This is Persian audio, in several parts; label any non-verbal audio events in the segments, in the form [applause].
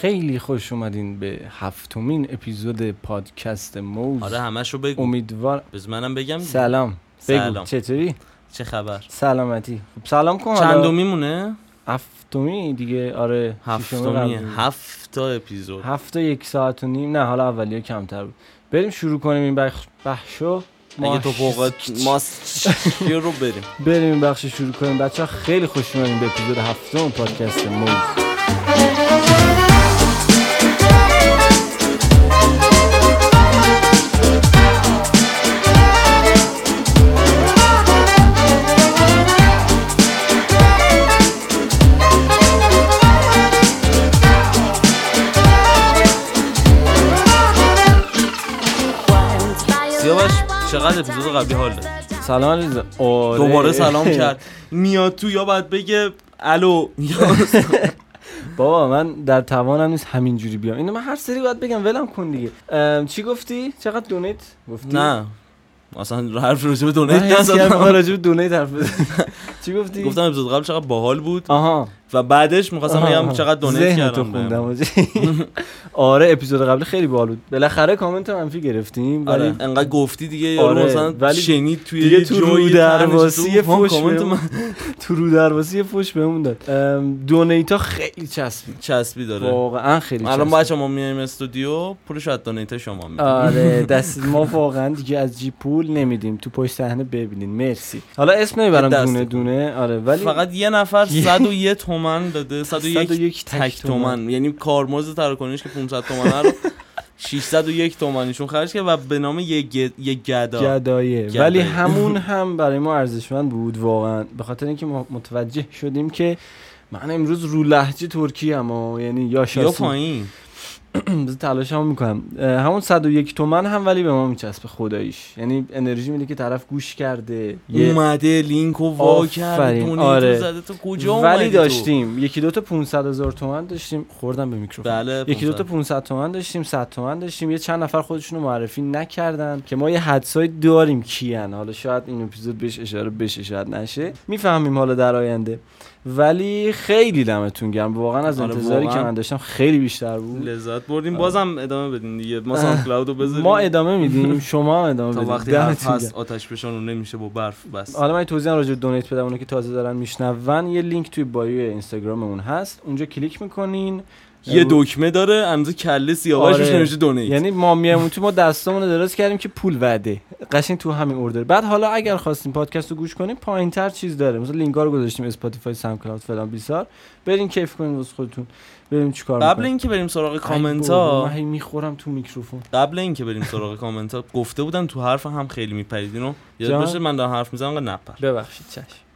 خیلی خوش اومدین به هفتمین اپیزود پادکست موز. آره همش رو بگو. امیدوار بز منم بگم. سلام. بگو سلام. چطوری؟ چه خبر؟ سلامتی. خب سلام کن حالا. چندمی مونه هفتمی دیگه آره هفتمی. هفت تا اپیزود. هفت و یک ساعت و نیم. نه حالا اولیه کمتر بود. بریم شروع کنیم این بخش بخشو. اگه تو فوقت ماست. رو بریم. بریم این بخش شروع کنیم. بچه ها خیلی خوش اومدین به اپیزود هفتم پادکست موز. چقدر اپیزود قبلی حال داد. سلام علیرضا آره. دوباره سلام کرد. میاد تو یا باید بگه الو. [laughs] بابا من در توانم نیست همینجوری بیام. اینو من هر سری باید بگم. ولم کن دیگه. چی گفتی؟ چقدر دونیت؟ گفتی؟ نه. اصلا حرف راجع به دونیت نزدم. ما راجع به دونیت حرف بزنیم. [laughs] چی گفتی؟ گفتم اپیزود قبل چقدر باحال بود. آها. و بعدش می‌خواستم بگم. چقدر دونیت کردم. [laughs] آره اپیزود قبل خیلی باحال بود. بالاخره کامنت منفی گرفتیم آره ولی انقدر گفتی دیگه یارو آره، مثلا ولی شنید توی دیگه تو رو درواسی فوش کامنت. من [laughs] تو رو درواسی فوش بهمون داد. دونیتا خیلی چسبید. چسبی داره. واقعا خیلی الان بچه ما میایم استودیو پولش از دونیت شما میدیم. آره [laughs] دست ما واقعا دیگه از جی پول نمیدیم. تو پشت صحنه ببینین. مرسی. حالا اسم نمی‌برم دونه. دونه. آره ولی فقط یه نفر 101 تومن داده 101 101 تک تومن یعنی کارمزد تراکنش که 500 تومن رو 601 تومنیشون خرج کرد و به نام یه گ- یه گدا. گدایه گدایه. ولی همون هم برای ما ارزشمند بود واقعا. به خاطر اینکه ما متوجه شدیم که من امروز رو لهجه ترکی اما یعنی یا یا شاسی پایین. [clears throat] بذار تلاشمو می‌کنم. همون 101 تومن هم ولی به ما میچسبه خداییش. یعنی انرژی میده که طرف گوش کرده. یه اومده لینک و وا کرد آره. زده. تو کجا ولی؟ داشتیم. یکی دوتا 500 هزار تومن داشتیم. خوردم به میکروفون. بله یکی دو تا 500. 500 تومن داشتیم 100 تومن داشتیم. یه چند نفر خودشونو معرفی نکردن که ما یه حدسایی داریم کیان. حالا شاید این اپیزود بهش اشاره بشه شاید نشه. می‌فهمیم حالا در آینده. ولی خیلی دمتون گرم. واقعا از آره، انتظاری که. من داشتم خیلی بیشتر بود. لذت بردیم. آره. بازم ادامه بدین دیگه. ما SoundCloud رو [laughs] بذاریم. ما ادامه میدیم. [laughs] شما هم ادامه تا بدید وقتی هست. آتش فشان نمیشه با برف بس. حالا من توضیح راجع به donate بدم. اونایی که تازه دارن میشنون یه لینک توی bio اینستاگراممون هست. اونجا کلیک می‌کنین. یه دکمه داره اندازه کله سیاوش آره. نوشته donate یعنی ما میامون تو ما دستامون رو دراز کردیم که پول بده. قشنگ تو همین order. بعد حالا اگر خواستیم پادکست رو گوش کنیم پایین تر چیز داره. مثلا لینک رو گذاشتیم Spotify SoundCloud فلان بیسار. برین کیف کنین واسه خودتون. بریم چیکار قبل. اینکه بریم سراغ کامنت ها من می‌خورم تو میکروفون. قبل اینکه بریم سراغ کامنت ها گفته بودن تو حرف هم خیلی میپریدین و یاد؟ باشه من دارم حرف می‌زنم نپر. ببخشید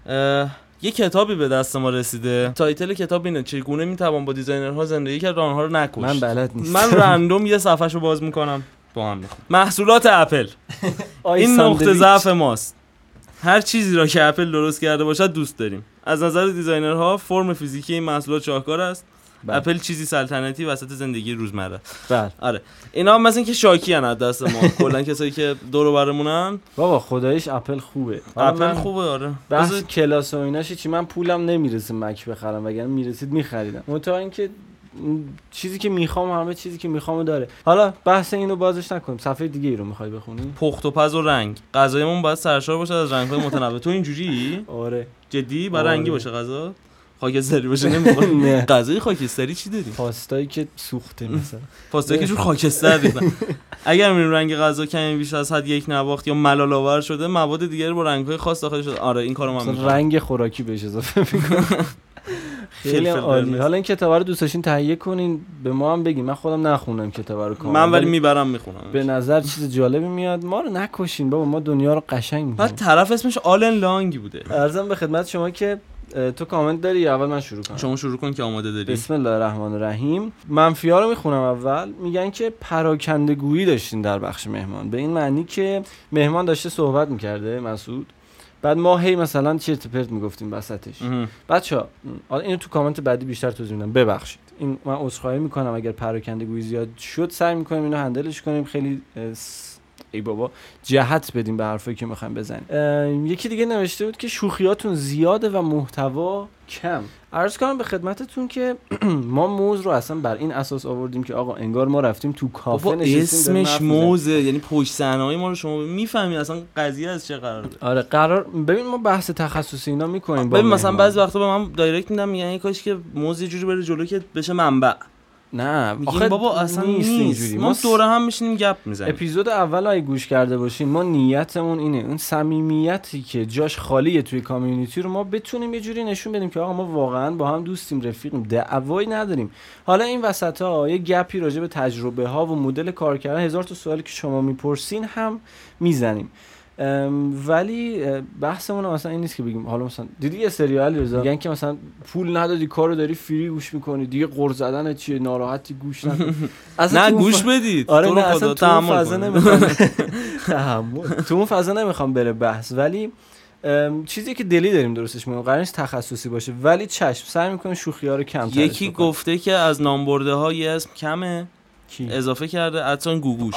اه، یه کتابی به دست ما رسیده. title کتاب اینه چگونه می‌توان با designer ها زندگی کرد؟ و آنها رو نکشت. من بلد نیستم. من random یه صفحه رو باز می‌کنم. با هم می‌خونم محصولات اپل. [laughs] این نقطه. ضعف ماست. هر چیزی را که اپل درست کرده باشد دوست داریم. از نظر designer ها فرم فیزیکی این محصولات شاهکار است. بله. اپل چیزی سلطنتی وسط زندگی روزمره. بله. آره. اینا هم مثل اینکه شاکی از دست ما. [laughs] کلا کسایی که دور و برمونن بابا خدایش اپل خوبه. اپل خوبه آره. بذار- کلاس و ایناش چی؟ من پولم نمی‌رسه مک بخرم وگرنه می‌رسید میخریدم. منتها اینکه چیزی که می‌خوام همه چیزی که می‌خوام داره. حالا بحث اینو بازش نکنیم. صفحه دیگه ای رو می‌خوای بخونی؟ پخت و پز و رنگ. غذایمون باید سرشار باشه از رنگ‌های متنوع. تو اینجوری؟ [laughs] آره. جدی؟ برای آره. رنگی باشه غذا؟ خاکستری باشه [laughs] نه. غذای خاکستری چی داری؟ پاستایی که سوخته مثلا. پاستایی که جور خاکستر ریختن [laughs] اگر میریم رنگ غذا کمی بیش از حد یک نواخت یا ملال آور شده مواد دیگری با رنگ‌های خاص داخل شده. آره این کارو من رنگ خوراکی بهش اضافه می‌کنم. [laughs] خیلی عالی. حالا این کتاب رو دوست داشتین تهیه کنین. به ما هم بگین. من خودم نخوندم کتاب رو کامل من ولی می‌برم می‌خونم. به نظر چیز جالبی میاد. ما رو نکشین بابا. ما دنیا رو قشنگ بعد می‌کنیم. طرف اسمش آلن لانگ بوده. ارزم به خدمت شما که تو کامنت داری یا اول من شروع کنم؟ شما شروع کن که آماده داری. بسم الله الرحمن الرحیم. منفی ها رو می‌خونم اول. میگن که پراکنده گویی داشتین در بخش مهمان. به این معنی که مهمان داشته صحبت می‌کرده مسعود. بعد ما هی مثلا چرت پرت می‌گفتیم وسطش. بچه ها اینو تو کامنت بعدی بیشتر توضیح میدم. ببخشید. این من عذرخواهی می‌کنم اگر پراکنده گویی زیاد شد سعی می‌کنیم اینو هندلش کنیم. خیلی س- ای بابا جهت بدیم به حرفایی که می‌خوایم بزنیم. یکی دیگه نوشته بود که شوخیاتون زیاده و محتوا. کم. عرض کنم به خدمتتون که [clears throat] ما موز رو اصلا بر این اساس آوردیم که آقا انگار ما رفتیم تو کافه بابا نشستیم اسمش. موزه یعنی پشت صحنه ما رو شما می‌فهمی اصلا قضیه از چه قراره. آره قرار ببین ما بحث تخصصی اینا می‌کنیم ببین مثلا بعضی وقتا به من دایرکت میدم میگن ای کاش که موز یه جوری بره جلو که بشه منبع. نه. میگیم بابا اصلا نیست, اینجوری. ما دوره هم میشینیم گپ می‌زنیم. اپیزود اول اگه گوش کرده باشین ما نیتمون اینه. اون صمیمیتی که جاش خالیه توی کامیونیتی رو ما بتونیم یه جوری نشون بدیم که آقا ما واقعا با هم دوستیم رفیقیم دعوایی نداریم. حالا این وسط ها یه گپی راجع به تجربه ها و مدل کار کردن هزار تا سوالی که شما می‌پرسین هم می‌زنیم. ولی بحثمون مثلا این نیست که بگیم حالا مثلا دیدی یه سریالی رضا میگن که مثلا پول ندادی کارو داری فری گوش می‌کنی دیگه قرض زدن چیه؟ ناراحتی گوش نکن [laughs] اصلا نه گوش بدید. آره نه اصلا [laughs] تو اون فضا. نمی‌خوام. تو اون فضا نمی‌خوام بره بحث. ولی چیزی که دلی داریم درستش میگم قرار نیست تخصصی باشه. ولی چشم سعی می‌کنیم شوخی ها رو کم یکی گفته که از نامبرده ها یه اسم کمه. کی؟ اضافه کرده اتسان گوگوش.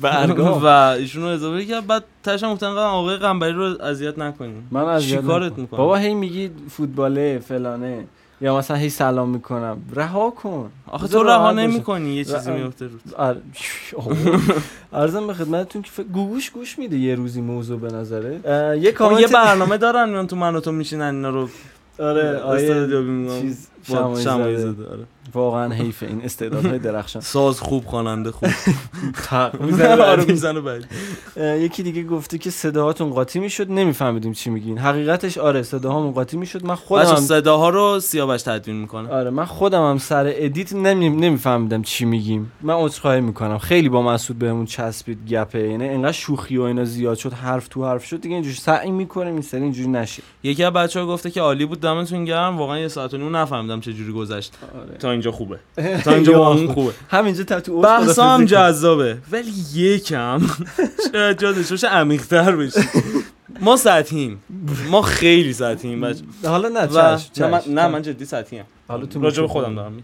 برگام. [laughs] و ایشونو اضافه کرد. بعد تاشم گفتن آقای قنبری رو اذیت نکنیم من از کارت می‌کنم بابا هی میگی فوتباله فلانه. یا مثلا هی سلام می‌کنم. رها کن. آخه تو رها. نمی‌کنی یه چیزی میفته رو. [laughs] عرضم به خدمتتون که گوگوش گوش میده یه روزی موضوع به نظره. یه کامنت یه برنامه دارن میان تو من و تو میشینن اینا رو. آره آیه. چیز شمایی زده. آره. واقعا حیف این استعدادهای [laughs] درخشان. ساز خوب خواننده خوب. [laughs] تق [laughs] آره می‌زنه بعد اه، یکی دیگه گفته که صداهاتون قاطی می‌شد. نمیفهمیدیم چی میگین. حقیقتش آره صداهامون قاطی می‌شد. من خودم صداها رو سیاوش تدوین می‌کنه. آره من خودم هم سر ادیت نمی... نمیفهمیدم چی میگیم. من عذرخواهی می‌کنم. خیلی با مسعود بهمون چسبید گپه. یعنی انقدر شوخی و اینا زیاد شد حرف تو حرف شد دیگه اینجوری سعی می‌کنیم این سری اینجوری نشه. یکی از بچه‌ها گفته که عالی بود دمتون گرم. واقعا یه ساعت و نیم نفهمیدم چه جوری گذشت آره. تا اینجا خوبه [laughs] تا اینجا خود. خوبه همینجا تا تو بحثا هم. جذابه ولی یکم شاید جا داشته باشه عمیق‌تر بشه ما سطحیم ما خیلی سطحیم بچه حالا نه و چشم نه من, چشم. نه من جدی سطحیم حالا تو راجع به میکروفون. خودم دارم.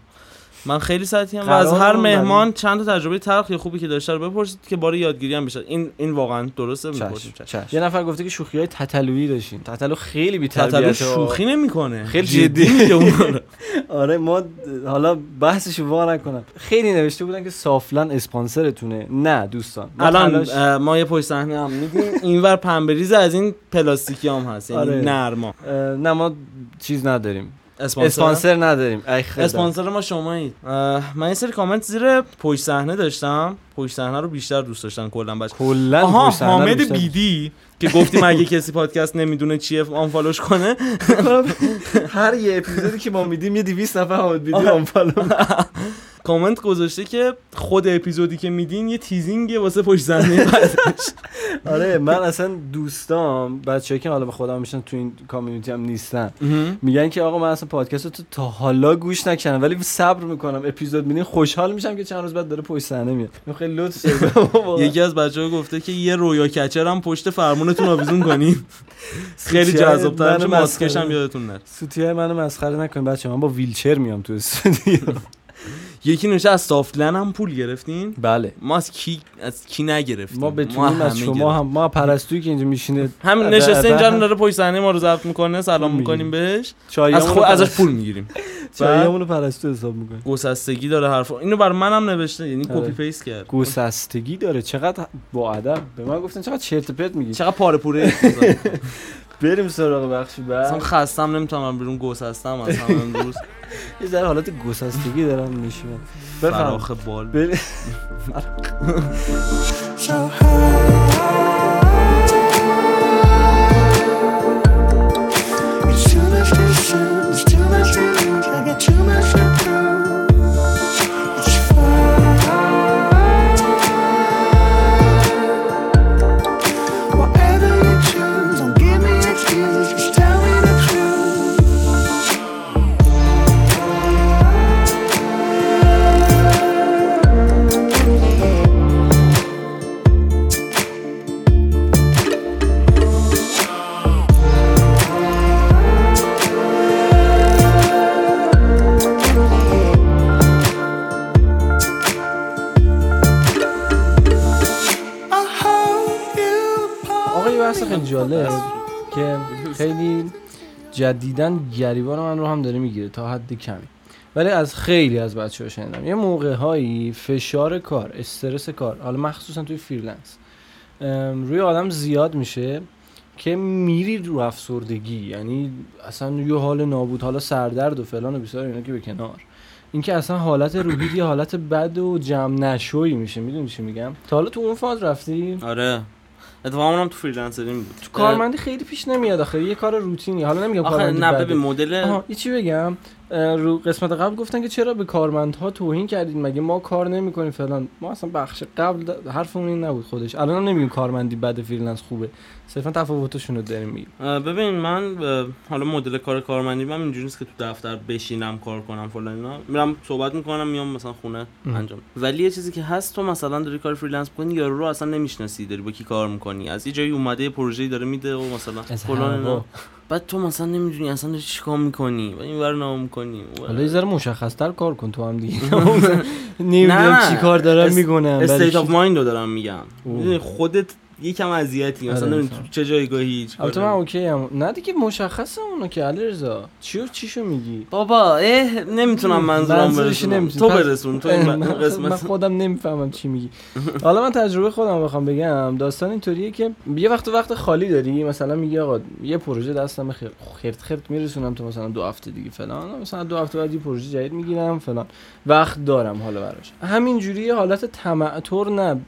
من خیلی سطحیم و از هر مهمان چند تا تجربه تلخ یا خوبی که داشته رو بپرسید که بار یادگیری هم بشه. این این واقعا درسته می‌پرسیم. یه نفر گفته که شوخی های تتلویی داشتین تتلو خیلی بی تتلو شوخی نمی‌کنه. خیلی جدی. میگه. [laughs] آره ما حالا بحثش وا نکنم. خیلی نوشته بودن که سافلن اسپانسرتونه. نه دوستان. الان ما یه پشت صحنه هم میدیم. اینور پنبریز از این پلاستیکی هم هست. یعنی آره. نرما. نه ما چیز نداریم. اسپانسر؟ اسپانسر نداریم. اسپانسر ما شمایید. اه، من یه سری کامنت زیر پشت صحنه داشتم. پشت صحنه رو بیشتر دوست داشتن کلا بچه کلا حامد بیدی که گفتیم اگه کسی پادکست نمی‌دونه چیه آنفالوش کنه. [laughs] هر یه اپیزودی که ما میدیم یه 200 نفر حامد بیدی. آنفالو [laughs] کامنت گذاشته که خود اپیزودی که میدین یه تیزینگه واسه پشت بعدش. [laughs] آره من اصلا دوستام بچه‌ای که حالا به خودم میشن تو این کامیونیتی هم نیستن میگن که آقا من اصلا پادکست تو تا حالا گوش نکردم ولی صبر می‌کنم اپیزود میدین خوشحال میشم که چند روز بعد داره پشت صحنه میاد. خیلی لطف [laughs] یکی از بچه ها گفته که یه رویا کچر هم پشت فرمونتون آویزون کنیم [laughs] خیلی جذاب‌تر. ماسکش هم یادتون نره. سوتیای منو مسخره نکنید بچه من با ویلچر میام تو استودیو. یکی نوشته از سافتلن هم پول گرفتین؟ بله. ما از کی از کی نگرفتیم؟ ما بتونیم از شما گرفتیم. هم ما پرستویی که اینجا میشینه همین ابه- نشسته اینجا هم داره پشت صحنه ما رو ضبط می‌کنه سلام می‌کنیم. بهش. از خود ازش پول می‌گیریم. [laughs] چایامونو پرستو حساب می‌کنه. گسستگی داره حرفا اینو بر منم نوشته یعنی آره. کپی پیست کرد. گسستگی داره. چقدر با ادب. به من گفتن چقدر چرت پرت میگی. چقدر پاره پوره. [laughs] بریم سراغ بخشی اصلا بعد خستم نمی‌تونم بیرون گسستم از همه امروز. [laughs] یه ذره حالت گسستگی دارم میشونم بفرم. [laughs] [laughs] فراخ. بال جالب. که خیلی جدیدن گریبان من رو هم داره می‌گیره تا حد کمی. ولی از خیلی از بچه ها شنیدم. یه موقع هایی فشار کار استرس کار حالا مخصوصا توی freelance روی آدم زیاد میشه که میری رو افسردگی. یعنی اصلا یه حال نابود حالا سردرد و فلان و بیسار اینا که به کنار. اینکه اصلا حالت روحی یه حالت بد و جمع نشدنی میشه. می‌دونی چی میگم؟ تا حالا تو اون فاز رفتی؟ آره. اتفاقا اونم تو freelancing بود. تو کارمندی خیلی پیش نمیاد آخه یه کار روتینی. حالا نمیگم آخه کارمندی نه. ببین مدل یه چی بگم؟ رو قسمت قبل گفتن که چرا به کارمندها توهین کردید مگه ما کار نمی‌کنیم فلان؟ ما اصلا بخش قبل حرفمون این نبود خودش. الان هم نمیگیم کارمندی بد freelance خوبه. صرفا تفاوتشون رو داریم میگیم. ببین من حالا مدل کار کارمندی من اینجوری نیست که تو دفتر بشینم کار کنم فلان اینا. میرم صحبت می‌کنم میام مثلا خونه ام. انجام. ولی یه چیزی که هست تو مثلا داری کار freelance می‌کنی یارو رو اصلا نمی‌شناسی داری با کی کار می‌کنی. از یه جایی اومده پروژه‌ای داره میده و مثلا فلان. بعد تو مثلا نمی‌دونی اصلا داری چیکار می‌کنی؟ و این برنامه می‌کنی حالا یه ذره مشخصتر کار کن تو هم دیگه. [laughs] نمی‌دونم. چی کار دارم می‌کنم state of mind رو دارم میگم. خودت یکم اذیتی مثلا آره، نمی‌دونی میفهم. تو چه جایگاهی چیکار البته من. okay هم نه دیگه مشخصه اونو که علیرضا. چیو چیشو میگی؟ بابا اه نمی‌تونم منظورم برسونم. تو برسون تو این من- من قسمت خودم نمی‌فهمم چی میگی. حالا من تجربه خودم بخوام بگم. داستان اینطوریه که یه وقت وقت خالی داری. مثلا میگی آقا یه پروژه دستم خیر خرت خرت میرسونم تو مثلا دو هفته دیگه فلان. مثلا دو هفته بعد یه پروژه جدید می‌گیرم فلان. وقت دارم حالا براش. همینجوری یه حالت تمعطر نه.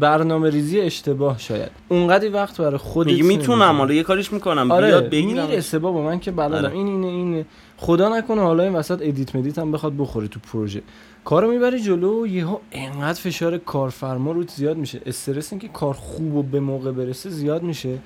برنامه ریزی اشتباه شاید. اونقدی وقت برای خودت میگی می‌تونم. حالا یه کاریش می‌کنم. آره بیاد بگیرم می‌رسه بابا من که بلدم. آره. این اینه اینه خدا نکنه حالا این وسط edit مدیت هم بخواد بخوره تو پروژه. کارو می‌بری جلو و یهو انقدر فشار کارفرما روت زیاد میشه. استرس اینکه کار خوب و به موقع برسه زیاد میشه.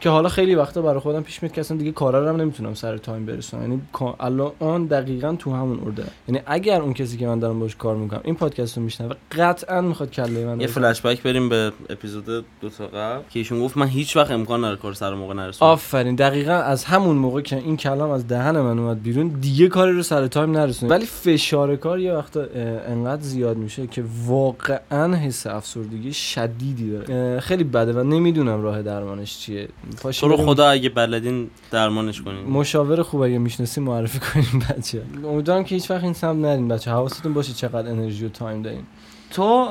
که حالا خیلی وقتا برای خودم پیش میاد که اصلا دیگه کارا رو هم نمی‌تونم سر time برسونم. یعنی الان دقیقا تو همون ارده یعنی اگر اون کسی که من دارم باش کار می‌کنم این پادکست رو میشنوه قطعا می‌خواد کله من یه رو flash back بریم به اپیزود دو تا قبل که ایشون گفت من هیچ وقت امکان نداره کار سر موقع نرسونم آفرین. دقیقا از همون موقع که این کلام از دهن من اومد بیرون دیگه کاری رو سر time نرسونیم ولی فشار کار یه وقتا انقدر زیاد میشه که واقعا حس افسردگی شدیدی داره. خیلی بده و نمی‌دونم راه درمانش چیه. تو رو خدا اگه بلدین درمانش کنین مشاور خوب اگه می‌شناسی معرفی کنیم بچه [laughs] امیدوارم که هیچ وقت این سمت نرین بچه حواستون باشه چقدر انرژی و time دارین. تو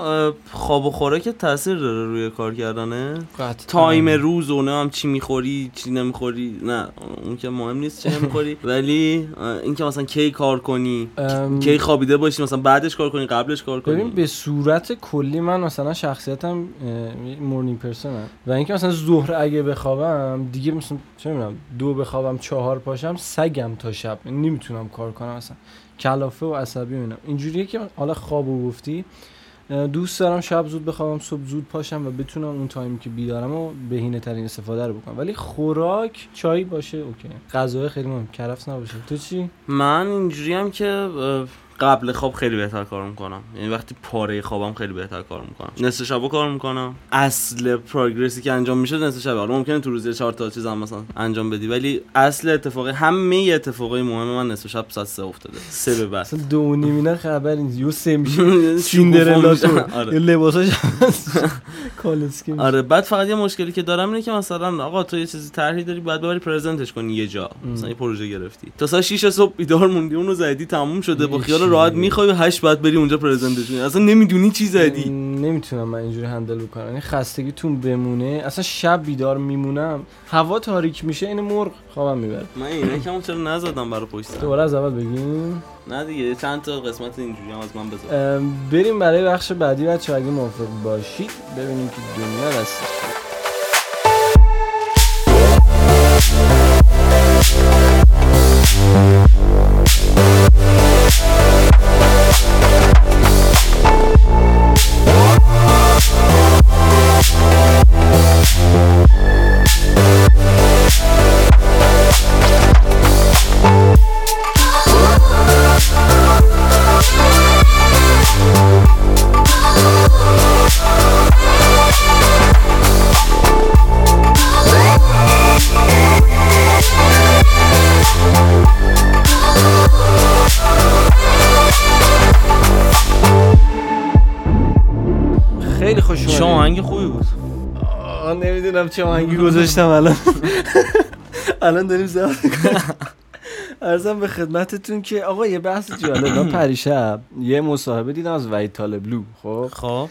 خواب و خوراکت تاثیر داره روی کار کردنه؟ قطعاً. time روز و هم چی می‌خوری چی نمی‌خوری. نه اون که مهم نیست چی نمی‌خوری. [laughs] ولی اینکه مثلا کی کار کنی ام، کی خوابیده باشی مثلا بعدش کار کنی قبلش کار کنی. ببین به صورت کلی من مثلا شخصیتم مورنینگ پرسنم و اینکه مثلا ظهر اگه بخوابم دیگه مثلا چه می‌دونم دو بخوابم چهار پاشم سگم تا شب. نمی‌تونم کار کنم مثلا. کلافه و عصبی می‌بینم اینجوریه که حالا خواب و گفتی. دوست دارم شب زود بخوابم صبح زود پاشم و بتونم اون تایمی که بیدارم و بهینه ترین استفاده رو بکنم. ولی خوراک چای باشه اوکی. غذای خیلی مهم کرفس نباشه. تو چی؟ من اینجوری هم که قبل خواب خیلی بهتر کار می‌کنم. یعنی وقتی پاره خوابم خیلی بهتر کار می‌کنم. نصف شبا کار می‌کنم. اصل پروگرسی که انجام میشه نصف شب حالا ممکنه تو روز چهار تا چیز هم مثلا انجام بدی ولی اصل اتفاقی همه اتفاقای مهم من نصف شب ساعت سه افتاده. سه به بعد. دو و نیم اینا خبر نیست. یو سه میشه. [laughs] سیندرلا تو. [laughs] آره. لباساش [laughs] کالسکی. آره بعد فقط یه مشکلی که دارم اینه که مثلا آقا تو یه چیزی طرحی داری بعد ببری پرزنتش کنی یه جا. مثلا یه پروژه گرفتی. تا ساعت 6 صبح بیدار موندی اونو زدی تموم شده با خیال. راحت می‌خوای و 8 بعد بری اونجا پرزنتش کنی اصلا نمی‌دونی چی زدی. نمی‌تونم من اینجوری هندل بکنم. یعنی خستگیتون بمونه. اصلا شب بیدار میمونم. هوا تاریک میشه این مرغ خوابم می‌بره. من اینه که چرا نزدم برای پشت دوباره از اول بگیم؟ نه دیگه چند تا قسمت اینجوری هم از من بذار. بریم برای بخش بعدی بچه اگه موافق باشید ببینیم که دنیا کیه. خیلی نمی‌دونم چه آهنگی گذاشتم الان. [laughs] الان داریم زمان ارزم به خدمتتون که آقا یه بحث جالب من پریشب یه مصاحبه دیدم از وحید طالبلو خب؟ خب.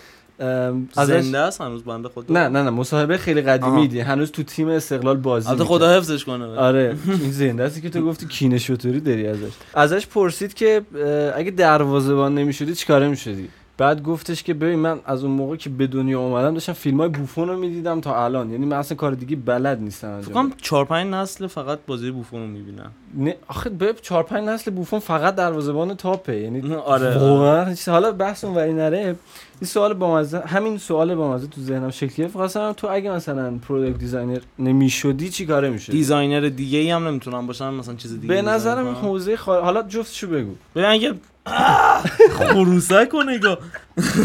زنده است؟ هنوز بنده خدا؟ نه نه نه مصاحبه خیلی قدیمی. دی هنوز تو تیم استقلال بازی البته. خدا حفظش کنه. آره این زنده است که تو گفتی کینه شطوری داری ازش. ازش پرسید که اگه دروازه‌بان نمی‌شدی چیکاره می‌شدی؟ بعد گفتش که ببین من از اون موقع که به دنیا اومدم داشتم فیلم‌های بوفون رو می‌دیدم تا الان. یعنی من اصلا کار دیگه بلد نیستم فکر انجام کنم بدم. 4 5 نسل فقط بازی بوفون رو می‌بینن. نه آخه به 4 5 نسل بوفون فقط دروازه‌بان top ه. یعنی آره. واقعا حالا بحث اون وری نره. این سوال با همین سوال با تو ذهنم شکل گرفت. خواستم تو اگه مثلا product designer نمی‌شدی چی کاره می‌شدی؟ designer دیگه ای هم نمی‌تونم باشم مثلا چیز دیگه به نظرم این. حوزه خار... حالا جفتشو بگو. ببین اگه خروسک کن نگاه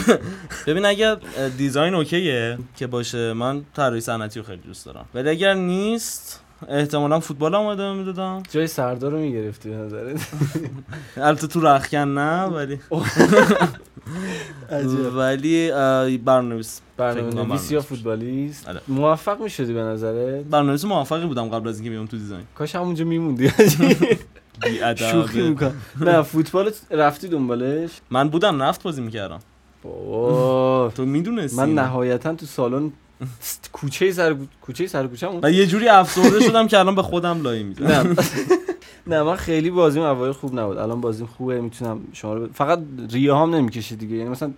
[laughs] ببین اگر دیزاین اوکیه که باشه من طراحی صنعتی رو خیلی دوست دارم. ولی اگر نیست احتمالا فوتبال هم ادامه می‌دادم جای سردار رو می‌گرفتی به نظرت؟ البته تو رخکن نه ولی ولی اه، برنامه‌نویس. برنامه فکر کنم نویس یا. فوتبالیست آره. موفق می‌شدی به نظرت؟ برنامه‌نویس موفقی بودم قبل از اینکه بیام تو دیزاین. کاش همونجا میموندی. [laughs] شوخی می‌کنم. نه فوتبال رفتی دنبالش؟ من بودم نفت بازی می‌کردم. تو می‌دونستی. من نهایتا تو سالن کوچه سر کوچه سر کوچه و یه جوری افسرده شدم که الان به خودم لایه می‌زنم. نه. [laughs] نه من خیلی بازیم اوایل خوب نبود. الان بازیم خوبه می‌تونم شما رو فقط ریه هم نمی‌کشه دیگه. یعنی مثلا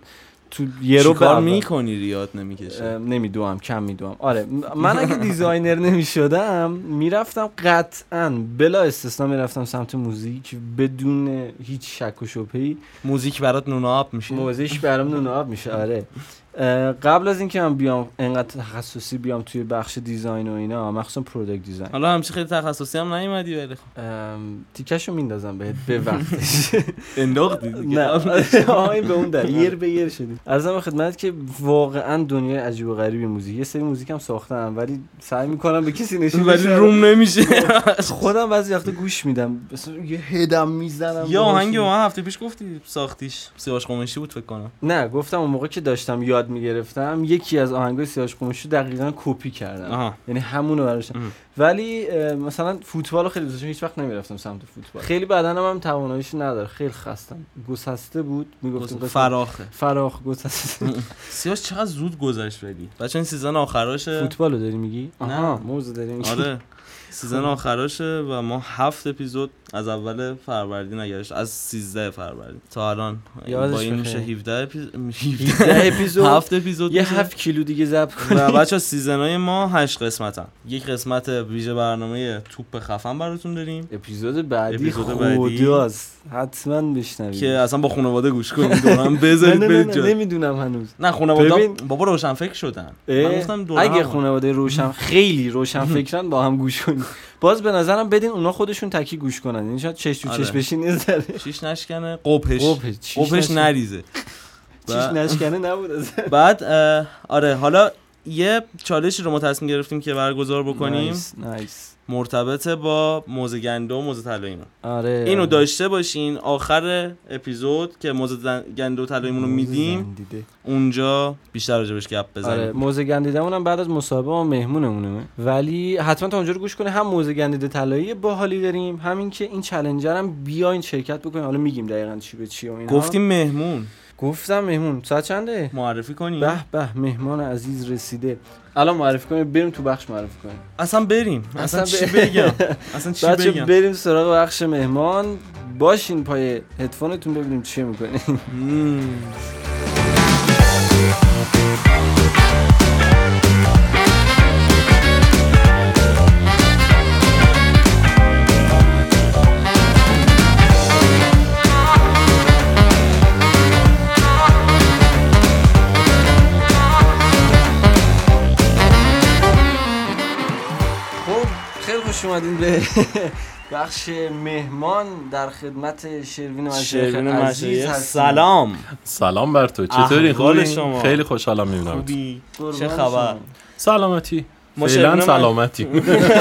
تو یه رو کار. می‌کنی ریاد نمی‌کشه؟ نمیدوام کم میدوام آره من اگه دیزاینر نمی‌شدم می‌رفتم قطعا بلا استثنا می‌رفتم سمت موزیک بدون هیچ شک و شبهه‌ای. موزیک برات نون آب میشه. موزیش برام نون آب میشه آره. قبل از اینکه من بیام انقدر تخصصی بیام توی بخش design و اینا مخصوصا product design حالا همچه خیلی تخصصی هم نیومدی ولی خب. تیکشو میندازم بهت به وقتش. [laughs] انداختی دیگه. نه. این به اون در یر به یر شدیم عرضم خدمت که واقعا دنیای عجیب و غریبی موزیک. یه سری موزیک هم ساختم ولی سعی می‌کنم به کسی نشون ولی. روم نمیشه. [laughs] خودم بعضی وقتا گوش میدم. یه head هم می‌زنم. یا آهنگ من هفته پیش گفتی ساختیش. سیاوش قمیشی بود فکر کنم. نه گفتم اون موقع که داشتم یاد می‌گرفتم یکی از آهنگای سیاوش قمیشی دقیقا کپی کردم. آها. یعنی همونو براش. ولی مثلا فوتبال رو خیلی دوست هیچ وقت نمی‌رفتم سمت فوتبال. خیلی بدنم هم تواناییش نداره. خیلی خستم. گسسته بود. می‌گفتیم فراخه. فراخ گسسته. سیاوش چقدر زود گذشت ولی بچه این season آخراشه. فوتبال رو داری میگی؟ نه. آها موزه داری میگی آره. [laughs] سیزن آخراشه و ما هفت اپیزود از اول فروردین نگرش از 13 فروردین تا الان یادش با این میشه بخیر. 17 اپیزود 17 اپیزود هفت اپیزود یه. 7 کیلو دیگه ضبط کن و بچه سیزن های ما هشت قسمت هم. یک قسمت ویژه برنامه توپ خفن براتون داریم اپیزود بعدی اپیزود بعدی. حتما بشنوید که اصلا با خانواده گوش کنید دورم [laughs] نه بذارید برید جا نمی‌دونم هنوز نه خانواده. بابا روشن فکر شدن من گفتم اگه. خانواده روشن خیلی روشن فکرن با هم گوش کنید باز به نظرم بدین اونا خودشون تکی گوش کنن. یعنی شاید چش تو آره. چش بشین یه ذره. شیش نشکنه قپش. قپش، چیش. نریزه. [laughs] چیش نشکنه نبود [laughs] بعد آره حالا یه چالشی رو ما تصمیم گرفتیم که برگزار بکنیم. نایس نایس مرتبط با موزه گنده و موزه طلاییمون آره اینو آره. داشته باشین آخر اپیزود که موزه دن- گنده و طلاییمون رو میدیم. اونجا بیشتر راجبش گپ آره بزنیم موزه گندیدمون هم بعد از مسابقه ما مهمونمونه. ولی حتما تا اونجا رو گوش کنه هم موزه گندیده طلایی باحالی داریم همین که این چالنجر هم بیاین شرکت بکنین. حالا میگیم دقیقا چی به چی و اینا. گفتیم مهمون. گفتم مهمون ساعت چنده؟ معرفی کنیم به به مهمان عزیز رسیده. الان معرفی کنیم بریم تو بخش معرفی کنیم. اصلا بریم. اصلا, اصلا چی بگم؟ اصلا چی بچه بگم؟ بریم سراغ بخش مهمان. باشین پای هدفونتون ببینیم چی می‌کنیم. خوش اومدین به بخش مهمان در خدمت شروین مشایخ عزیز. سلام. سلام بر تو. چطوری؟ خوبی؟ شما؟ خیلی خوشحالم می‌بینم چه. خبر؟ سلامتی. ما فعلا سلامتی.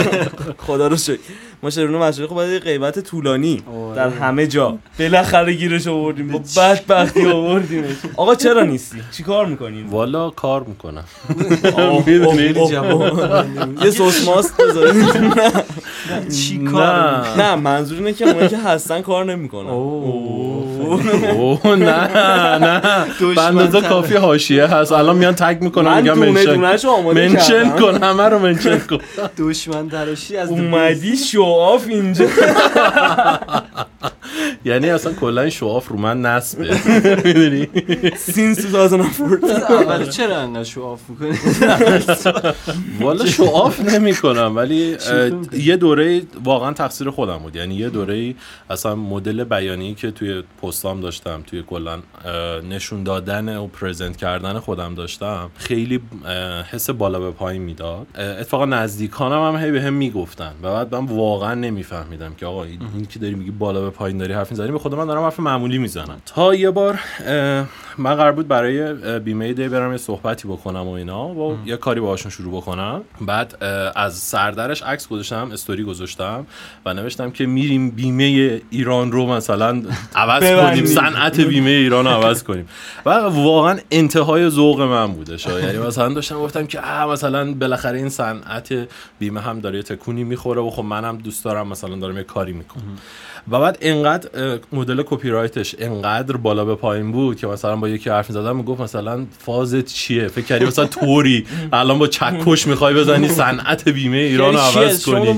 [laughs] خدا رو شکر. ما شروین مشایخ بعد یه غیبت طولانی آره. در همه جا. بالاخره گیرش آوردیم. با بدبختی آوردیمش. آقا چرا نیستی؟ چی کار می‌کنیم والا کار می‌کنم. [laughs] [laughs] یه سس ماست چی نه. نه منظور اینه که اونایی که هستن کار نمی‌کنن. اوه. نه نه. تره. کافی حاشیه هست. الان میان تگ می‌کنم من میگم منشن. شو منشن کن همه رو منشن کن. [laughs] دشمن تراشی از اومدی شواف اینجا. [laughs] یعنی اصلا کلا این شواف رو من نصبه. [laughs] می‌دونی؟ since 2014 اول چرا انقدر show off می‌کنی؟ [laughs] والا show off نمی کنم ولی یه دوره واقعا تقصیر خودم بود. یعنی یه دوره اصلا مدل بیانی که توی پستام داشتم توی کلا نشون دادن و present کردن خودم داشتم خیلی حس بالا به پایین می‌داد. اتفاقا نزدیکانم هم هی به هم می‌گفتن. و بعد من واقعا نمیفهمیدم که آقا این که داری میگی بالا به پایین داری حرف می‌زنی به خود من دارم حرف معمولی می‌زنم. تا یه بار من قرار بود برای بیمه دی برم یه صحبتی بکنم و اینا و یه کاری باهاشون شروع بکنم. بعد از سردرش عکس گذاشتم استوری گذاشتم و نوشتم که میریم بیمه ایران رو مثلا عوض. کنیم صنعت بیمه ایران رو عوض کنیم. و واقعا انتهای ذوق من بودش یعنی مثلا داشتم گفتم که مثلا بالاخره این صنعت بیمه هم داره تکونی می‌خوره و خب منم دوست دارم مثلا دارم یه کاری می‌کنم. و بعد انقدر مدل کپی رایتش انقدر بالا به پایین بود که مثلا با یکی حرف زدم می‌گفت مثلا فازت چیه؟ فکر کردی مثلا توری الان با چکش می‌خوای بزنی صنعت بیمه ایران رو عوض شما کنی؟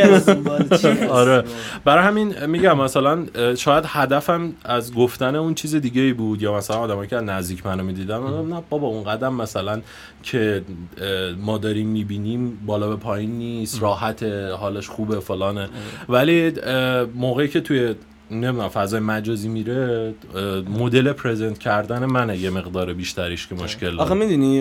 [laughs] آره. برای همین میگم مثلا شاید هدفم از گفتن اون چیز دیگه ای بود یا مثلا آدمایی که نزدیک منو می‌دیدم نه بابا اون قدم مثلا که ما داریم می‌بینیم بالا به پایین نیست راحت حالش خوبه فلانه. ولی موقعی که توی نمی‌دونم فضای مجازی میره مدل present کردن منه. یه مقدار بیشتریش که مشکل آخه داره. می‌دونی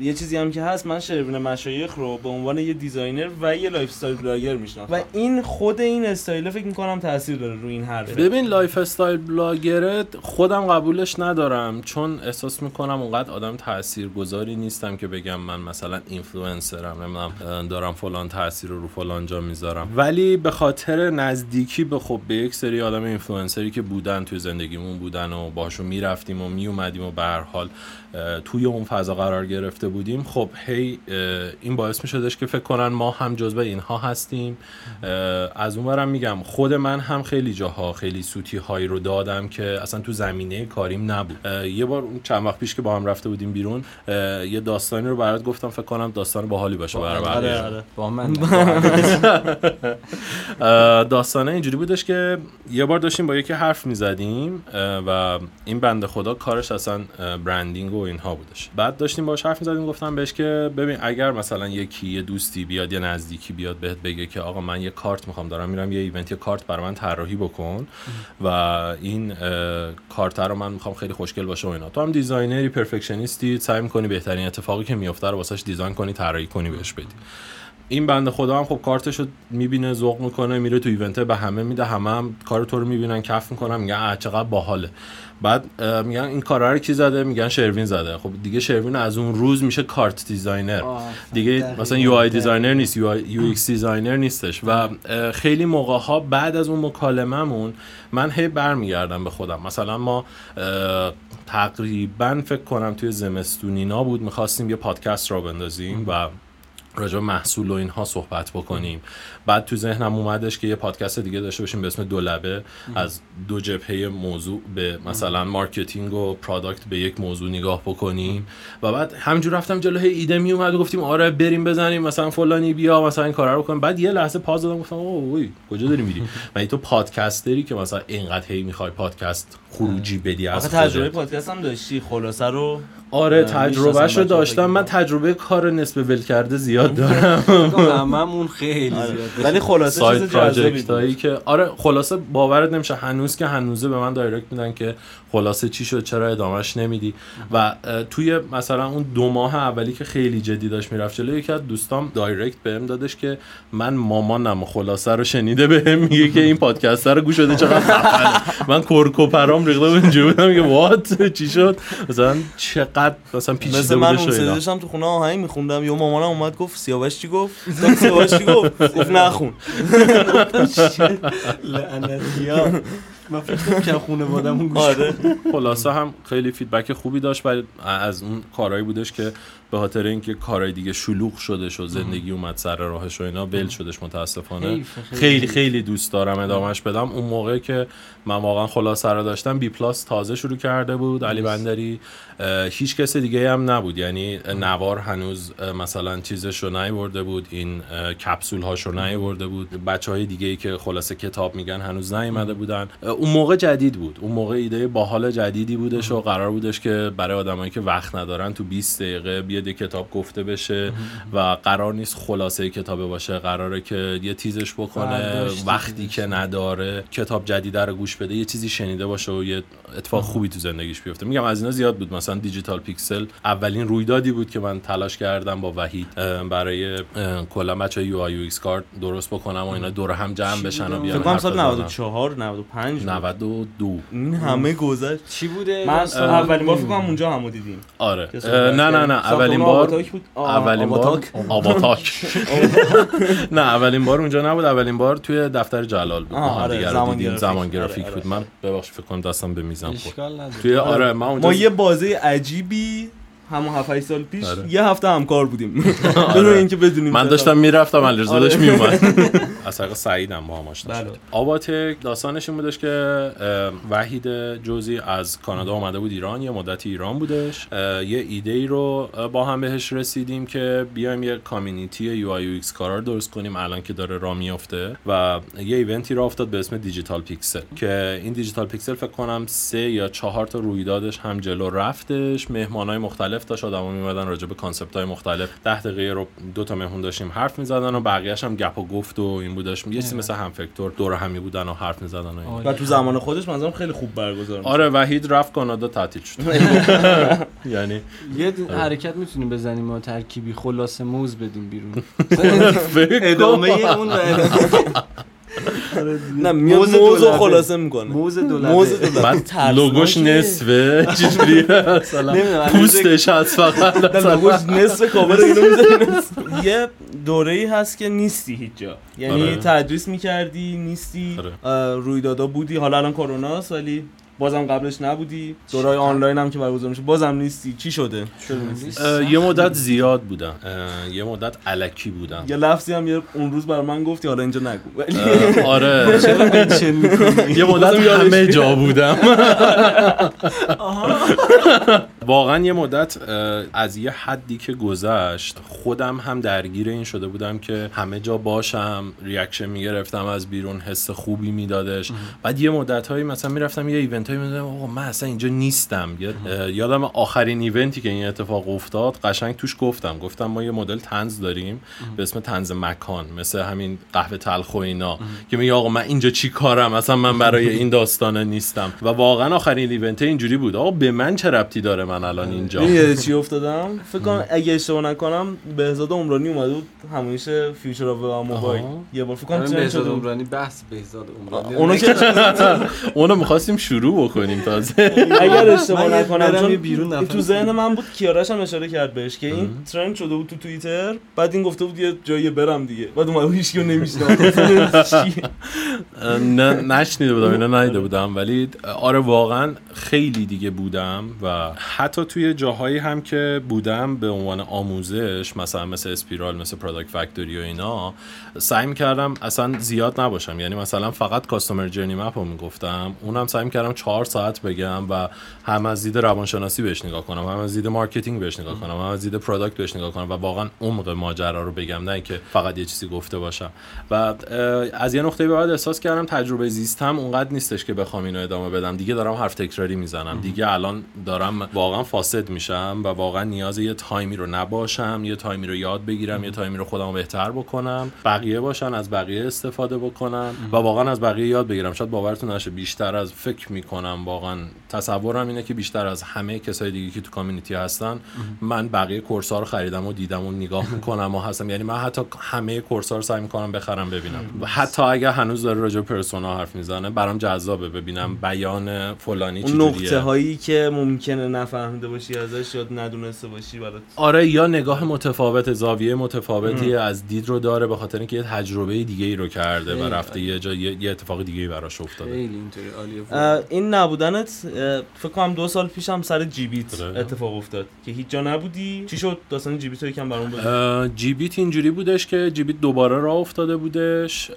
یه چیزی هم که هست من شروین مشایخ رو به عنوان یه designer و یه lifestyle blogger می‌شناسم. و این خود این استایل فکر می‌کنم تاثیر داره روی این حرفه. ببین lifestyle blogger ه خودم قبولش ندارم چون احساس می‌کنم اونقدر آدم تاثیرگذاری نیستم که بگم من مثلا اینفلوئنسرم نمی‌دونم دارم فلان تاثیر رو رو فلان جا می‌ذارم. ولی به خاطر نزدیکی به خب به یک سری آدم اینفلوئنسری که بودن توی زندگیمون بودن و باشون می‌رفتیم و میومدیم و به هر حال توی اون فضا قرار گرفته بودیم. خب هی این باعث می شدش که فکر کنن ما هم جزو اینها هستیم. از اونورم میگم خود من هم خیلی جاها خیلی سوتی هایی رو دادم که اصلا تو زمینه کاریم نبود. یه بار اون چند وقت پیش که با هم رفته بودیم بیرون یه داستانی رو برات گفتم فکر کنم داستان باحالی باشه برای. آره آره. با من. [laughs] اه، داستانه اینجوری بودش که یه بار داشتیم با یکی حرف می‌زدیم و این بنده خدا کارش اصلا branding و اینها بودش. بعد داشتیم باش حرف می‌زدیم گفتم بهش که ببین اگر مثلا یکی یه دوستی بیاد یه نزدیکی بیاد بهت بگه که آقا من یه کارت می‌خوام دارم میرم یه event یه کارت برای طراحی بکن و این کارت رو من می‌خوام خیلی خوشگل باشه و اینا. تو هم designer ی perfectionist ی سعی می‌کنی بهترین اتفاقی که میفته رو واسش design کنی طراحی کنی بهش بدی. این بنده خدا هم خب کارتش رو می‌بینه ذوق می‌کنه میره تو event به همه میده همه هم کار تو رو می‌بینن کف می‌کنن میگن چقدر باحاله. بعد میگن این کارا رو کی زده؟ میگن شروین زده. خب دیگه شروین از اون روز میشه card designer. دیگه مثلا UI designer نیست UX designer نیستش. و خیلی موقع ها بعد از اون مکالمهمون من هی برمیگردم به خودم. مثلا ما تقریبا فکر کنم توی زمستونینا بود می‌خواستیم یه پادکست را بندازیم و راجع محصول و اینها صحبت بکنیم. بعد تو ذهنم اومدش که یه پادکست دیگه داشته باشیم به اسم دولبه. از دو جبهه موضوع به مثلا marketing و product به یک موضوع نگاه بکنیم. و بعد همینجور رفتم جلو هی ایده می اومد و گفتیم آره بریم بزنیم مثلا فلانی بیا مثلا این کارا رو کنیم. بعد یه لحظه pause دادم گفتم اوه کجا داری میری؟ [laughs] من تو podcaster ی که مثلا اینقدر هی می‌خوای پادکست خروجی بدی از تجربه. پادکست هم داشتی خلاصه رو آره تجربهش رو داشتم. من تجربه کار نصف ول کرده زیاد دارم. [laughs] هممون خیلی آره. زیاد. ولی خلاصه سایت چیز جذابی project هایی که آره خلاصه باورت نمیشه هنوز که هنوزه به من direct میدن که خلاصه چی شد چرا ادامهش نمیدی. و توی مثلا اون دو ماه اولی که خیلی جدی داشت می‌رفت جلو یکی از دوستام دایرکت بهم دادش که من مامانم خلاصه رو شنیده بهم. [laughs] میگه که این پادکست رو گوش بده چقدر خفنه. من کرکوپرام ریخته بودم که وات چی شد؟ مثلا چقدر انقدر مثلا پیچیده مثل من اون و داشتم تو خونه آهنگ میخوندم یا مامانم اومد گفت سیاوش چی گفت؟ سیاوش چی گفت؟ گفت نخون. لعنتیا. من فکر کنم که گوش آره. خلاصه هم خیلی feedback خوبی داشت ولی از اون کارهایی بودش که به خاطر اینکه کارهای دیگه شلوغ شدش و زندگی اومد سر راهش و اینا ول شدش متاسفانه. خیلی. خیلی. دوست دارم ادامهش بدم. اون موقع که من واقعا خلاصه رو داشتم بی پلاس تازه شروع کرده بود. علی بندری هیچ کس دیگه هم نبود. یعنی نوار هنوز مثلا چیزش رو نیورده بود. این کپسول هاش رو نیورده بود. بچه های دیگه ای که خلاصه کتاب میگن هنوز نیومده بودن. اون موقع جدید بود. اون موقع ایده باحال جدیدی بودش و قرار بودش که برای آدمایی که وقت ندارن تو 20 دقیقه بیاد یه کتاب گفته بشه و قرار نیست خلاصه کتابه باشه قراره که یه تیزش بکنه وقتی که نداره کتاب جدید رو گوش بده یه چیزی شنیده باشه و یه اتفاق خوبی تو زندگیش بیفته. میگم از اینا زیاد بود. مثلا دیجیتال پیکسل اولین رویدادی بود که من تلاش کردم با وحید برای کلا بچه UI UX کارت درست بکنم و اینا دور هم جمع بشن و بیان فکر سال بزنن. 94 95 بود. 92 این همه گذشت. چی بوده؟ من؟ اولین بار فکر کنم اونجا همو دیدیم. آره. نه نه. نه. اولین بار اولین بار آباتک. [laughs] نه اولین بار اونجا نبود. اولین بار توی دفتر جلال بود. آره، زمان دیدیم. گرافیک. زمان آره، گرافیک آره، بود. من ببخشید فکر کنم دستم به میزم خورد. توی آره من اونجا ما یه بازه عجیبی همون 7 سال پیش آره. یه هفته همکار بودیم [laughs] بدون اینکه بدونیم من. داشتم می‌رفتم علیرضا داشت آره. میومد [laughs] از طریق سعیدم با هم آشنا بله. شد آباتک داستانش این بودش که وحید جوزی از کانادا اومده بود ایران یه مدتی ایران بودش یه ایده ای رو با هم بهش رسیدیم که بیایم یه community UI UX کارا درست کنیم الان که داره را میفته و یه event ی را افتاد به اسم دیجیتال پیکسل که این دیجیتال پیکسل فکر کنم سه یا چهار تا رویدادش هم جلو رفتش مهمانای مختلف داشت. آدما میمدن راجع به concept های مختلف. ده دقیقه رو دو تا مهمون داشتیم حرف می‌زدن و بقیه‌اش هم گپ و گفت و این بودش یه چیزی مثل هم فکتور دور همی بودن و حرف می‌زدن و این. و تو زمان خودش منظورم خیلی خوب برگزار می‌شد. آره وحید رفت کانادا تعطیل شد. [laughs] یعنی یه د- حرکت می‌تونیم بزنیم ما ترکیبی. خلاصه موز بدیم بیرون. [laughs] ادامه اون [laughs] نه میاد موز. خلاصه می‌کنه موز دولبه موز دولبه. لوگوش نصفه [laughs] نمی‌دونم، پوستش هست فقط. لوگوش نصف کاور اینو. [laughs] یه دوره ای هست که نیستی هیچ جا یعنی آره. تدریس می‌کردی نیستی آره. رویدادا بودی حالا الان کرونا ولی بازم قبلش نبودی. دورای آنلاین هم که برگزار میشه. بازم نیستی. چی شده؟ یه مدت زیاد بودم. یه مدت علکی بودم. یه لفظی هم یه اون روز بر من گفتی حالا اینجا نگو. آره؟ یه مدت [laughs] همه جا بودم. [laughs] [laughs] واقعا یه مدت از یه حدی که گذشت خودم هم درگیر این شده بودم که همه جا باشم reaction می‌گرفتم از بیرون حس خوبی میدادش. بعد یه مدت هایی مثلا می‌رفتم یه event هایی می‌دادم آقا من اصلا اینجا نیستم. یادم آخرین event ی که این اتفاق افتاد قشنگ توش گفتم. گفتم ما یه مدل طنز داریم به اسم طنز مکان مثل همین قهوه تلخ و اینا. که میگه آقا من اینجا چی کارم؟ اصلا من برای [laughs] این داستانه نیستم. و واقعا آخرین ایونت اینجوری بود. آقا به من چه ربطی داره من الان اینجا. می‌دونی چی افتادم؟ فکر کنم اگه اشتباه نکنم بهزاد عمرانی اومده بود همونیش فیوچر اف موبایل. یه بار فکر کنم ترند بهزاد. عمرانی بحث بهزاد عمرانی. اونو که [laughs] اونو می‌خواستیم شروع بکنیم تازه. اگر اشتباه یه نکنم چون یه بیرون تو ذهن من بود کیارش هم اشاره کرد بهش که این ترند شده بود تو توییتر بعد این گفته بود یه جایی برم دیگه. بعد اومد هیچ نمیشناخت. [laughs] نه نشنیده بودم اینا ندیده بودم ولی آره واقعا خیلی دیگه بودم و حتی توی جاهایی هم که بودم به عنوان آموزش مثلا مثل اسپیرال مثل Product Factory و اینا سعی می‌کردم اصلا زیاد نباشم. یعنی مثلا فقط customer journey map رو می‌گفتم اونم سعی می‌کردم چهار ساعت بگم و هم از دید روانشناسی بهش نگاه کنم هم از دید marketing بهش نگاه کنم هم از دید product بهش نگاه کنم و واقعا عمق ماجرا رو بگم نه اینکه فقط یه چیزی گفته باشم. و از یه نقطه بعد احساس کردم تجربه زیستم اونقدر نیستش که بخوام اینو ادامه بدم. دیگه دارم حرف تکراری می‌زنم. دیگه الان دارم واقعا فاسد میشم و واقعا نیاز یه تایمی رو نباشم یه تایمی رو یاد بگیرم یه تایمی رو خودم بهتر بکنم بقیه باشن از بقیه استفاده بکنم و واقعا از بقیه یاد بگیرم. شاید باورتون نشه بیشتر از فکر می‌کنم واقعا. تصورم اینه که بیشتر از همه کسای دیگه که تو community هستن من بقیه course ها رو خریدم و دیدم و نگاه می‌کنم و هستم. یعنی من حتی همه course ها رو سعی می‌کنم بخرم ببینم. حتی اگر هنوز داره راجع persona حرف می‌زنه برام جذابه. ببینم بیان فلانی چجوریه نقطه هایی که ممکنه نفهمی نفهمیده باشی ازش یا ندونسته باشی برات. آره یا نگاه متفاوت زاویه متفاوتی از دید رو داره به خاطر اینکه یه تجربه دیگه ای رو کرده و رفته یه جا یه, اتفاق دیگه ای براش افتاده. خیلی اینطوری عالیه. این نبودنت فکر کنم دو سال پیشم سر جیبیت آره. اتفاق افتاد که هیچ جا نبودی. چی شد؟ داستان جیبیت رو یکم برام بگو. جیبیت اینجوری بودش که جیبیت دوباره راه افتاده بودش.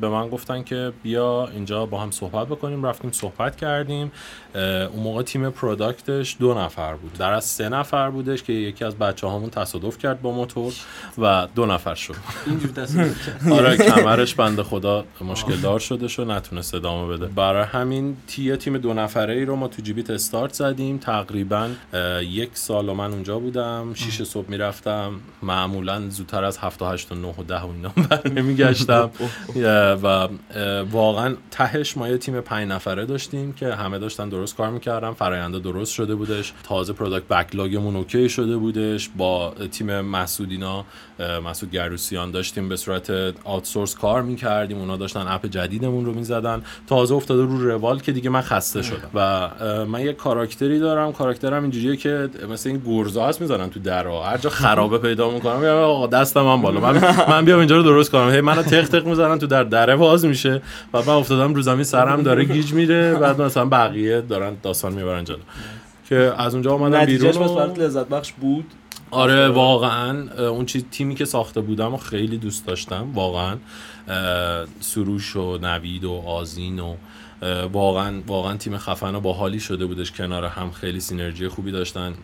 به من گفتن که بیا اینجا با هم صحبت بکنیم. رفتیم صحبت کردیم. اون موقع تیم پروداکتش دو نفر بود. در از سه نفر بودش که یکی از بچه هامون تصادف کرد با موتور و دو نفر شد. اینجور تصادف کرد. [laughs] آره کمرش بنده خدا مشکل دار شده شد نتونست ادامه بده. برای همین تی تیم دو نفره ای رو ما تو جیبیت استارت زدیم. تقریبا یک سال و من اونجا بودم. شیش صبح می‌رفتم. معمولا زودتر از هفت و هشت و نه و ده و اینا برنمیگشتم و واقعا تهش ما یه تیم پنج نفره داشتیم که همه داشتن درست کار می‌کردن. فراینده درست شده بودش. تازه product backlog مون okay شده بودش. با تیم مسعودینا مسعود گروسیان داشتیم به صورت outsource کار می‌کردیم. اونا داشتن app جدیدمون رو می‌زدن. تازه افتاده رو روال که دیگه من خسته شدم. و من یه character ی دارم. character م اینجوریه که مثل این گرزا هست می‌ذارن تو درا. هر جا خرابه پیدا می‌کنم میگم آقا دستم من بالا. من [laughs] من بیام اینجا رو درست کنم. هی منو تق تق می‌زنن تو در دره. باز میشه. و من افتادم رو زمین سرم داره گیج میره. بعد مثلا بقیه دارن داستان می‌برن جلو. که از اونجا اومدم بیرون و- لذت بخش بود؟ آره واقعا اون چیز تیمی که ساخته بودم و خیلی دوست داشتم واقعا سروش و نوید و آزین و واقعا واقعا تیم خفن و باحالی شده بودش کنار هم خیلی سینرژی خوبی داشتن.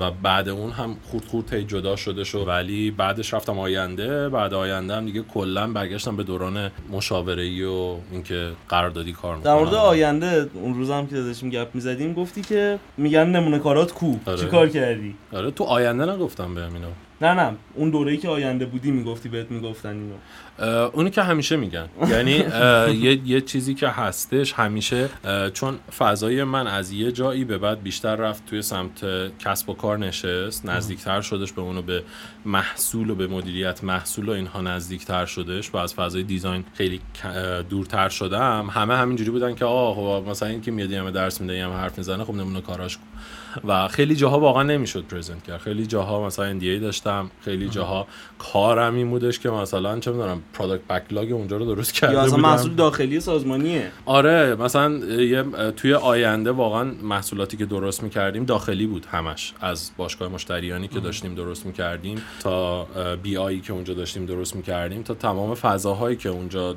و بعد اون هم خورد خورد هی جدا شده شد ولی بعدش رفتم آینده بعد آینده هم دیگه کلا برگشتم به دوران مشاوره ای و اینکه قراردادی کار در می‌کنم. مورد آینده اون روز هم که داشتیم گپ می‌زدیم گفتی که میگن نمونه کارات کو؟ آره. چی کار کردی؟ آره تو آینده نگفتم بهم اینو. نه نه. اون دوره‌ای که آینده بودی می‌گفتی بهت می‌گفتن اینو. اونی که همیشه میگن. یعنی یه, یه چیزی که هستش همیشه چون فضای من از یه جایی به بعد بیشتر رفت توی سمت کسب و کار نشست نزدیکتر شدش به اونو به محصول و به مدیریت محصول و اینها نزدیکتر شدش و از فضای دیزاین خیلی دورتر شدم. همه همینجوری بودن که آه خب مثلا این که میاد همه درس میده همه حرف می‌زنه خب نمونه کاراش کن. و خیلی جاها واقعا نمی‌شد present کرد. خیلی جاها مثلا NDA داشتم. خیلی جاها کارم این بودش که مثلا چه می‌دونم product backlog اونجا رو درست کرده یا اصلا بودم. محصول داخلی سازمانیه. آره مثلا یه توی آینده واقعا محصولاتی که درست می‌کردیم داخلی بود همش. از باشگاه مشتریانی که داشتیم درست می‌کردیم تا بی آیی که اونجا داشتیم درست می‌کردیم تا تمام فضاهایی که اونجا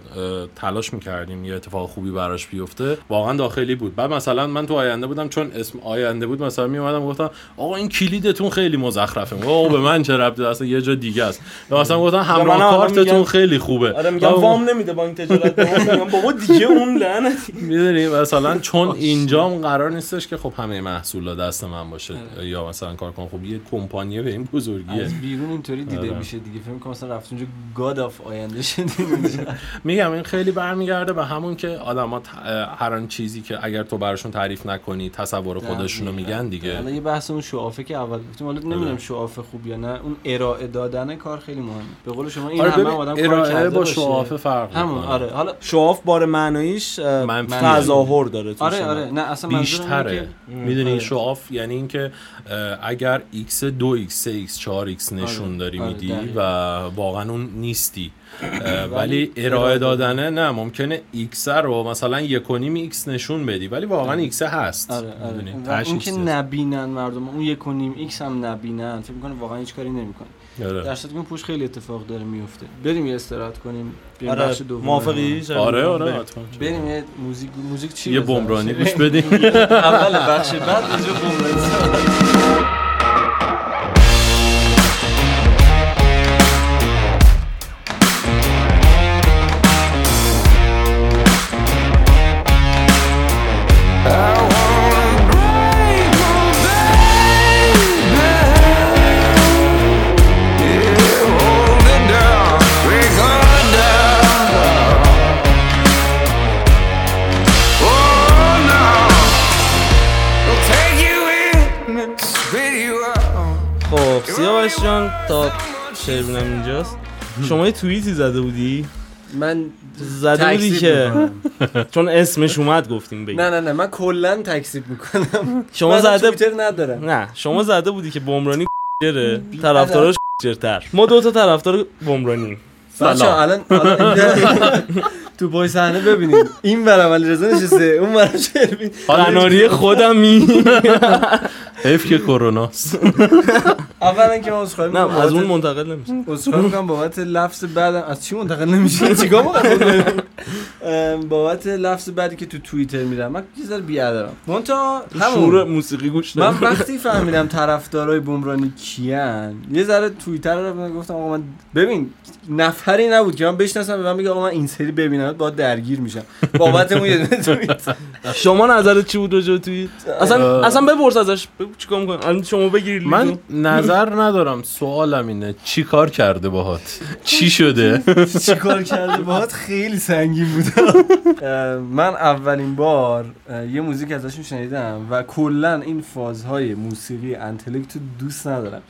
تلاش می‌کردیم یه اتفاق خوبی براش بیفته واقعا داخلی بود. بعد مثلا من تو آینده بودم چون اسم آینده بود مثلا میومدم گفتم آقا این کلیدتون خیلی مزخرفه. آقا به من چه ربطی؟ داره؟ اصلا یه جا دیگه است. مثلا گفتم همراه کارتتون میگم- خیلی خوبه. آره میگم وام نمیده بانک تجارت. به ما میگم بابا دیگه اون لعنتی. می‌دونی مثلا چون اینجا قرار نیستش که خب همه محصولا دست من باشه. یا مثلا کار کنم. خب یه کمپانی به این بزرگیه. از بیرون اینطوری دیده آره. میشه دیگه. فکر کنم مثلا رفت اونجا گاد آف آینده اونجا [laughs] میگم این خیلی برمیگرده به همون که آدما هر آن چیزی که اگر تو براشون تعریف نکنی تصور خودشونو میگن دیگه. حالا یه بحث اون شوافه که اول گفتیم. حالا نمی‌دونم شوافه خوب یا نه. اون ارائه دادن کار خیلی مهمه. به قول شما این آره همه آدم کار کرده با. شعافه فرق همون. آره حالا شواف بار معناییش. تظاهر داره توش. آره آره نه اصلا منظورم اینه بیشتره که- می‌دونی آره. شعاف یعنی اینکه اگر x 2 x 3 x 4 x نشون آره، داری آره، میدی دقیقاً. و واقعا اون نیستی [clears throat] ولی ولی ارائه دادنه نه ممکنه x رو مثلا یک و نیم x نشون بدی ولی واقعا x هست آره؟ آره اون X که. نبینن مردم اون یک و نیم ایکس هم نبینن فکر می‌کنه واقعا هیچ کاری نمی‌کنه آره. در صورتی که پوش خیلی اتفاق داره میفته. بریم یه استراحت کنیم. بریم آره بخش دوم. موافقی؟ آره آره بریم. یه موزیک موزیک چی یه؟ بمرانی گوش [laughs] بدیم. اول بخش بعد اینجا بمرانی. تا شعر بینم اینجاست. شما یه توییتی زده بودی؟ من زده بودی که. چون اسمش اومد گفتیم بگیم. نه نه نه من کلا تکذیب می‌کنم. شما زده توییتر ندارم. نه شما زده بودی که بمرانی جره طرفداراش جرتر ما دو تا طرفدار بمرانی بچه الان [laughs] تو پای صحنه ببینید. این برم علی رضا نشسته اون برم شربین قناری خودمی. حیف که کروناست. اولا که من عذرخواهی نه می‌کنم از اون منتقل نمیشه. عذرخواهی می‌کنم بابت لفظ بعدم از چی منتقل نمیشه؟ چیکار بابت لفظ بعدی که تو توییتر میرم من یه ذره بی‌ادبم. منتها شور همون موسیقی گوش من. وقتی فهمیدم طرفدارای بمرانی کیان یه ذره توییتر رو رفتم گفتم آقا من ببین نفری نبود که من بشناسم به من بگه آقا من این سری ببینم با درگیر میشم. بابت اون یه دونه توییت. شما نظرت چی بود راجع به توییت؟ اصلا. اصلا بپرس ازش بگو چیکار می‌کنی؟ الان شما بگیر من. نظر ندارم سوالم اینه چی کار کرده باهات؟ چی شده؟ [laughs] چیکار کرده باهات؟ خیلی سنگین بود. من اولین بار یه موزیک ازشون شنیدم و کلا این فازهای موسیقی انتلکت رو دوست ندارم.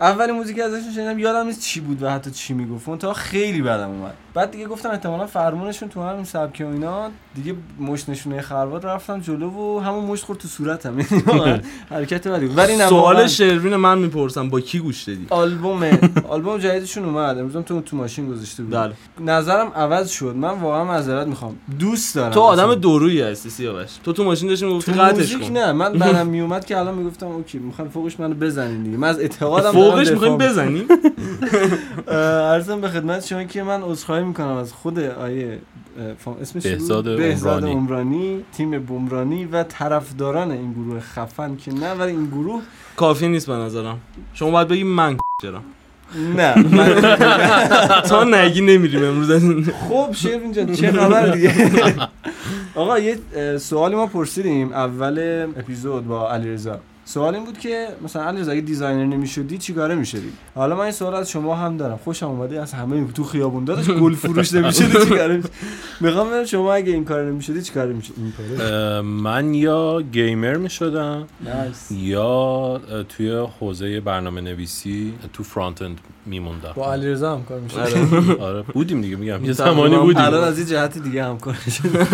اولین موزیک ازشون شنیدم یادم نیست چی بود و حتی چی می‌گفت. تا خیلی بدم اومد. بعد دیگه گفتم احتمالا فرمونشون تو همین سبک و اینا. دیگه مشت نشونه خروات رفتم جلو و همون مشت خورد تو صورتم. یعنی حرکت بدی. ولی نه سوال شروین من می‌پرسم با کی گوش دادی؟ آلبوم [laughs] آلبوم جدیدشون اومد. امروز تو تو ماشین گذاشته بود. بله. نظرم عوض شد. من واقعا معذرت می‌خوام. دوست دارم تو آدم. دورویی هستی سیاوش. تو تو ماشین داشتی می‌گفتی قطعش موزیک کن. نه. من [laughs] بعدم میومد که الان می‌گفتم اوکی می‌خوان فوقش منو بزنین دیگه. من از اعتقادم فوقش می‌خوایم بزنیم. [laughs] اه، عرضم به خدمت شما که من عذرخواهی می‌کنم از خود آیه اسمش؟ بهزاد عمرانی. عمرانی تیم بُمرانی و طرفداران این گروه خفن که نه ولی این گروه کافی نیست به نظرم. شما باید بگی من چرا؟ نه. [laughs] تا نگی نمیریم امروز از این. خب شیرین جان چه خبر دیگه؟ [laughs] آقا یه سوالی ما پرسیدیم. اول اپیزود با علیرضا. سوال این بود که مثلا علیرضا اگه designer نمی‌شدی چیکاره می‌شدی؟ حالا من این سوال از شما هم دارم. خوشم اومده از همه تو خیابون داداش گل فروش نمی‌شدی چیکاره می‌خوام ببینم شما اگه این کار نمی‌شدی چیکاره می‌شدی من یا گیمر می شدم نایس یا توی حوزه برنامه نویسی تو فرانت اند میموندم. با علیرضا هم کار میشه آره. بودیم دیگه میگم. یه زمانی بودیم. الان از این جهت دیگه هم کار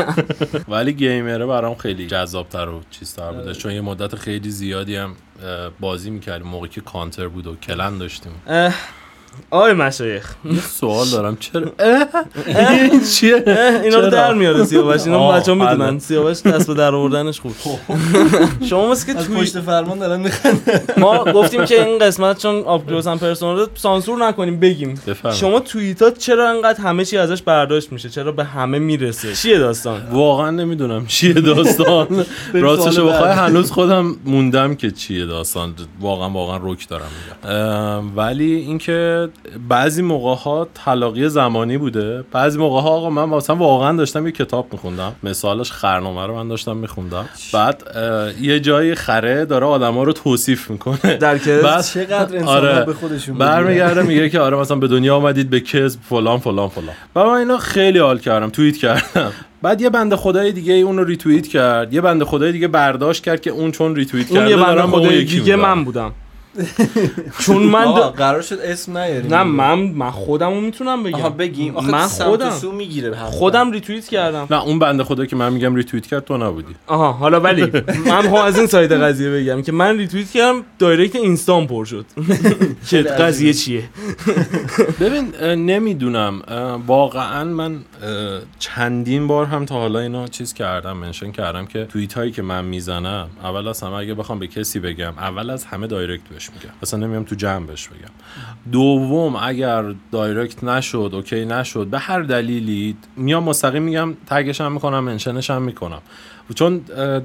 [laughs] ولی گیمره برام خیلی جذابتر و چیزتر بوده چون یه مدت خیلی زیادی هم بازی می‌کردیم. موقعی که کانتر بود و کلن داشتیم. آقای مشایخ. سوال دارم. چرا؟ [laughs] این چیه؟ اینا رو؟ در میاره سیاوش. اینا ها می‌دونن. الان. سیاوش دست به در آوردنش خوب [laughs] شما مثل که توی پشت فرمان دارن میخنده ما گفتیم که این قسمت چون آپکلوز هم پرسونال سانسور نکنیم بگیم. شما توییتات چرا انقدر همه چی ازش برداشت میشه؟ چرا به همه می‌رسه؟ چیه داستان؟ واقعا نمی‌دونم چیه داستان. [laughs] راستش بخوای. هنوز خودم موندم که چیه داستان. واقعا واقعا رک دارم ولی اینکه بعضی موقع ها تلاقی زمانی بوده. بعضی موقع ها آقا من مثلا واقعا داشتم یه کتاب میخوندم. مثالش خرنامه رو من داشتم میخوندم. بعد یه جای خره داره آدما رو توصیف می‌کنه. در بعد چقدر انسان آره. به خودشون. برمیگرده میگه که آره مثلا به دنیا آمدید به کذب فلان فلان فلان. و من اینا خیلی حال کردم توییت کردم. بعد یه بنده خدای دیگه اون رو ریتوییت کرد. یه بنده خدای دیگه برداشت کرد که اون چون ریتوییت اون کرده یه بنده اون خدای دیگه. من بودم. [laughs] چون من دا... قرار شد اسم نیاریم نه من من خودم رو می‌تونم بگم. آها بگیم. آخه من خودم. سو می‌گیره خودم ریتوییت کردم. نه اون بنده خدا که من میگم ریتوییت کرد تو نبودی. آها حالا ولی من هم از این side قضیه بگم که من ریتوییت کردم direct اینستام پر شد. [laughs] که قضیه چیه؟ [laughs] ببین نمی‌دونم. واقعا من چندین بار هم تا حالا اینو چیز کردم mention کردم که توییت هایی که من می‌زنم اول از همه اگه بخوام به کسی بگم اول از همه direct بهش میگم. اصلا نمیام تو جمع بهش بگم. دوم اگر دایرکت نشد اوکی نشد به هر دلیلی میام مستقیم میگم تگش هم می‌کنم منشنش هم می‌کنم. چون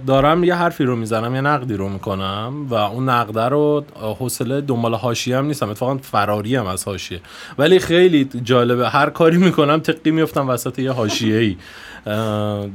دارم یه حرفی رو می‌زنم یه نقدی رو می‌کنم و اون نقده رو حوصله دنبال حاشیه هم نیستم. اتفاقا فراری هم از حاشیه. ولی خیلی جالبه هر کاری می‌کنم تقی میفتم وسط یه حاشیه ای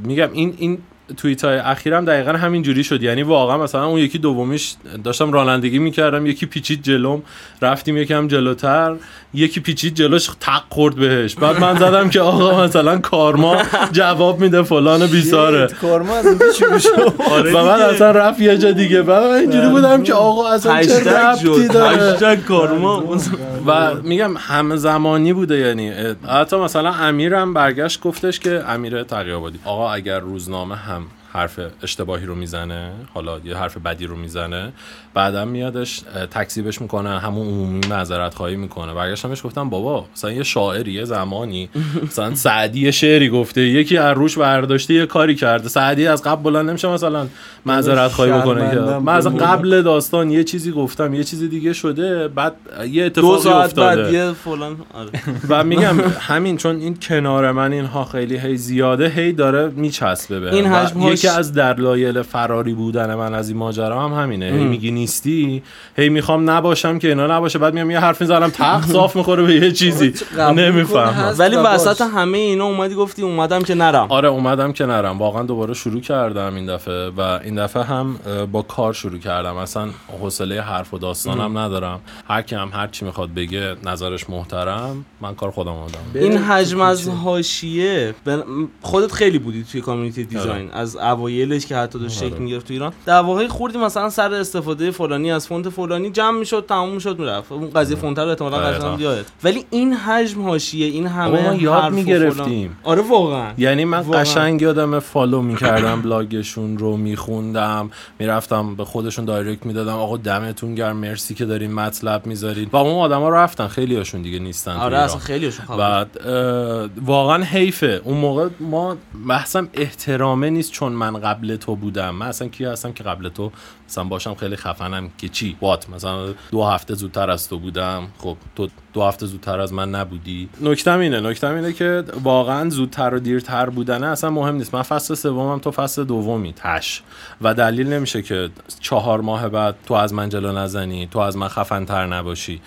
میگم این این توییت های اخیرم دقیقا همین جوری شد. یعنی واقعا مثلا اون یکی دومیش داشتم رانندگی می‌کردم یکی پیچید جلوم رفتیم یکم جلوتر یکی پیچید جلوش تق خورد بهش. بعد من زدم که آقا مثلا کارما جواب میده فلان بیساره کارما از شروع شد [laughs] آره و من اصلا رفت یه جا دیگه. و من اینجوری بودم که آقا اصلا چه ربطی داره؟ هشتگ کارما. و میگم همه زمانی بوده یعنی. حتی مثلا امیرم برگشت گفتش که امیر تقیابادی آقا اگر روزنامه هم حرف اشتباهی رو می‌زنه حالا یه حرف بدی رو می‌زنه. بعدا میادش تکذیبش می‌کنه همون عمومی معذرت خواهی می‌کنه. برگشتم بهش گفتم بابا مثلا یه شاعری یه زمانی. مثلا سعدی یه شعری گفته یکی از روش برداشته یه کاری کرده. سعدی از قبل بلند نمیشه مثلا معذرت خواهی بکنه که من از. قبل داستان یه چیزی گفتم یه چیزی دیگه شده بعد یه دو اتفاقی ساعت افتاده. بعد یه فلان آره. [laughs] و میگم همین چون این کنار من اینها خیلی هی زیاده هی داره میچسبه به این یکی از دلایل فراری بودن من از این ماجرا هم همینه. هی میگی نیستی؟ هی می‌خوام نباشم که اینا نباشه. بعد میام یه حرف می‌زنم تخت صاف می‌خوره به یه چیزی. [laughs] نمی‌فهمم. ولی وسط. همه اینا اومدی گفتی اومدم که نرم. آره اومدم که نرم. واقعا دوباره شروع کردم این دفعه و این دفعه هم با کار شروع کردم. اصلا حوصله حرف و داستانم ندارم. هر کی هم هر چی می‌خواد بگه نظرش محترم من کار خودم آدم این حجم از حاشیه خودت خیلی بودی توی community design. از اوایلش که حتی داشت شکل آره. می‌گرفت تو ایران. دعواهای خردی مثلا سر استفاده فلانی از فونت فلانی جمع می‌شد تموم می‌شد می‌رفت. اون قضیه فونت رو احتمالاً دقیقاً. قشنگ یادت. ولی این حجم حاشیه این همه ما یاد می‌گرفتیم. آره واقعا. یعنی من واقعا. قشنگ یادم follow می‌کردم بلاگشون رو میخوندم می‌رفتم به خودشون direct می‌دادم. آقا دمتون گرم مرسی که دارین مطلب می‌ذارین. و اون آدما رفتن خیلی هاشون دیگه نیستن آره. اصلا خیلیشون خبر بعد واقعا حیفه. اون موقع ما بحثم احترامه نیست چون من قبل تو بودم. من اصلا کی هستم که قبل تو مثلا باشم خیلی خفنم که چی. what؟ مثلا دو هفته زودتر از تو بودم. خب تو دو هفته زودتر از من نبودی. نکتم اینه. نکتم اینه که واقعا زودتر و دیرتر بودنه اصلا مهم نیست. من فصل سومم تو فصل دومی. تش. و دلیل نمیشه که چهار ماه بعد تو از من جلو نزنی تو از من خفنتر نباشی.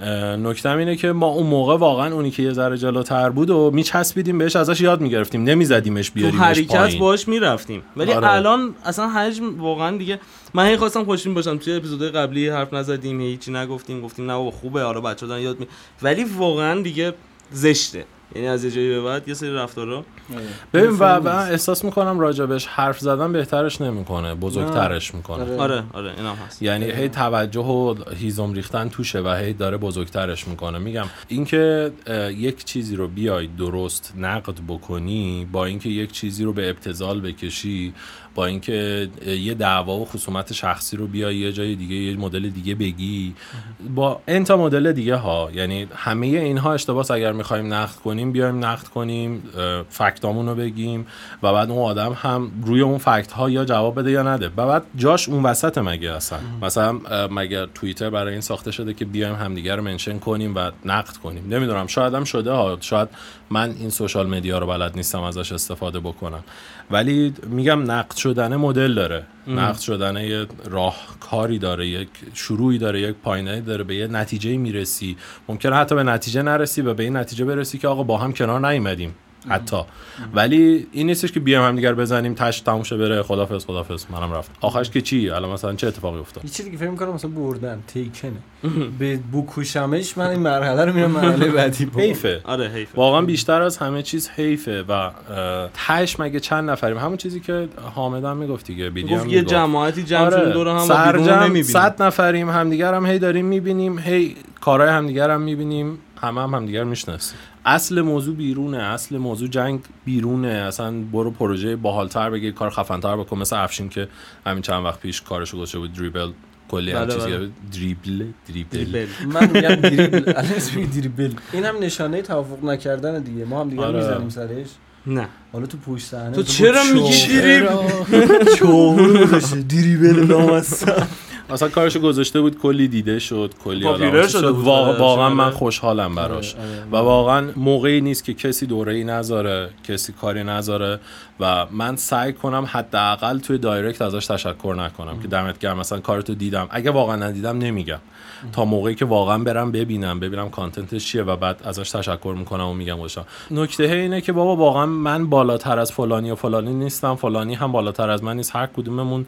اه، نکتم اینه که ما اون موقع واقعا اونی که یه ذره جلوتر بود و میچسبیدیم بهش ازش یاد می‌گرفتیم. نمیزدیمش تو بیاریمش حرکت پایین. باش می‌رفتیم. ولی آره. الان اصلا حجم واقعا دیگه من هی خواستم خوشبین باشم. توی اپیزودهای قبلی حرف نزدیم هیچی نگفتیم گفتیم نه خوبه. آره بچه‌ها دارن یاد می ولی واقعا دیگه زشته. یعنی از یه جایی به بعد یه سری رفتارا. ببین و و احساس می‌کنم راجبش حرف زدن بهترش نمی‌کنه بزرگترش می‌کنه. آره. آره آره اینم هست. یعنی هی توجه و هیزم ریختن توشه و هی داره بزرگترش می‌کنه. میگم اینکه یک چیزی رو بیای درست نقد بکنی با اینکه یک چیزی رو به ابتزال بکشی با اینکه یه دعوا و خصومت شخصی رو بیای یه جای دیگه یه مدل دیگه بگی. با انتا مدل دیگه ها یعنی همه اینها اشتباس اگر می‌خوایم نقد کنیم بیایم نقد کنیم فکتامون رو بگیم و بعد اون آدم هم روی اون فکت ها یا جواب بده یا نده. و بعد جاش اون وسط مگه اصلا؟ مثلا مگه توییتر برای این ساخته شده که بیایم همدیگه رو منشن کنیم و نقد کنیم؟ نمی‌دونم شاید هم شده ها شاید من این سوشال مدیا رو بلد نیستم ازش استفاده بکنم. ولی میگم نقد شدن مدل داره. نقد شدن یه راهکاری داره یک شروعی داره یک پایینه داره به یه نتیجه می‌رسی. ممکنه حتی به نتیجه نرسی و به این نتیجه برسی که آقا با هم کنار نیومدیم. حتی. ولی این نیستش که بیایم هم دیگر بزنیم تش تموم شه بره. خدافظ خدافظ. منم رفت آخرش که چی؟ الان مثلا چه اتفاقی افتاد؟ یه چیزی که فکر می‌کنم مثلا بردن تیکنه به بکوشمش من این مرحله رو میرم مرحله بعدی. [laughs] حیفه. آره حیفه. واقعا بیشتر از همه چیز حیفه و تهش مگه چند نفریم؟ همون چیزی که حامد هم می‌گفت دیگه بیدی یه. جماعتی جمع شدیم دور هم سرجم نمی‌بینیم. صد نفریم همدیگر هم هی داریم می‌بینیم هی کارهای همدیگر هم می‌بینیم همه هم همدیگر می‌شناسیم. اصل موضوع بیرونه اصل موضوع جنگ بیرونه. اصلا برو پروژه باحالتر بگیر کار خفنتر بکن. مثل افشین که همین چند وقت پیش کارشو گذاشته بود دریبل کلی هم بله، چیزی. بله. دریبل؟ دریبل. دریبل. من میگم [laughs] دریبل. الان اسمش دریبل. این هم نشانه توافق نکردن دیگه. ما هم دیگه آره. می‌زنیم سرش. نه. حالا تو پشت صحنه تو چرا میگی چهار گذاشته دریبل [laughs] نامستم اصلا کارشو گذاشته بود کلی دیده شد کلی پاپولر آدم شده بود، واقعا, آره، واقعا من. خوشحالم براش. آره، آره. و واقعا موقعی نیست که کسی دوره ای نذاره کسی کاری نذاره. و من سعی کنم حداقل توی دایرکت ازش تشکر نکنم که دمت گرم مثلا کارتو دیدم. اگه واقعا ندیدم نمیگم. تا موقعی که واقعا برم ببینم ببینم کانتنتش چیه و بعد ازش تشکر می‌کنم و میگم باشم نکته اینه که بابا واقعا من بالاتر از فلانی و فلانی نیستم. فلانی هم بالاتر از من نیست. هر کدوممون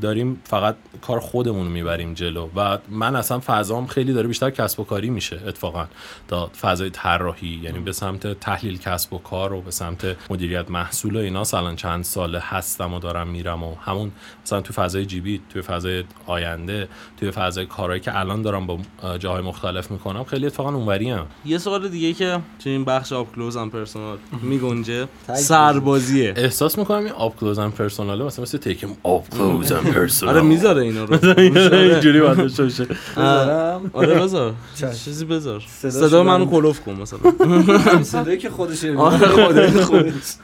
داریم فقط کار خودمون رو می‌بریم جلو و من اصلا فضام خیلی داره بیشتر کسب و کاری میشه اتفاقا. تا فضای طراحی یعنی به سمت تحلیل کسب و کار و به سمت مدیریت محصول و اینا الان چند ساله هستم و دارم میرم و همون مثلا تو فضای جیبی توی فضای آینده توی فضای کارهایی که الان دارم با اه، جاهای مختلف می‌کنم خیلی اتفاقا اونوری هم یه سوال دیگه که تو این بخش آب کلوز هم پرسونال میگنجه سربازیه. احساس می‌کنم این آب کلوز هم پرسوناله مثلا مثل تیکم آب کلوز. هم [laughs] پرسونال آره می‌ذاره اینا رو. [laughs] اینجوری باید داشته باشه. [laughs] بذارم آره بذار. چیزی بذار. صدا. منو کلوف کن مثلا. صدایی که خودشه. آره خودت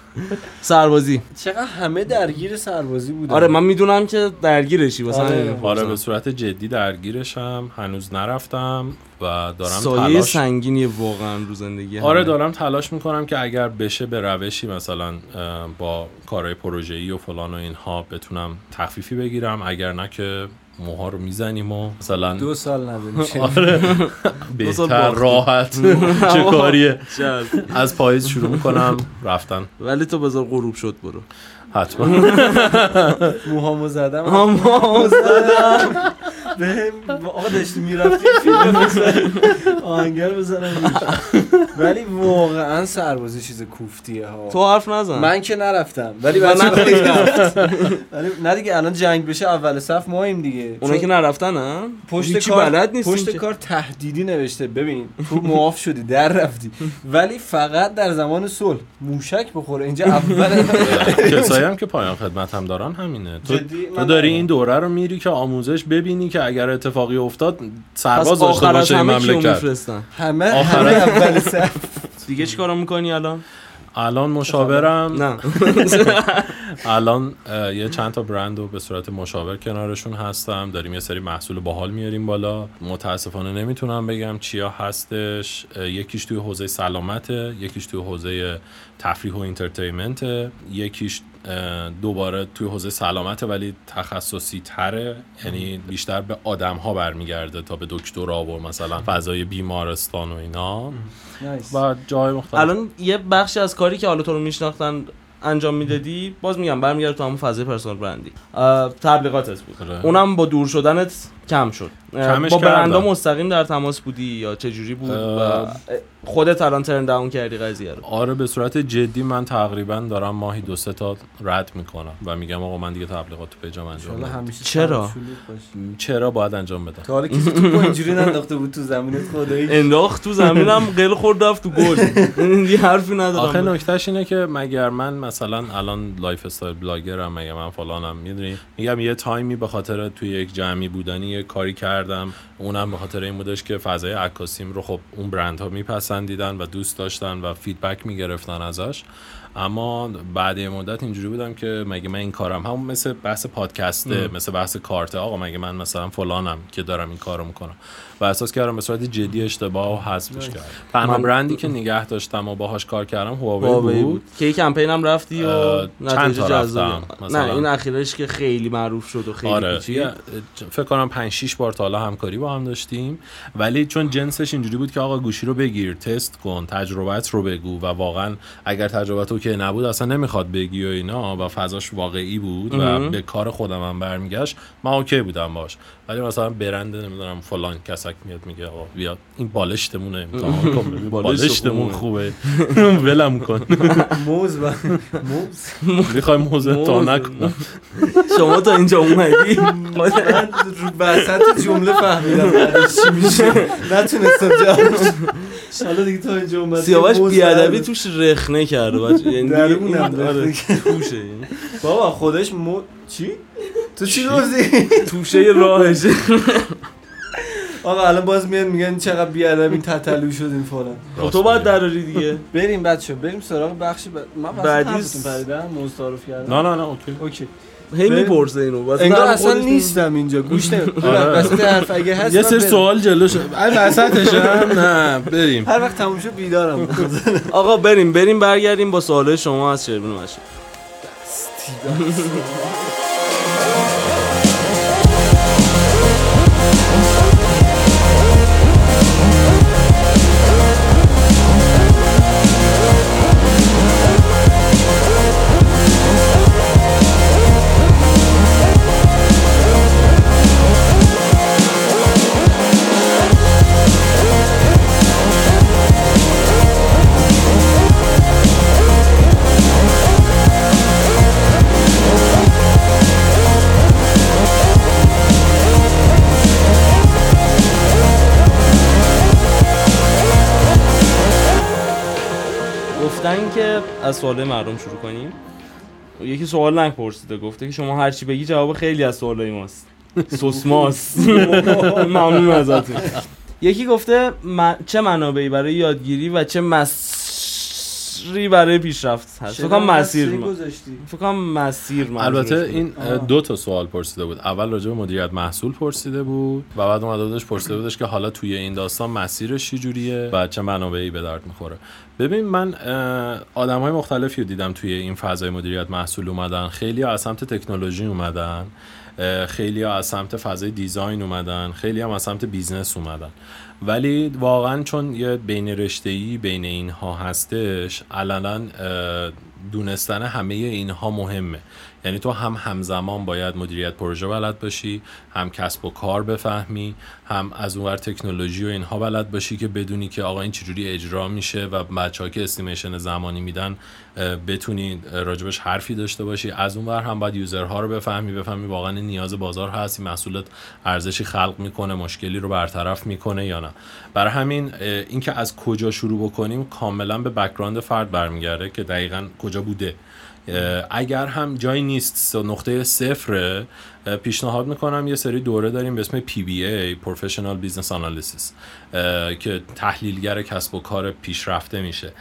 سربازی چقدر همه درگیر سربازی بودن آره من می‌دونم که درگیرشی واسه آره. آره به. صورت جدی درگیرشم هنوز نرفتم و دارم سایه تلاش سنگینیه واقعا رو زندگی آره همه. دارم تلاش می‌کنم که اگر بشه به روشی مثلا با کارهای پروژه‌ای و فلان و اینها بتونم تخفیفی بگیرم اگر نه که موها رو می‌زنیم و مثلا دو سال نداریم. [laughs] آره. بهتر. راحت. [laughs] چه کاریه. از پاییز شروع می‌کنم. رفتن. ولی تو بذار غروب شد برو. حتما. [laughs] موهامو زدم. اما به آقا داشتی می‌رفتی فیلم بزنیم آهنگر بزنم. ولی واقعا سربازی چیز کوفتیه ها. تو حرف نزن. من که نرفتم. ولی من. ولی نه دیگه الان جنگ بشه اول صف ماییم دیگه. اونا که نرفتن ها؟ پشت کار بلد نیستیم پشت. کار تهدیدی نوشته. ببین تو معاف شدی در رفتی. ولی فقط در زمان صلح موشک بخوره. اینجا اول کسایی هم که پایان خدمت هم دارن همینه. تو, داری. این دوره رو میری که آموزش ببینی که اگر اتفاقی افتاد سرباز داشته باشه این مملکت. میفرستن؟ همه؟ آخر- همه اول صف دیگه چیکارا می‌کنی الان؟ الان مشاورم. نه. الان یه چند تا برند رو به صورت مشاور کنارشون هستم. داریم یه سری محصول باحال میاریم بالا. متاسفانه نمی‌تونم بگم چیا هستش. یکیش توی حوزه سلامته یکیش توی حوزه تفریح و entertainment یکیش دوباره توی حوزه سلامته ولی تخصصی تره. یعنی بیشتر به آدم ها برمیگرده تا به دکترا و مثلا فضای بیمارستان و اینا. و جای مختلف. الان یه بخشی از کاری که حالا تو رو میشناختن انجام می‌دادی باز میگم برمیگرده تو همون فضای پرسونال برندی تبلیغاتت بود. آره. اونم با دور شدنت کم شد. با برندا. مستقیم در تماس بودی یا چه جوری بود؟ و خودت الان ترن داون کردی قضیه رو. آره به صورت جدی من تقریبا دارم ماهی دو سه تا رد می‌کنم و میگم آقا من دیگه تبلیغات تو پیجم انجام نمیدم همیشه چرا؟ چرا باید انجام بدم؟ تا حالا کسی تو اینجوری ننداخته بود تو زمینت خدایی انداخت تو زمینم [laughs] قل خورد رفت تو گل. یه حرفی آخه ندارم نکتهش اینه که مگر من مثلا الان lifestyle blogger م مگه من فلانم می‌دونی؟ میگم یه تایمی به خاطر توی یک جمعی بودنی یه کاری کردم. اونم به خاطر این بودش که فضای عکاسیم رو خب اون برندها میپسندیدن و دوست داشتن و feedback می‌گرفتن ازش. اما بعد یه مدت اینجوری بودم که مگه من این کارم همون مثل بحث پادکسته مثل بحث کارته آقا مگه من مثلا فلانم که دارم این کارو می‌کنم. و احساس کردم به صورت جدی اشتباه و حذفش کردم. تنها من- برندی که [laughs] نگه داشتم و باهاش کار کردم هواوی هواوی بود. بود. که یه کمپین هم رفتی و نتیجه رفتم، نه مثلا. این اخیرش که خیلی معروف شد و خیلی آره فکر کنم 5 6 بار تا حالا همکاری با هم داشتیم. ولی چون جنسش اینجوری بود که آقا گوشی رو بگیر تست کن تجربت رو بگو و واقعا اگر تجربت اوکی نبود اصلا نمی‌خواد بگی و اینا و فضاش واقعی بود و. به کار خودم هم برمیگشت من اوکی بودم باش. ولی مثلا برنده نمی‌دونم فلان کسک میاد میگه آقا بیا. این بالشتمونه [laughs] امتحان کن. بالشتمون خوبه. [laughs] ولم کن. [laughs] موز و موز. می‌خوای موزه تا موز. نکنم. شما تا اینجا اومدی؟ من وسط جمله فهمیدم چی میشه. نتونستم جوابش حالا دیگه تا اینجا اومد سیاوش موز بیادبی. توش رخنه کرده بچه یعنی آره، توشه. بابا خودش مو چی؟ تو چی؟ گفتی؟ توشه راهشه. آقا الان باز میان میگن چقدر بیادبی تتلو شدیم فلان. خب تو باید دراری دیگه. بریم بچه بریم سراغ بخش ب... من بعدی پریدم تعارف کردم. نه نه نه اوکی. اوکی. هی. می‌پرسه اینو. واسه انگار اصلا نیستم اینجا. گوش آره. وسط حرف اگه هست یه برم. سوال جلوش ای وسطش هم. نه بریم. هر وقت تموم شد بیدارم. [laughs] آقا بریم بریم برگردیم با سوال شما از شربین مشی از سوال مردم شروع کنیم. یکی سوال نک پرسیده گفته که شما هر چی بگی جواب خیلی از سوالای ماست. سوسماس [laughs] ممنون ازتون. یکی گفته من- چه منابعی برای یادگیری و چه مسری برای پیشرفت هست. فکر کنم مسیر فکر کنم مسیر البته. این دو تا سوال پرسیده بود. اول راجع به مدیریت محصول پرسیده بود و بعد اومده بودش پرسیده بودش که حالا توی این داستان مسیرش چجوریه و چه منابعی به درد می‌خوره؟ ببین من آدم های مختلفی رو دیدم توی این فضای مدیریت محصول اومدن. خیلی ها از سمت تکنولوژی اومدن. خیلی ها از سمت فضای design اومدن. خیلی هم از سمت business اومدن. ولی واقعا چون یه بین رشته‌ای بین اینها هستش علنا دونستن همه اینها مهمه. یعنی تو هم همزمان باید مدیریت پروژه بلد باشی هم کسب و کار بفهمی هم از اونور تکنولوژی و اینها بلد باشی که بدونی که آقا این چجوری اجرا میشه و بچه که estimation زمانی میدن بتونی راجبش حرفی داشته باشی. از اونور هم باید user ها رو بفهمی بفهمی واقعا نیاز بازار هست این محصولت ارزشی خلق می‌کنه مشکلی رو برطرف می‌کنه یا نه. برای همین اینکه از کجا شروع بکنیم کاملا به background فرد برمیگرده که دقیقا کجا بوده. اگر هم جایی نیست نقطه صفره اه، پیشنهاد می‌کنم یه سری دوره داریم به اسم PBA Professional Business Analysis. که تحلیلگر کسب و کار پیشرفته میشه.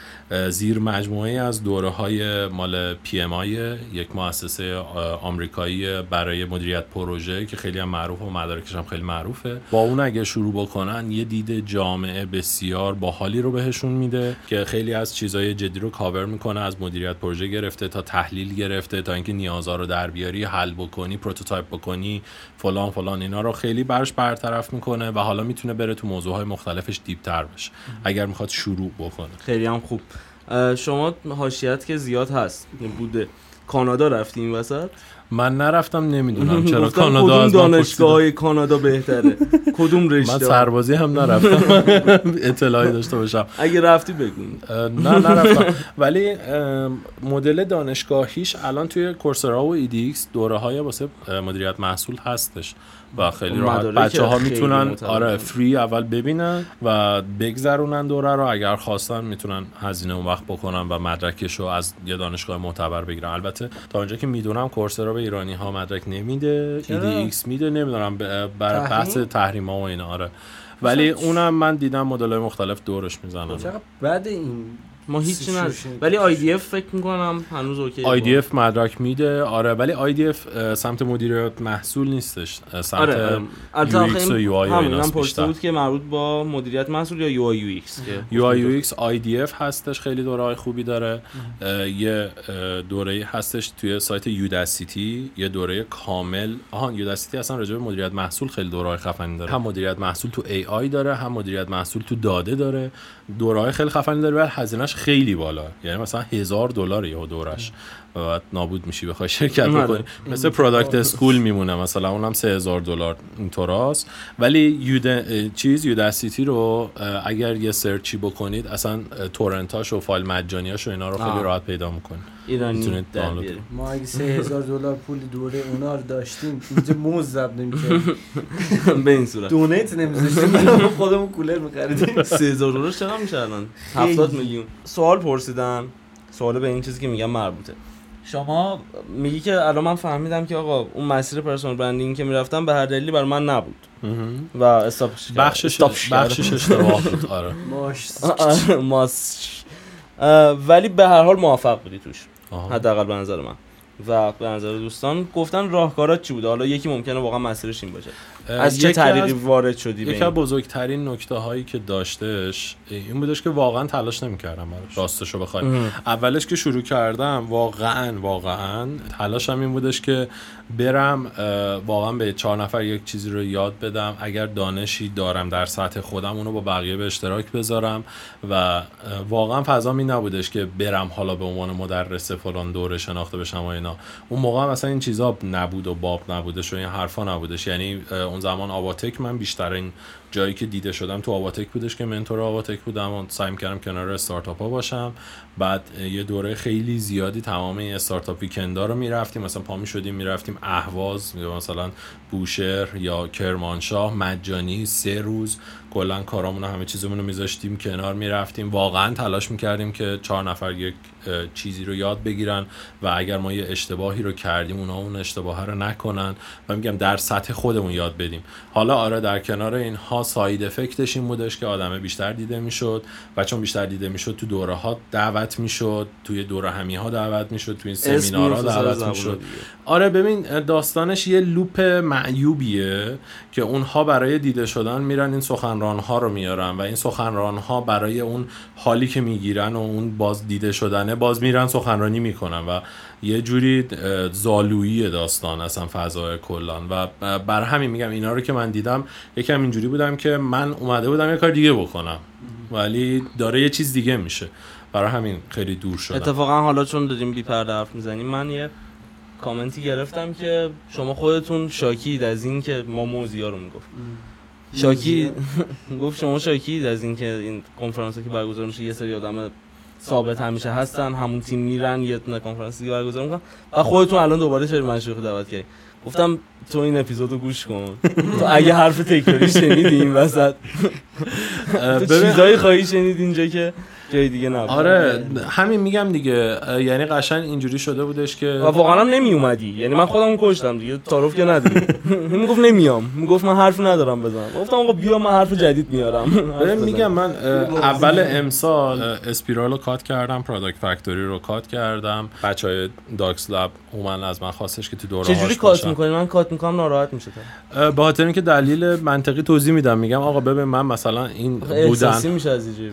زیر مجموعه از دوره های مال PMI یک مؤسسه آمریکایی برای مدیریت پروژه که خیلی هم معروف و مدارکش هم خیلی معروفه. با اون اگه شروع بکنن یه دید جامعه بسیار باحالی رو بهشون میده که خیلی از چیزای جدی رو کاور می‌کنه از مدیریت پروژه گرفته تا تحلیل گرفته تا اینکه نیازها رو در بیاری حل بکنی prototype بکنی فلان فلان اینا رو خیلی براش برطرف می‌کنه و حالا می‌تونه بره تو موضوعهای مختلفش deep تر بشه. اگر می‌خواد شروع بکنه. خیلی هم خوب. شما حاشیت که زیاد هست بوده. کانادا رفتی این وسط؟ من نرفتم نمی‌دونم [laughs] چرا. کانادا از من دانشگاه. کانادا بهتره؟ کدوم من رشته؟ سربازی هم نرفتم. [laughs] اطلاعی داشته باشم. اگه رفتی بگو. نه نرفتم. ولی مدل دانشگاهیش الان توی Coursera و edX دوره های واسه مدیریت محصول هستش. و خیلی خب، راحت بچه ها می‌تونن. آره free اول ببینن و بگذرونن دوره رو اگر خواستن می‌تونن هزینه اون وقت بکنن و مدرکش رو از یه دانشگاه معتبر بگیرن البته تا اونجا که می‌دونم Coursera به ایرانی ها مدرک نمیده چرا؟ edX میده نمی‌دونم برای؟ بحث تحریم ها و اینا آره ولی اونم من دیدم مدل مختلف دورش می‌زنن بعد این ما هیچی سیچویشن نداریم. ولی IDF فکر می‌کنم هنوز okay IDF مدرک میده. آره ولی IDF سمت مدیریت محصول نیستش. سمت آره UX و UI پرسیده بیشتر. بود که مربوط با مدیریت محصول یا UI UX که؟ UI UX IDF هستش خیلی دوره های خوبی داره. اه، یه دوره هستش توی سایت Udacity. یه دوره کامل. آها Udacity اصلا راجع به مدیریت محصول خیلی دوره های خفنی داره. هم مدیریت محصول تو AI داره هم مدیریت محصول تو داده داره. دوره های خیلی خفنی داره ولی هزینهش خیلی بالا. یعنی مثلا هزار دلار یه دورش. بعد نابود میشی بخوای شرکت آره. بکنی. مثل Product School میمونه مثلا اونم 3000 دلار اینطوراست ولی یود چیز Udacity رو اگر یه search ی بکنید اصلا torrent اش و فایل مجانیاش و اینا رو خیلی. راحت پیدا می‌کنید. ایرانی. ما اگه سه هزار دلار پول دوره اونا رو داشتیم اینجا موز ضبط نمی‌کردیم. [laughs] به این صورت. donate نمیذاشتیم. [laughs] خودمون کولر می‌خریدیم. [laughs] 3000 دلار چقدر میشه الان 70 میلیون. سوال پرسیدم سوال به این چیزی که میگم مربوطه. شما میگی که الان من فهمیدم که آقا اون مسیر پرسونال برندینگ که می‌رفتم به هر دلیلی برای من نبود. و استاپش. بخشش. بخشش اشتباه بود. آره. [laughs] ماش. آره، ولی به هر حال موفق بودی توش. حداقل به نظر من. و به نظر دوستان گفتن راهکارات چی بوده؟ حالا یکی ممکنه واقعا مسیرش این باشه. از چه طریقی از- وارد شدی یکی از بزرگترین نکته هایی که داشتش این بودش که واقعا تلاش نمی‌کردم براش. راستشو بخوای. اولش که شروع کردم واقعا واقعا تلاشم این بودش که برم واقعا به چهار نفر یک چیزی رو یاد بدم. اگر دانشی دارم در سطح خودم اونو با بقیه به اشتراک بذارم و واقعا فضا می نبودش که برم حالا به عنوان مدرس فلان دوره شناخته بشم و اینا. اون موقع مثلا این چیزا نبود و باب نبودش و این حرفا نبودش. یعنی اون زمان آواتک من بیشتر این جایی که دیده شدم تو آواتک بودش که منتور آواتک بودم و سعی کردم کنار استارتاپ ها باشم. بعد یه دوره خیلی زیادی تمام این استارتاپ ویکندا رو می‌رفتیم. مثلا پا می شدیم می‌رفتیم اهواز مثلا بوشهر یا کرمانشاه مجانی سه روز. کلا کارامون همه چیزمون رو میذاشتیم کنار می‌رفتیم. واقعا تلاش می‌کردیم که چهار نفر یک چیزی رو یاد بگیرن و اگر ما یه اشتباهی رو کردیم اونا اون اشتباه رو نکنن. و میگم در سطح خودمون یاد بدیم. حالا آره در کنار اینها ساید افکتش این بودش که آدمه بیشتر دیده می‌شد و چون بیشتر دیده می‌شد تو دوره ها دعوت می‌شد توی دوره همی ها دعوت می‌شد توی این سمینارها دعوت می‌شد. آره ببین داستانش یه لوپ معیوبیه که اونها برای دیده شدن میرن این سخنران ها رو میارن و این سخنران ها برای اون حالی که می‌گیرن و اون باز دیده شدنه باز میرن سخنرانی می‌کنن و یه جوری زالویی داستان اصلا فضای کلان. و بر همین میگم اینا رو که من دیدم یکم اینجوری بودم که من اومده بودم یه کار دیگه بکنم. ولی داره یه چیز دیگه میشه. برای همین خیلی دور شدم. اتفاقا حالا چون داریم بی پرده حرف می‌زنیم من یه کامنتی گرفتم که شما خودتون شاکید از این که ما موزیا رو می‌گفت. شاکی [laughs] گفت شما شاکید از این که این کنفرانس که برگزار میشه یه سری آدم ثابت همیشه هستن همون تیم میرن یه دونه کنفرانس دیگه برگزار می‌کنن. و خودتون الان دوباره چرا من شوخی دعوت کردی گفتم تو این اپیزودو گوش کن. تو اگه حرف تکراری شنیدی این وسط. چیزایی خواهی شنید اینجا که جای دیگه نبود. آره همین میگم دیگه یعنی قشنگ اینجوری شده بودش که و واقعا هم نمی اومدی یعنی من خودم کشتم دیگه. تعارف که نداری. [laughs] می‌گفت نمیام. می‌گفت من حرف ندارم بزنم. گفتم آقا بیا من حرف جدید میارم. ببین میگم من اول امسال اسپیرال رو cut کردم Product Factory رو cut کردم. بچه های داکس لب اومدن از من خواستش که تو دوره چجوری هاش cut. می‌کنی؟ من cut می‌کنم ناراحت میشه به خاطر اینکه دلیل منطقی توضیح میدم. میگم آقا ببین من مثلا این بودن احساسی میشه از اینجوری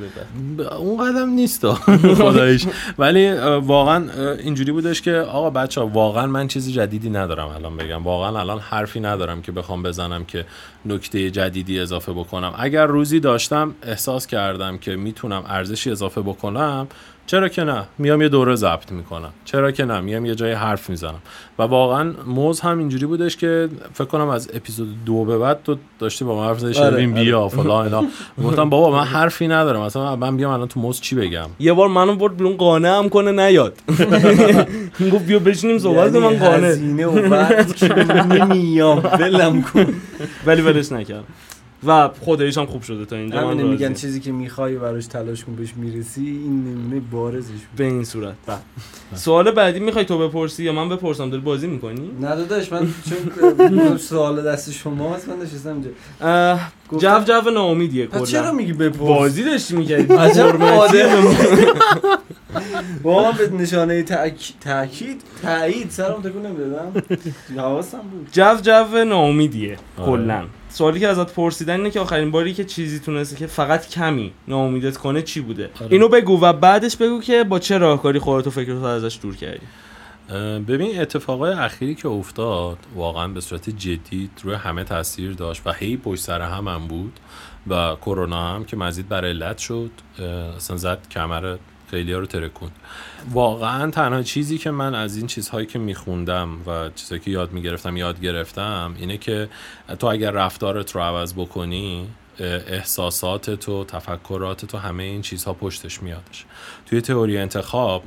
اون قدم نیست خدایش ولی واقعا اینجوری بودش که آقا بچه واقعا من چیزی جدیدی ندارم الان بگم. واقعا الان حرفی ندارم که بخوام بزنم که نکته جدیدی اضافه بکنم. اگر روزی داشتم احساس کردم که می‌تونم ارزشی اضافه بکنم چرا که نه؟ میام یه دوره ضبط می‌کنم. چرا که نه؟ میام یه جای حرف می‌زنم. و واقعا موز هم اینجوری بودش که فکر کنم از اپیزود دو به بعد تو داشتی با من حرف زدی آره، شروین آره. بیا فلان اینا. [laughs] گفتم بابا من حرفی ندارم. مثلا من بیام الان تو موز چی بگم؟ یه بار منو برد بیرون قانع هم کنه نیاد. [laughs] گفت بیا بشینیم صحبت یعنی من قانع. هزینه و وقت [laughs] که نمیام. ولم کن. ولی ولش نکرد و خداییش هم خوب شده تا اینجا. من همینه میگن. چیزی که می‌خوای براش تلاش کن بهش می‌رسی این نمونه بارزش بود. به این صورت. سوال بعدی می‌خوای تو بپرسی یا من بپرسم؟ داری بازی می‌کنی؟ نه داداش من چون سوال دست شما هست من نشستم اینجا. جو جو ناامیدیه پس چرا کلا میگی بپرس؟ بازی داشتی می‌کردی [laughs] عجب آدم واقعا به نشانه تاکید تایید سرم تکون نمی‌دادم. حواسم بود. جو جو ناامیدیه آره. کلا. سوالی که ازت پرسیدن اینه که آخرین باری که چیزی تونسته که فقط کمی ناامیدت کنه چی بوده آره. اینو بگو و بعدش بگو که با چه راهکاری خودت و فکرت ازش دور کردی ببین اتفاقای اخیری که افتاد واقعا به صورت جدی روی همه تاثیر داشت و هی پشت سر هم, هم بود و کرونا هم که مزید بر علت شد اصلا زد کمر خیلی رو ترکوند واقعا تنها چیزی که من از این چیزهایی که میخوندم و چیزهایی که یاد می‌گرفتم یاد گرفتم اینه که تو اگر رفتارت رو عوض بکنی احساسات تو تفکرات تو همه این چیزها پشتش میادش. توی تئوری انتخاب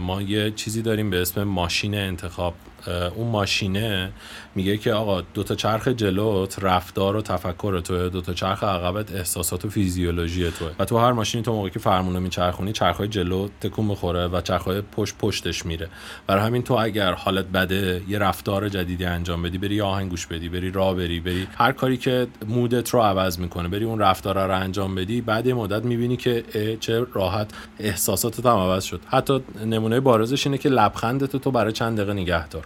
ما یه چیزی داریم به اسم ماشین انتخاب. اون ماشینه میگه که آقا دو تا چرخ جلوت رفتار و تفکر توه دو تا چرخ عقبت احساسات و فیزیولوژی توه. و تو هر ماشینی تو موقعی که فرمون میچرخونی چرخهای جلو تکون می‌خوره و چرخهای پشت پشتش میره. برای همین تو اگر حالت بده یه رفتار جدیدی انجام بدی بری آهنگ گوش بدی بری راه بری بری هر کاری که مودت رو عوض می‌کنه بری اون رفتارا رو انجام بدی بعد یه مدت می‌بینی که چه راحت احساساتت هم عوض شد. حتی نمونه بارزش اینه که لبخندت تو برای چند دقیقه نگه دار.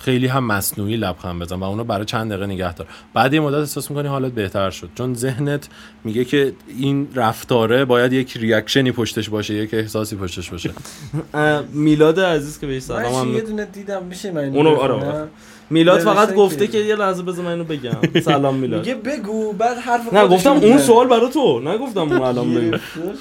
خیلی هم مصنوعی لبخند بزن و اونو برای چند دقیقه نگه دار بعد یه مدت احساس می‌کنی حالت بهتر شد چون ذهنت میگه که این رفتاره باید یک ریاکشنی پشتش باشه یک احساسی پشتش باشه [laughs] میلاد عزیز که بهش سلام من یه دونه دیدم میشه من اونو-؟ آره. میلاد فقط گفته که- یه لحظه بذار من اینو بگم. [laughs] سلام میلاد. میگه بگو بعد حرف نه گفتم اون. سوال برای تو. نگفتم اون الان بگو.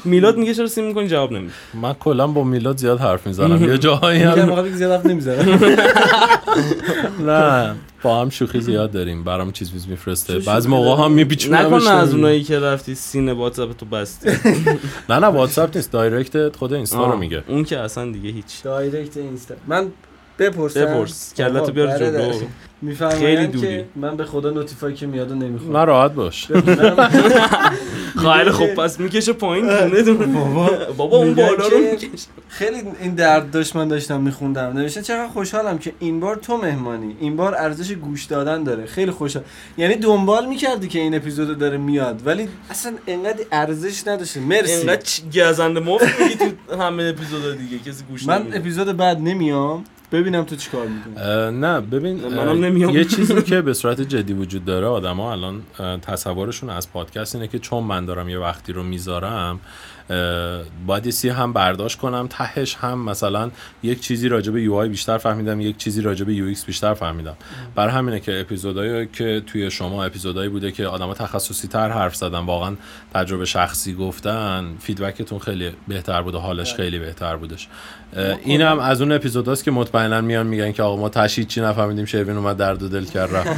میلاد میگه چرا سیم می‌کنی؟ جواب نمیدی من کلا با میلاد زیاد حرف می‌زنم. یه جاهایی میگم هم واقعا زیاد حرف نمی‌زنه [laughs] نه با هم شوخی زیاد داریم. برام چیز میز میفرسته. بعض موقع هم داری؟ میپیچونم نکن از اونایی که رفتی سینه واتساپ تو بستی. [laughs] نه نه واتساپ نیست. direct خود اینستا رو میگه. اون که اصلا دیگه هیچ. direct اینستا. من بپرسم بپرس. کله‌تو بیار جلو. میفرمایند خیلی که دوری. من به خدا notif ای که میاد و نه راحت باش. [laughs] خیلی خوب پس می‌کشه پایین دونه دونه. بابا. [laughs] بابا اون بالا رو که می‌کشه. خیلی این درد داشت من داشتم میخوندم. نوشته چقدر خوشحالم که این بار تو مهمانی. این بار ارزش گوش دادن داره. خیلی خوشحال. یعنی دنبال می‌کردی که این اپیزودو داره میاد ولی اصلا انقدر ارزش نداشته. مرسی. اینقدر چ- گزنده مفت میگی تو همه اپیزودا دیگه کسی گوش من اپیزود بعد نمیام. ببینم تو چیکار می‌کنی. نه ببین منم نمیام. یه چیزی [laughs] که به صورت جدی وجود داره آدما الان تصورشون از پادکست اینه که چون من دارم یه وقتی رو می‌ذارم باید یه سی هم برداشت کنم تهش هم مثلا یک چیزی راجع به UI بیشتر فهمیدم یک چیزی راجع به UX بیشتر فهمیدم. بر همینه که اپیزودایی که توی شما اپیزودایی بوده که آدما تخصصی تر حرف زدن واقعا تجربه شخصی گفتن فیدبکتون خیلی بهتر بوده حالش خیلی بهتر بودش. اه، اینم از اون اپیزوداست که مطمئنا میان میگن که آقا ما تشهید چی نفهمیدیم شروین اومد درد و دل کرد رفت.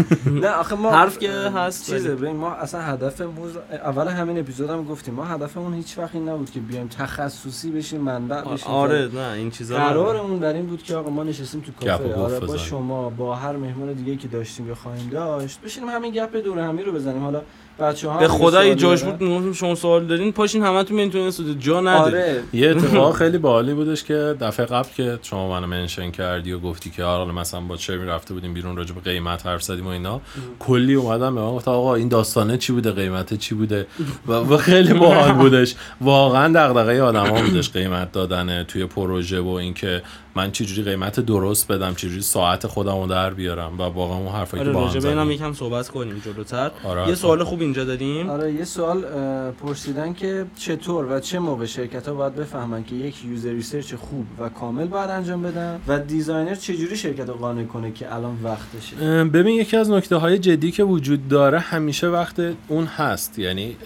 [laughs] نه آخه ما حرف که هست چیزه ببین ما اصلا هدفمون اول همین اپیزود هم گفتیم ما هدفمون هیچ وقت این نبود که بیایم تخصصی بشیم منبع بشیم. آره نه این چیزا قرارمون بر این بود که آقا ما نشستیم تو کافه. آره با. شما با هر مهمان دیگه که داشتیم یا خواهیم داشت بشینیم همین گپ دور همی رو بزنیم. حالا بچه ها به خدا یه جاش بود می‌گفتیم شما سوال دارین پاشین همتون می‌تونین استودیو جا نداری آره. یه اتفاق خیلی باحالی بودش که دفعه قبل که شما منو منشن کردی و گفتی که آره مثلا با شروین رفته بودیم بیرون راجع به قیمت حرف زدیم و اینا کلی اومدم به من گفت آقا این داستانه چی بوده؟ قیمت چی بوده؟ و, و خیلی باحال [laughs] بودش. واقعا دغدغه آدما بودش قیمت دادن توی پروژه و اینکه من چجوری قیمت درست بدم چجوری ساعت خودم رو در بیارم و واقعا اون حرفایی که آره با هم زدیم. یکم صحبت کنیم جلوتر آره، یه. سوال خوب اینجا داریم آره یه سوال پرسیدن که چطور و چه موقع شرکت ها باید بفهمن که یک user research خوب و کامل باید انجام بدن و designer چجوری شرکت رو قانع کنه که الان وقتشه ببین یکی از نکته های جدی که وجود داره همیشه وقت اون هست یعنی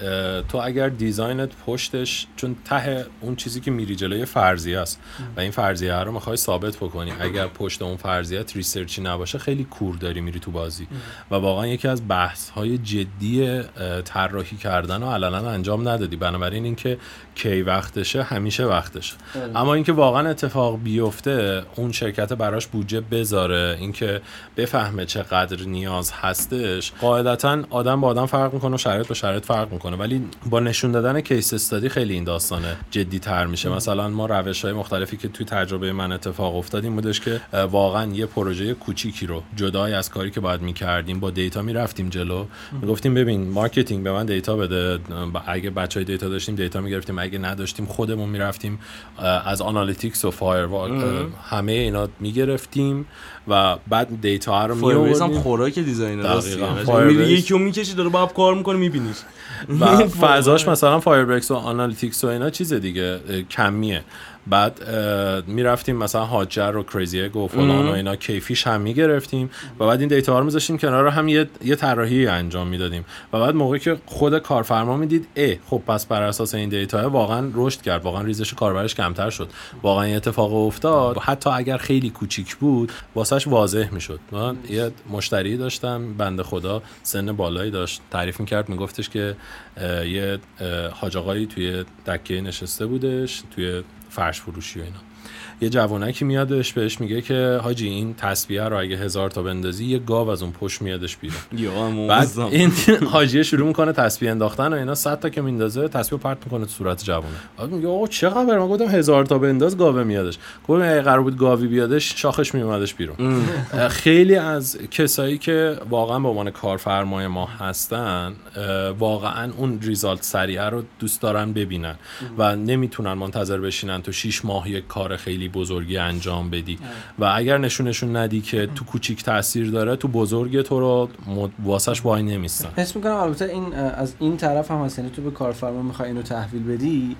تو اگر design ت پشتش چون ته اون چیزی که میری جلوی فرضیه است و این فرضیه رو می‌خوای ثابت بکنی. اگر پشت اون فرضیت research ی نباشه خیلی کور داری میری تو بازی. و واقعا یکی از بحث های جدی طراحی کردن و علنا انجام ندادی. بنابراین اینکه کی وقتشه همیشه وقتشه. اما اینکه واقعا اتفاق بیفته اون شرکت براش بودجه بذاره اینکه بفهمه چقدر نیاز هستش قاعدتا آدم با آدم فرق می‌کنه و شرایط با شرایط فرق می‌کنه. ولی با نشون دادن کیس استادی خیلی این داستانه جدی تر میشه مثلا ما روش های مختلفی که توی تجربه من اتفاق افتاد این بودش که واقعا یه پروژه کوچیکی رو جدای از کاری که باید می‌کردیم با data می‌رفتیم جلو. می‌گفتیم ببین marketing به من data بده. اگه بچه های data داشتیم data می‌گرفتیم. اگه نداشتیم خودمون می‌رفتیم از Analytics و Firebase همه اینا می‌گرفتیم و بعد data رو Firebase هم میآوردیم. خوراک designer دقیقاً. میری. یکی رو می‌کشی داره با کار می‌کنه میبینیش. و [laughs] فضاش مثلا Firebase و Analytics و اینا چیز دیگه کمیه. بعد می‌رفتیم مثلا هاجر و کریزی اگ و فلان و اینا کیفیش هم می‌گرفتیم و بعد این دیتا رو میذاشتیم کنار هم یه یه طراحی انجام می‌دادیم و بعد موقعی که خود کارفرما می‌دید اه خب پس بر اساس این دیتا واقعا رشد کرد واقعا ریزش کاربرش کمتر شد واقعا این اتفاق افتاد. حتی اگر خیلی کوچیک بود واسش واضح می‌شد. من یه مشتری داشتم بنده خدا سن بالایی داشت. تعریف می‌کرد میگفتش که یه اه، حاج آقایی توی دکه نشسته بودش توی فرش فروشی و اینا یه جوانکی میادش بهش میگه که حاجی این تسبیح رو اگه هزار تا بندازی یه گاو از اون پشت میادش بیرون. [laughs] بعد این [laughs] حاجیه شروع می‌کنه تسبیح انداختن و اینا 100 تا که میندازه تسبیح رو پرت می‌کنه تو صورت جوونه بعد میگه آقا چه خبر من گفتم هزار تا بنداز گاوه میادش. گفتم اگه قرار بود گاوی بیادش شاخش میومدش بیرون. خیلی از کسایی که واقعا به عنوان کارفرمای ما هستن واقعا اون ریزالت سریعه رو دوست دارن ببینن و نمی‌تونن منتظر بشینن تو 6 ماه یک کار خیلی بزرگی انجام بدی. و اگر نشونشون ندی که تو کوچیک تاثیر داره تو بزرگ تو رو مد- واسش وای نمیستن. حس می‌کنم البته این از این طرف هم هست. یعنی تو به کارفرما می‌خوای اینو تحویل بدی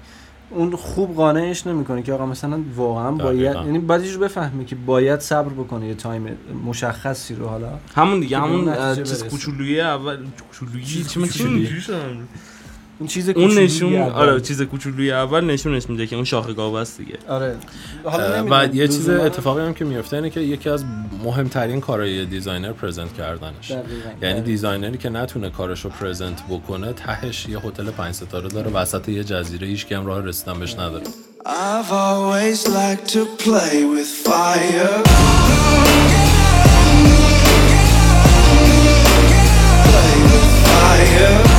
اون خوب قانعش نمی‌کنه که آقا مثلا واقعا باید دقیقاً. یعنی جور بفهمه که باید صبر بکنه یه تایم مشخصی رو حالا. همون دیگه همون چیز. کوچولویی اول کوچولویی چی من اون چیز اون نشون اول. آره چیز کوچولوی اول نشونش میده که اون شاخه گاو است دیگه آره و یه چیز اتفاقی هم که میفته اینه که یکی از مهمترین کارهای designer present کردنش دقیقاً. یعنی دقیقاً. designer ی که نتونه کارش رو present بکنه تهش یه هتل پنج ستاره داره وسط یه جزیره هیچ هم راه رسیدن بهش نداره I've always liked to play with fire. Play with fire.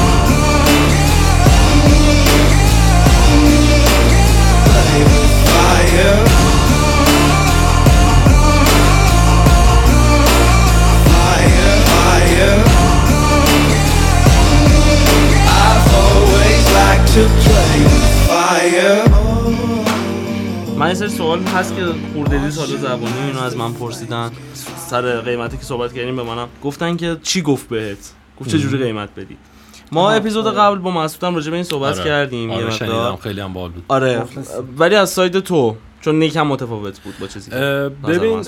من یه سوال هست که خوردلی سال زبانی اینو از من پرسیدن. سر قیمتی که صحبت کردیم به منم. گفتن که چی گفت بهت؟ گفت چه جوری قیمت بدی؟ ما اپیزود قبل با مسعود هم راجع به این صحبت آره. کردیم. یه آره شنیدم خیلی هم باحال بود. آره. ولی از side تو. چون نیکم متفاوت بود با چیزی که ببین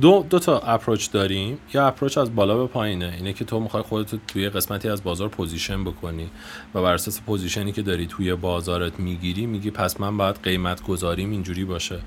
دو, دو تا approach داریم. یه approach از بالا به پایینه. اینه که تو می‌خوای خودت توی قسمتی از بازار position بکنی و بر اساس position ی که داری توی بازارت می‌گیری میگی پس من باید قیمت گذاریم اینجوری باشه.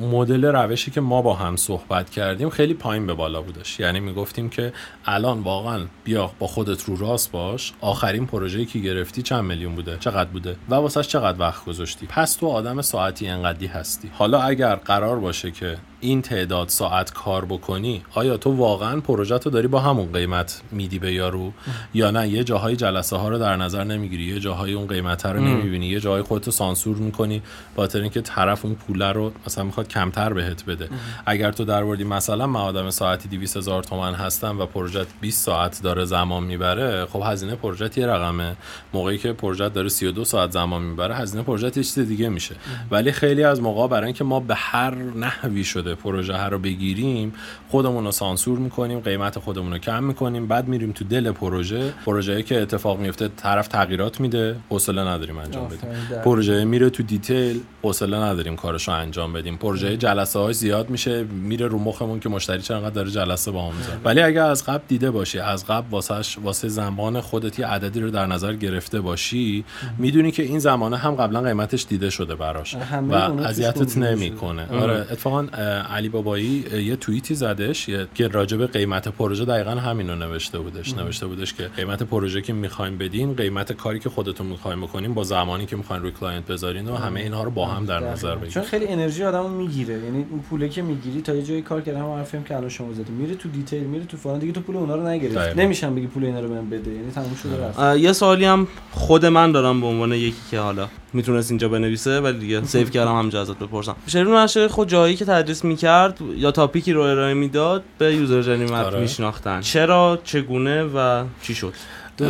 مدل روشی که ما با هم صحبت کردیم خیلی پایین به بالا بودش. یعنی می‌گفتیم که الان واقعا بیا با خودت رو راست باش. آخرین پروژه‌ای که گرفتی چند میلیون بوده؟ چقدر بوده؟ و واسش چقدر وقت گذاشتی؟ پس تو آدم ساعتی انقدی هستی. حالا اگر قرار باشه که این تعداد ساعت کار بکنی آیا تو واقعا پروژه تو داری با همون قیمت میدی به یارو؟ یا نه یه جاهای جلسه ها رو در نظر نمی‌گیری یه جاهای اون قیمت رو نمی‌بینی یه جاهای خودتو سانسور می‌کنی با اینکه طرف اون پوله رو مثلا می‌خواد کمتر بهت بده. اگر تو در وردی مثلا من آدم ساعتی 200 هزار تومن هستم و پروژه 20 ساعت داره زمان می‌بره خب هزینه پروژه یه رقمه. موقعی که پروژه داره 32 ساعت زمان می‌بره هزینه پروژه یه چیز دیگه میشه. ولی خیلی از موقع برای اینکه ما به هر نحوی شده پروژه رو بگیریم خودمون رو سانسور می‌کنیم قیمت خودمون رو کم می‌کنیم بعد میریم تو دل پروژه. پروژه‌ای که اتفاق میفته طرف تغییرات میده حوصله نداریم انجام بدیم. پروژه میره تو detail. حوصله نداریم کارش رو انجام بدیم. پروژه جلسه های زیاد میشه میره رو مخمون که مشتری چقدر داره جلسه با هم می‌ذاره. ولی اگر از قبل دیده باشی از قبل واسش واسه زمان خودت یه عددی رو در نظر گرفته باشی می‌دونی که این زمانه هم قبلا قیمتش دیده شده براش و اذیتت نمی‌کنه. آره. اتفاقا اه، علی بابایی یه توییتی زدش که راجب قیمت پروژه دقیقا همین رو نوشته بودش. نوشته بودش که قیمت پروژه که می‌خوایم بدین قیمت کاری که خودتون می‌خوایم بکنین با زمانی که می‌خواین روی client بذارین و همه اینها رو با هم در نظر. بگیرید چون خیلی انرژی آدمو می‌گیره. یعنی اون پوله که می‌گیری تا یه جایی کار کردم هم حرفی هم که الان شما زدی. میره تو detail میره تو فلان دیگه تو پول اونا رو نگرفت. نمیشم بگی پول اینا رو بهم بده. یعنی تموم شده رفت. اه، یه سوالی هم خود من دارم به عنوان یکی که حالا می‌تونست اینجا بنویسه ولی دیگه save کردم همینجا ازت بپرسم. شریف نشه خود جایی که تدریس می‌کرد یا topic ی رو ارائه می‌داد به user journey map آره. میشناختن. چرا چگونه و چی شد؟ [laughs]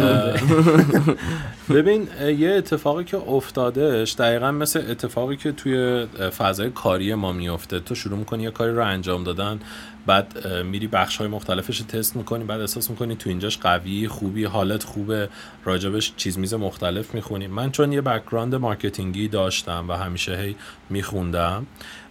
ببین یه اتفاقی که افتادش دقیقا مثل اتفاقی که توی فضای کاری ما میفته تو شروع می‌کنی یه کاری رو انجام دادن. بعد میری بخش های مختلفش تست می‌کنی بعد احساس می‌کنی تو اینجاش قوی خوبی حالت خوبه راجبش چیز میز مختلف می‌خونی. من چون یه background marketing ی داشتم و همیشه هی میخوندم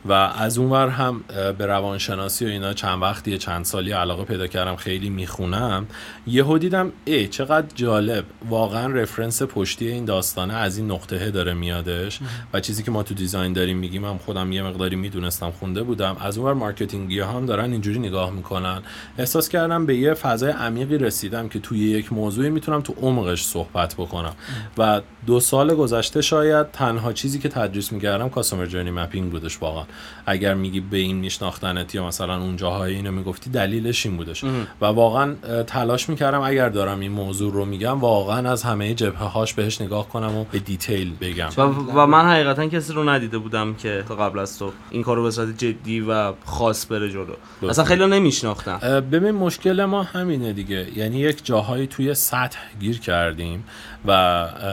و از اونور هم به روانشناسی و اینا چند وقتی چند سالی علاقه پیدا کردم خیلی می‌خونم. یهو دیدم ای چقدر جالب. واقعا reference پشتی این داستانه از این نقطه داره میادش. و چیزی که ما تو design داریم میگیم هم خودم یه مقداری می‌دونستم خونده بودم. از اونور marketing ی هم دارن اینجوری نگاه می‌کنن. احساس کردم به یه فضای عمیقی رسیدم که توی یک موضوعی می‌تونم تو عمقش صحبت بکنم. و دو سال گذشته شاید تنها چیزی که تدریس می‌کردم customer journey mapping بودش واقعا. اگر میگی به این میشناختنت یا مثلا اون جاهای اینو می‌گفتی دلیلش این بودش. و واقعا تلاش می‌کردم اگر دارم این موضوع رو میگم واقعا از همه جبهه هاش بهش نگاه کنم و به دیتیل بگم. و, و من حقیقتا کسی رو ندیده بودم که تا قبل از تو این کارو به صورت جدی و خاص بره جلو. اصلا خیلی نمیشناختم. ببین مشکل ما همینه دیگه. یعنی یک جاهایی توی سطح گیر کردیم. و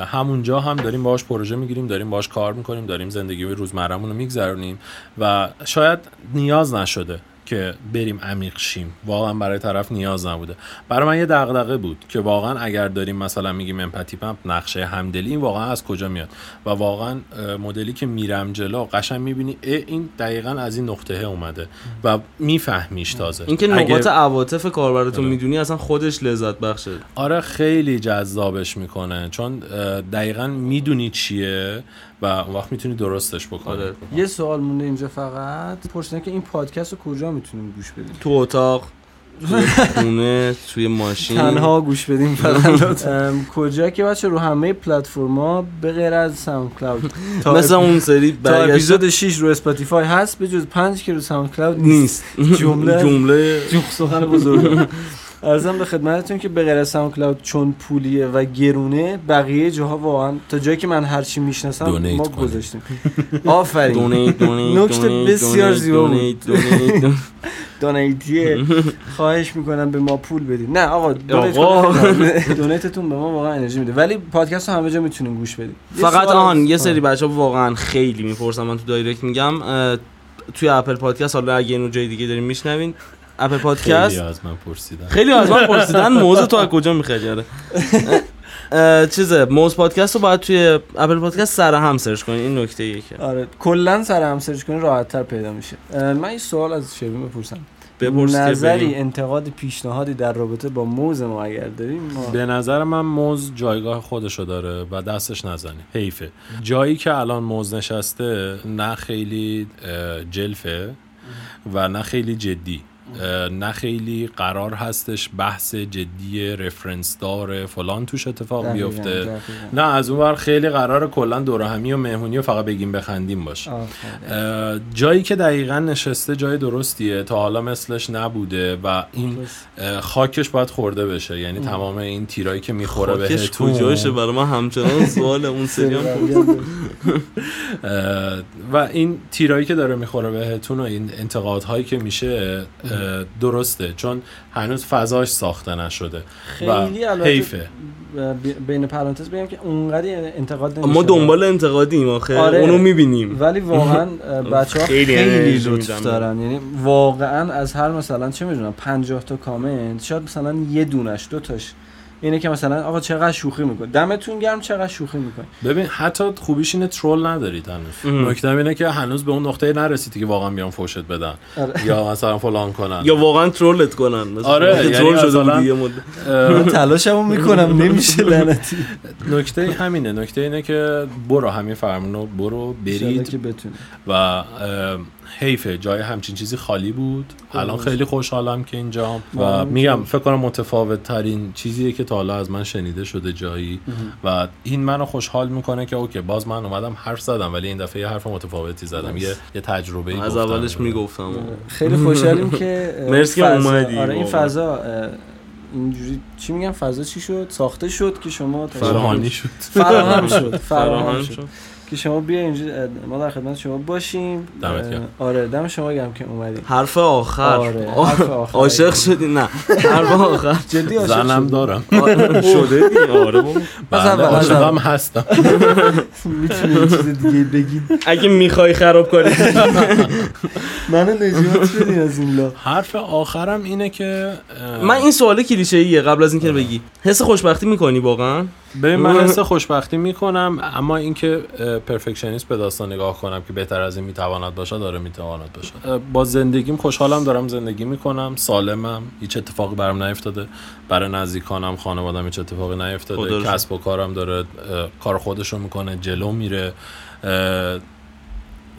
همونجا هم داریم باهاش پروژه می‌گیریم داریم باهاش کار می‌کنیم داریم زندگی روزمرهمون رو میگذرونیم و شاید نیاز نشده که بریم عمیق شیم. واقعا برای طرف نیاز نبوده. برای من یه دغدغه بود که واقعا اگر داریم مثلا میگیم امپاتی پمپ نقشه همدلی این واقعا از کجا میاد؟ و واقعا مدلی که میرم جلو قشنگ می‌بینی این دقیقا از این نقطه اومده و میفهمیش تازه. اینکه نقاط عواطف کاربرتون آره. می‌دونی اصلا خودش لذت بخشه. آره خیلی جذابش می‌کنه. چون دقیقا می‌دونی چیه و اون وقت می‌تونی درستش بکنی. آره. یه سوال مونده اینجا فقط. پرسیدن که این پادکست رو کجا می‌تونیم گوش بدیم؟ تو اتاق خونه توی ماشین. تنها گوش بدیم [laughs] فقط. کجا که بچه رو همه پلتفرما به غیر از SoundCloud تا مثل اون سری تا اپیزود 6 رو Spotify هست به جز 5 که رو SoundCloud نیست. نیست. جمله جمله جوخ سخن بزرگ. [laughs] عرضم به خدمتتون که به غیر از Cloud چون پولیه و گرونه بقیه جاها واقعا تا جایی که من هرچی می‌شناسم ما. گذاشتیم آفرین [laughs] نکته بسیار زیبا بود. دونیت، دونیت، دونیت. دونیتیه خواهش می‌کنم به ما پول بدید نه آقا. دونیتتون به ما واقعا انرژی میده ولی پادکست رو همه جا می‌تونیم گوش بدید فقط آن یه سری بچه ها واقعا خیلی می‌پرسن من تو دایرکت میگم توی اپل پادکست حالا اگه اینو جای دیگه داریم میشنوین اپل خیلی پادکست؟ از من پرسیدن. خیلی از من پرسیدن. موضوع تو از کجا می‌خوای آره. چیزه موز پادکست رو باید توی اپل پادکست سر هم سرچ کنین این نکته یکه. آره کلا سر هم سرچ کنید راحت تر پیدا میشه. من این سوال از شیرین بپرسم. بپرس که نظری بریم. انتقاد پیشنهادی در رابطه با موز ما اگر داریم ما به نظر من موز جایگاه خودشو داره و دستش نزنی. حیفه. جایی که الان موز نشسته نه خیلی جلفه و نه خیلی جدی. نه خیلی قرار هستش بحث جدی رفرنس داره فلان توش اتفاق دقیقاً، بیفته. دقیقاً. نه از اون ور خیلی قرار کلا دور همی و مهمونی و فقط بگیم بخندیم باشه جایی که دقیقا نشسته جای درستیه تا حالا مثلش نبوده و این خاکش باید خورده بشه. یعنی تمام این تیرایی که می‌خوره خاکش بهتون. کجاشه؟ برای من همچنان سوال اون [laughs] سری هم اه، و این تیرایی که داره می‌خوره بهتون و این انتقادهایی که میشه درسته چون هنوز فضاش ساخته نشده و خیلی البته حیفه بین پرانتز بگم که اونقدی انتقاد ما نمیشه. دنبال انتقادیم آخه آره. اونو می‌بینیم ولی واقعا [laughs] بچه ها خیلی خیلی, لطف. دارن یعنی واقعا از هر مثلا چه می‌دونم 50 تا کامنت شاید مثلا یه دونش دو تاش اینه که مثلا آقا چقدر شوخی می‌کنی؟ دمتون گرم چقدر شوخی می‌کنی؟ ببین حتی خوبیش اینه ترول ندارید هنوز. نکته اینه که هنوز به اون نقطه نرسیدی که واقعا بیان فوشت بدن. آره. یا مثلا فلان کنن. یا واقعا ترولت کنن. مثلا آره، که یعنی ترول شده بودی یه مدت. تلاشمو می‌کنم نمیشه لعنتی. نکته همینه. نکته اینه که برو همین فرمونو برو برید و حیفه جای همچین چیزی خالی بود؟ الان خیلی خوشحالم که اینجا. و میگم فکر کنم متفاوت ترین چیزیه که تا حالا از من شنیده شده جایی. و این منو خوشحال می‌کنه که اوکی باز من اومدم حرف زدم ولی این دفعه یه حرف متفاوتی زدم. یه یه تجربه از اولش می‌گفتم. خیلی خوشحالیم که [laughs] مرسی اومدی، آره این. فضا اینجوری چی میگم فضا چی شد؟ ساخته شد که شما فراهانی شد. فراهم شد [laughs] فراهم شد. که شما بیا اینجا ما در خدمت شما باشیم. دمت گرم. آره دم شما گرم که اومدیم. حرف آخر. آره، آه، حرف آخر. عاشق شدی؟ نه. حرف آخر. جدی عاشق زنم شدی؟ دارم. آره، شده دیگه [laughs] آره بابا. از بله. هستم. [laughs] می‌تونی چیز دیگه بگید اگه می‌خوای خراب کنی. [laughs] منو نجات بدین از این لا. حرف آخرم اینه که من این سوال کلیشه ایه قبل از اینکه بگی. حس خوشبختی می‌کنی واقعا؟ ببین من حس خوشبختی می‌کنم اما اینکه پرفکشنیست به داستان نگاه کنم که بهتر از این می‌تواند باشه داره می‌تواند باشه. با زندگیم خوشحالم دارم زندگی می‌کنم سالمم هیچ اتفاقی برام نیفتاده. برای نزدیکانم خانوادم هیچ اتفاقی نیفتاده. رو. کسب و کارم داره کار خودشو می‌کنه جلو میره.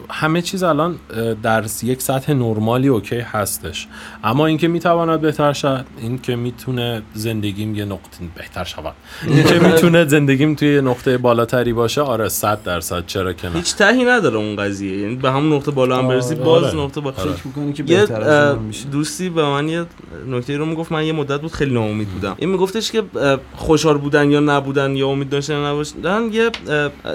همه چیز الان در یک سطح نرمالی اوکی هستش اما اینکه می‌تواند بهتر شد این که می‌تونه زندگیم یه نقطه بهتر شود این که [laughs] می‌تونه زندگیم توی یه نقطه بالاتری باشه آره صد درصد چرا که نه هیچ تهی نداره اون قضیه یعنی به همون نقطه بالا هم برسی آره. باز آره. نقطه بالا آره. فکر می‌کنی که یه بهتر از میشه دوستی به من یه نکته رو می‌گفت من یه مدت بود خیلی ناامید بودم این میگفتش که خوشحال بودن یا نبودن یا امید داشتن یا نباشتن یه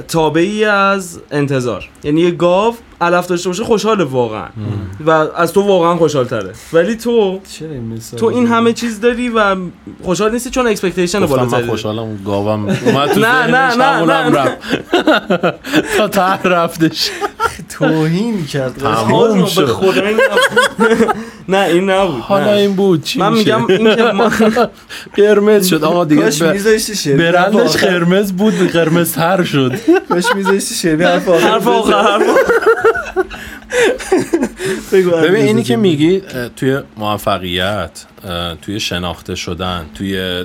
تابعی از انتظار یعنی یه گاو علف داشته باشه خوشحاله واقعا. و از تو واقعا خوشحال تره ولی تو تو این همه چیز داری و خوشحال نیستی چون expectation بالاتری من. خوشحالم گاوم اومد تو نه، نه، نه، نه. رفت. [laughs] تا ته رفتش. توهین کرد. تمام شد. نه این نبود حالا نه. این بود چی من؟ میگم این که ما [laughs] قرمز شد. آقا دیگه کاش ب- میذاشتی شعر برندش قرمز بود قرمز تر شد. کاش میذاشتی شعر حرف آخر حرف آخر. [laughs] [laughs] ببین اینی که. میگی توی موفقیت توی شناخته شدن توی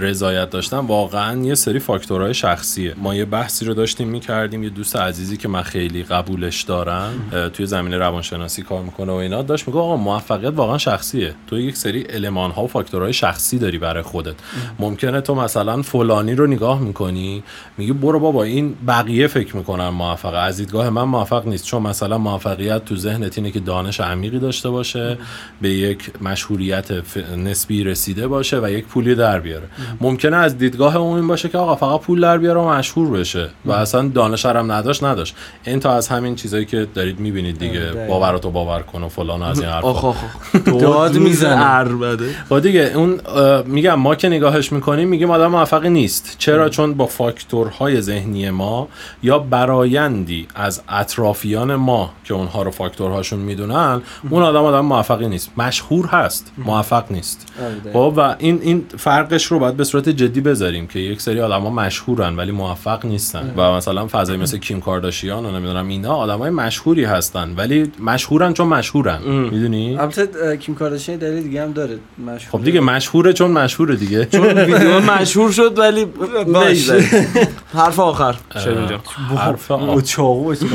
رضایت داشتن واقعا یه سری فاکتورهای شخصیه. ما یه بحثی رو داشتیم می‌کردیم یه دوست عزیزی که من خیلی قبولش دارم توی زمینه روانشناسی کار می‌کنه و اینا داشت میگه آقا موفقیت واقعا شخصیه. تو یک سری المان ها و فاکتورهای شخصی داری برای خودت. ممکنه تو مثلا فلانی رو نگاه می‌کنی میگی برو بابا این بقیه فکر می‌کنن موفقه. از دیدگاه من موفق نیست. چون مثلا موفقیت تو ذهنت اینه که دانش عمیقی داشته باشه به یک مشهوریت نسبی رسیده باشه و یک پولی در بیاره. ممکنه از دیدگاه اون این باشه که آقا فقط پول در بیاره و مشهور بشه و اصلا دانش هم نداشت نداشت. این تا از همین چیزایی که دارید می‌بینید دیگه دقیقاً. باورتو باور کن و فلان از این حرفا. [laughs] داد می‌زنه. عربده خب دیگه اون میگم ما که نگاهش می‌کنیم میگیم آدم موفقی نیست. چرا؟ چون با فاکتورهای ذهنی ما یا برایندی از اطرافیان ما که اونها رو فاکتورهاشون می‌دونن اون آدم آدم موفقی نیست. مشهور هست موفق نیست. خب و این این فرقش رو باید به صورت جدی بذاریم که یک سری آدما مشهورن ولی موفق نیستن. و مثلا فضایی مثل کیم کارداشیان و نمی‌دونم اینا آدمای مشهوری هستن ولی مشهورن چون مشهورن. می‌دونی؟ البته کیم کارداشیان دلیل دیگه هم داره. مشهور خب دیگه مشهوره چون مشهوره دیگه. چون [laughs] ویدیو مشهور شد ولی باش. بگذاریم. [laughs] حرف آخر. حرف باشه.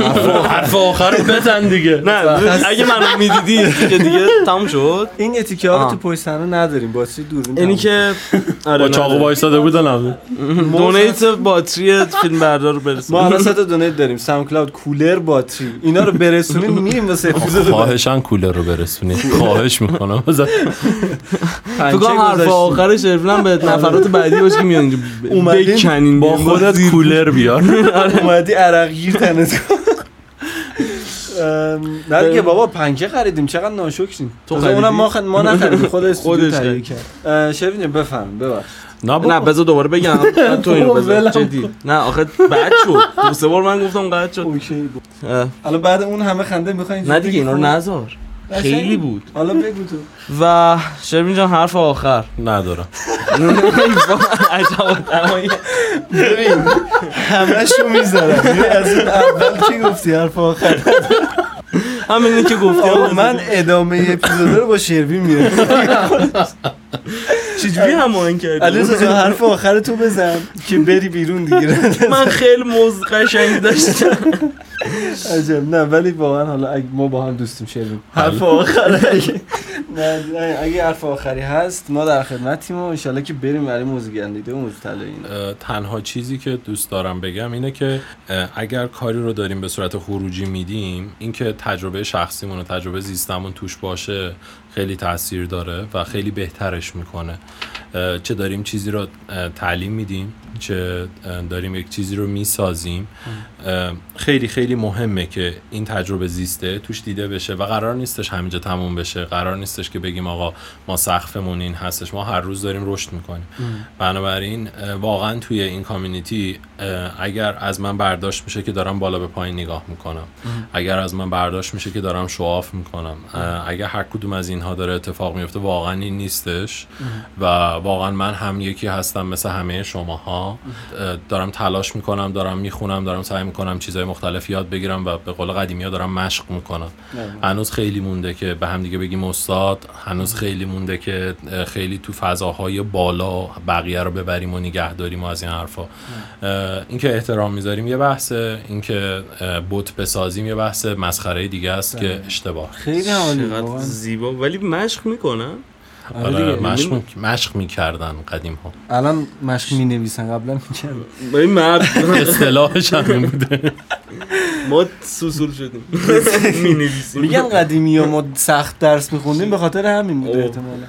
حرف آخر رو بزن دیگه. نه اگه منو [laughs] می‌دیدی که دیگه تموم شد. این اتیکه ها. تو پشت صحنه نداریم. باتری دوربین اینی. که آره با چاقو. وایساده بودن دونیت [laughs] باتری فیلم بردار رو برسون. ما الان سه تا دونیت داریم. ساوند کلاود کولر باتری. اینا رو برسونیم [laughs] میریم واسه اپیزود بعد. خواهشان کولر رو برسونید خواهش می‌کنم. فکر پنکه کنم حرف. آخرش شرفیدم به نفرات بعدی باشه که میان اینجا بکنین با. خودت کولر بیار. اومدی عرق گیر تنت کن. نه دیگه بابا پنکه خریدیم چقدر ناشکریم؟ تو اونم؟ ما خ... ما نخریدیم. خود استودیو خودش تهیه. کرد. اه، شبین جان بفهم ببخش. نه نه. بذار دوباره بگم. [laughs] بعد تو اینو بذار. جدی. نه آخه بد شد. دو سه بار من گفتم قد شد. حالا بعد اون همه خنده می‌خواین نه دیگه اینا رو نذار. خیلی بود. حالا بگو تو. و شرمین جان حرف آخر. ندارم. ببین همشو می‌ذارم. از اون اول چی گفتی؟ حرف آخر. همینی که گفتی. من ادامه اپیزود رو با شروین میرم. چجوری هماهنگ کردی؟ جان حرف آخر تو بزن که بری بیرون دیگه. من خیلی موز قشنگ داشتم. عجب. نه ولی واقعا حالا اگه ما با هم دوستیم شروین حرف آخر. [laughs] اگه نه اگه حرف آخری هست ما در خدمتیم و انشالله که بریم برای موزیک گندیده و موزیک تنها چیزی که دوست دارم بگم اینه که اگر کاری رو داریم به صورت خروجی میدیم اینکه تجربه شخصیمون و تجربه زیستمون توش باشه خیلی تاثیر داره و خیلی بهترش می‌کنه. چه داریم چیزی رو تعلیم میدیم چه داریم یک چیزی رو می‌سازیم. خیلی خیلی مهمه که این تجربه زیسته توش دیده بشه و قرار نیستش همینجا تموم بشه. قرار نیستش که بگیم آقا ما سقفمون این هستش ما هر روز داریم رشد می‌کنیم. بنابراین واقعا توی این کامیونیتی اگر از من برداشت میشه که دارم بالا به پایین نگاه می‌کنم. اگر از من برداشت میشه که دارم شواف می‌کنم. اگر هر کدوم از اینها داره اتفاق میفته واقعا این نیستش. و واقعا من هم یکی هستم مثل همه شماها. اه، دارم تلاش می‌کنم دارم می‌خونم دارم سعی می‌کنم چیزهای مختلف یاد بگیرم و به قول قدیمی ها دارم مشق می‌کنم. هنوز خیلی مونده که به هم دیگه بگیم استاد هنوز خیلی مونده که خیلی تو فضاهای بالا بقیه رو ببریم و نگه داریم و از این حرفا. اینکه احترام می‌ذاریم یه بحثه اینکه بت بسازیم یه بحث مسخره دیگه است که اشتباه. خیلی. زیبا. ولی مشق می‌کنن آره آره،. مشق, می- مشق می‌کردن قدیم ها الان مشق می نویسن قبلا می‌کردن. با این مرد. اصطلاحش همین بوده. ما سوسول شدیم. می نویسیم میگن قدیمی ها ما سخت درس میخوندیم به خاطر همین بوده. احتمالا.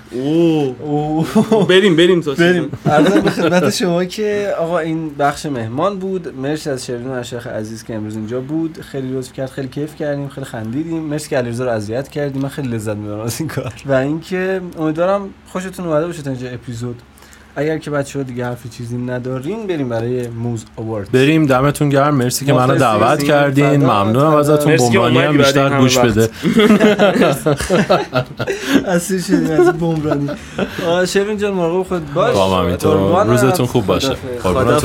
بریم بریم تا بریم. عرض به خدمت شما که آقا این بخش مهمان بود. مرسی از شیرین و شیخ عزیز که امروز اینجا بود. خیلی لطف کرد خیلی کیف کردیم خیلی خندیدیم. مرسی که علیرضا رو اذیت کردیم. من خیلی لذت می‌برم از این کار. و اینکه امیدوارم خوشتون اومده باشه تا اینجا اپیزود. اگر که بچه ها دیگه حرفی چیزی ندارین بریم برای موز آوارد بریم. دمتون گرم. مرسی که منو. دعوت کردین. ممنونم ازتون. بمرانی هم بیشتر گوش. بده. اسیر [laughs] شدیم از بمرانی آه شیرین جان مراقب خود باش. با. روزتون خوب باشه. خدا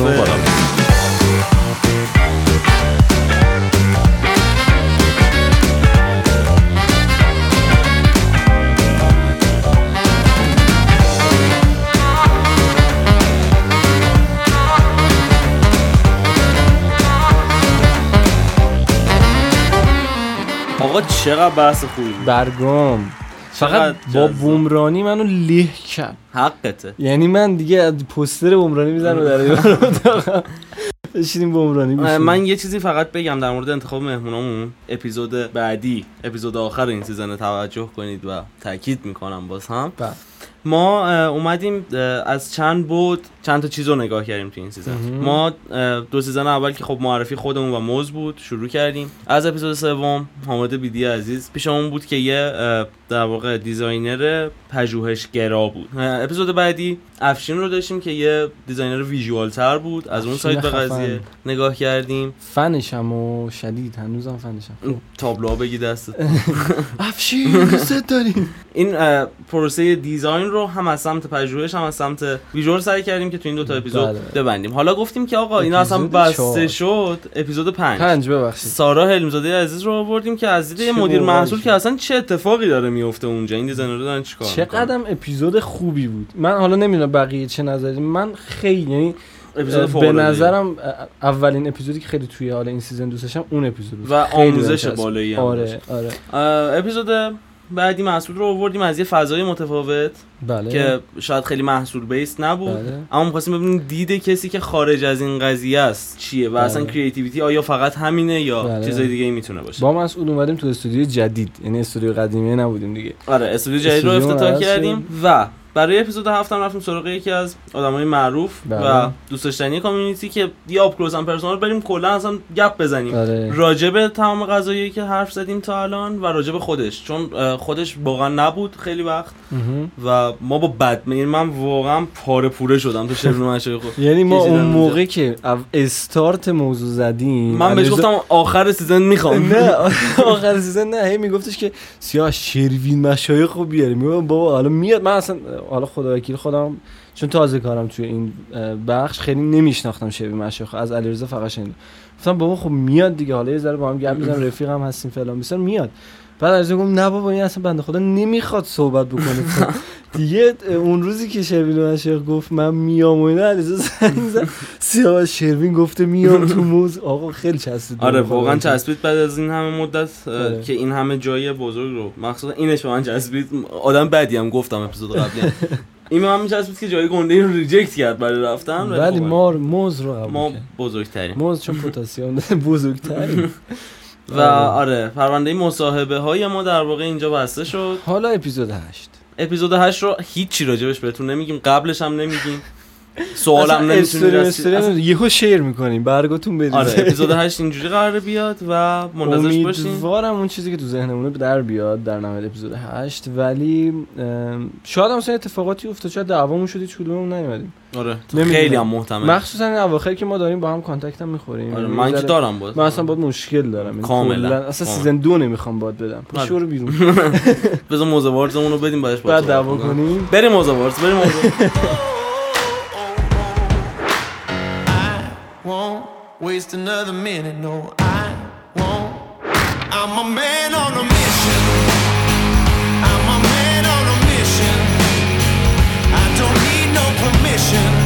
چقدر بحث خوبی برگام. فقط با. بومرانی منو له کرد. حقته. یعنی من دیگه از پوستر بومرانی می‌زنم در. [laughs] بشینیم بومرانی بشینیم. من یه چیزی فقط بگم در مورد انتخاب مهمونامون. اپیزود بعدی اپیزود آخر این season توجه کنید و تاکید می‌کنم باز هم. بله. ما اومدیم از چند بود چند تا چیز رو نگاه کردیم تو این season. ما دو season اول که خب معرفی خودمون و موز بود شروع کردیم از اپیزود سوم حامد بیدی عزیز پیشمون بود که یه در واقع designer پژوهشگرا بود. اپیزود بعدی افشین رو داشتیم که یه designer visual تر بود. از اون سایت به. قضیه نگاه کردیم. فنشم و شدید هنوزم فنشم. تابلوها بگی دستت. [laughs] افشین دوست داریم. این پروسه design رو هم از سمت پژوهش هم از سمت visual سعی کردیم که تو این دو تا اپیزود بله. ببندیم. حالا گفتیم که آقا اینا اصلا اپیزود بسته. شد اپیزود پنج. پنج ببخشید. سارا حلمزاده عزیز رو آوردیم که از دید مدیر محصول. که اصلا چه اتفاقی داره میفته اونجا این designer ها دارن چیکار می‌کنن؟ چقدرم اپیزود خوبی بود من حالا نمی‌دونم بقیه چه نظری من خیلی یعنی اپیزود به. نظرم اولین اپیزودی که خیلی توی حالا این season دوست داشتم اون اپیزود بود و آموزش. بالایی هم آره آره اپیزود بعدی محصول رو آوردیم از یه فضای متفاوت بله که شاید خیلی محصول base نبود بله. اما می‌خواستیم ببینیم دید کسی که خارج از این قضیه است چیه و اصلا بله. creativity آیا فقط همینه یا بله. چیزای دیگه ای می‌تونه باشه با مسئول اومدیم تو استودیو جدید یعنی استودیو قدیمی نبودیم دیگه آره استودیو جدید رو افتتاح کردیم و برای اپیزود هفتم رفتیم سراغ یکی از آدمای معروف بله. و دوست داشتنی کامیونیتی که یا آپ کلوز پرسونال بریم کلا اصلا گپ بزنیم آره راجب تمام قضایی که حرف زدیم تا الان و راجب خودش چون خودش واقعا نبود خیلی وقت. و ما با بد یعنی من واقعا پاره پوره شدم تو شرم منشه خود [laughs] یعنی ما اون. موقع که استارت موضوع زدیم من بهش گفتم آخر season می‌خوام نه [laughs] آخر season نه هی میگفتش که سیاه شروین مشایخ رو بیاریم میگم بابا حالا میاد من اصلا حالا خدا وکیلی خودم چون تازه کارم توی این بخش خیلی نمیشناختم شروین مشایخ. از علیرضا فقط شنیدم. گفتم بابا خب میاد دیگه حالا یه ذره با هم گپ می‌زنم رفیق هم هستیم فلان. بیسار میاد. بعد علیرضا گفت نه بابا این اصلا بنده خدا نمی‌خواد صحبت بکنه. [laughs] دیگه اون روزی که شروین مشایخ گفت من میام و اینا زد. سیاه شروین گفته میام تو موز. آقا خیلی چسبید. آره واقعا. چسبید بعد از این همه مدت آره. که این همه جای بزرگ رو مخصوصا اینش به من چسبید. آدم بدی هم گفتم اپیزود قبلی این من میچسبید که جای گنده رو ریجکت کرد برای رفتن ولی خب، ما موز رو ما. بزرگتریم. موز چون پتاسیم [laughs] بزرگتریم. [laughs] و آره. پرونده مصاحبه های ما در واقع اینجا بسته شد. حالا اپیزود 8 اپیزود 8 رو هیچی راجبش بهتون نمیگیم قبلش هم نمیگیم. سوالم اصلا- هم یهو شیر می‌کنیم برگاتون بریزه آره اپیزود 8 اینجوری قراره بیاد و منتظرش باشین. امیدوارم اون چیزی که تو ذهنمونه در بیاد در نهایت اپیزود 8 ولی شاید هم اتفاقاتی افتاد شاید دعوامون شد هیچ کدوممون نیومدیم. آره. خیلی هم محتمل. مخصوصا این اواخر که ما داریم با هم کانتکت هم می‌خوریم. آره من که دارم بود من اصلا باید مشکل دارم. یعنی کاملا. اصلا. سیزن دو نمی‌خوام باد بدم. آره. پشو رو بیرون. [laughs] بذار موزه رو بدیم بعدش بعد دعوا. کنیم. بریم موزه وارز بریم موزه. [laughs] waste another minute. No, I won't. I'm a man on a mission. I'm a man on a mission. I don't need no permission.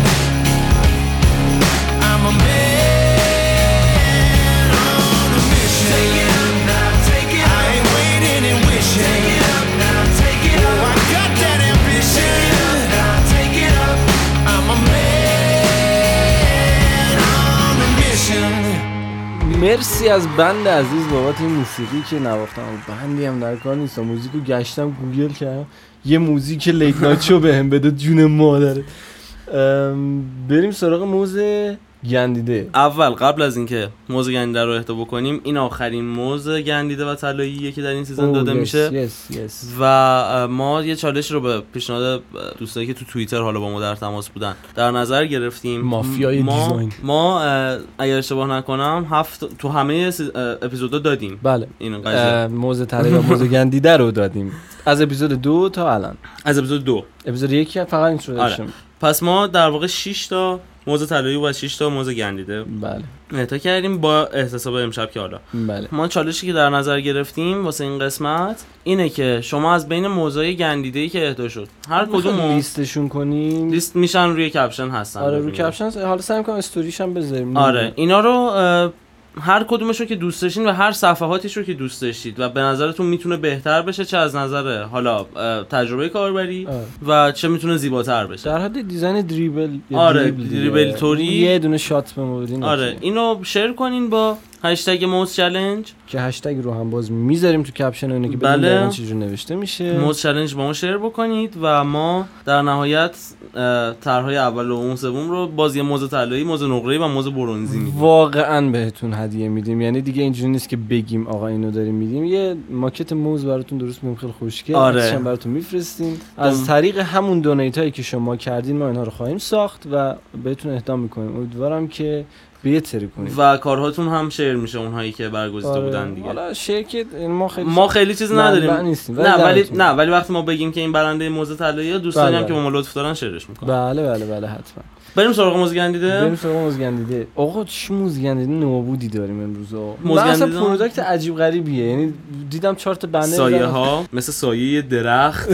مرسی از بند عزیز بابت این موسیقی که نواختم. بندی هم در کار نیستم موزیکو گشتم گوگل کردم. یه موزیک late night show بهم بده جون مادره. بریم سراغ موز گندیده. اول قبل از اینکه موز گندیده رو اهدا بکنیم این آخرین موز گندیده و طلاییه که در این season داده میشه. yes, yes. و ما یه چالش رو به پیشنهاد اه، دوستانی که تو توییتر حالا با ما در تماس بودن در نظر گرفتیم. مافیای ما design. ما اگر اشتباه نکنم هفت تو همه اپیزودا دادیم. بله. این موزه تره و موزه گندیده رو دادیم. از اپیزود دو تا الان. از اپیزود دو. اپیزود یکی فقط این شده آره. پس ما در واقع 6 تا موز طلایی و 6 تا موز گندیده. بله. اهدا کردیم با احتساب امشب که حالا. بله. ما چالشی که در نظر گرفتیم واسه این قسمت اینه که شما از بین موزای گندیده ای که اهدا شد هر کدوم لیستشون کنیم لیست میشن روی کپشن هستن آره رو ببینید. کپشن حالا سعی می‌کنم استوریش هم بذاریم. آره اینا رو هر کدومش رو که دوست داشتین و هر صفحاتش رو که دوست داشتید و به نظرتون می‌تونه بهتر بشه چه از نظر حالا تجربه کاربری. و چه می‌تونه زیباتر بشه در حد design دریبل آره، دریبل. دریبل توری. یه دونه shot به آره. اینو share کنین با هشتگ موز challenge که هشتگ رو هم باز می‌ذاریم تو caption اینه که بله. چجور نوشته میشه. موز challenge با ما share بکنید و ما در نهایت طرحهای اول و اون سوم رو باز یه موز طلایی موز نقره‌ای و موز برنزی میدیم. واقعا بهتون هدیه میدیم. یعنی دیگه اینجوری نیست که بگیم آقا اینو داریم میدیم. یه ماکت موز براتون درست می‌کنیم. خیلی خوشگل. آره. براتون میفرستیم. از طریق همون دونیت هایی که شما کردین ما اینها رو خواهیم ساخت و بهتون اهدا می‌کنیم. امیدوارم که بهتری کنید. و کارهاتون هم شیر میشه اونهایی که برگزیده آره. بودن دیگه. حالا شرکت ما خیلی ما خیلی منبع نداریم. نیستیم نه ولی نه ولی وقتی ما بگیم که این برنده موزه طلایی دوستانی بله، هم که. با ما لطف دارن شیرش می‌کنن. بله بله بله حتما. بریم سراغ موزه گندیده بریم سراغ موزگندیده. آقا چی موزگندیده نابودی داریم امروز آقا موزگندیده؟ اصلا product عجیب غریبیه. یعنی دیدم چهار تا بنر سایه. ها مثل سایه یه درخت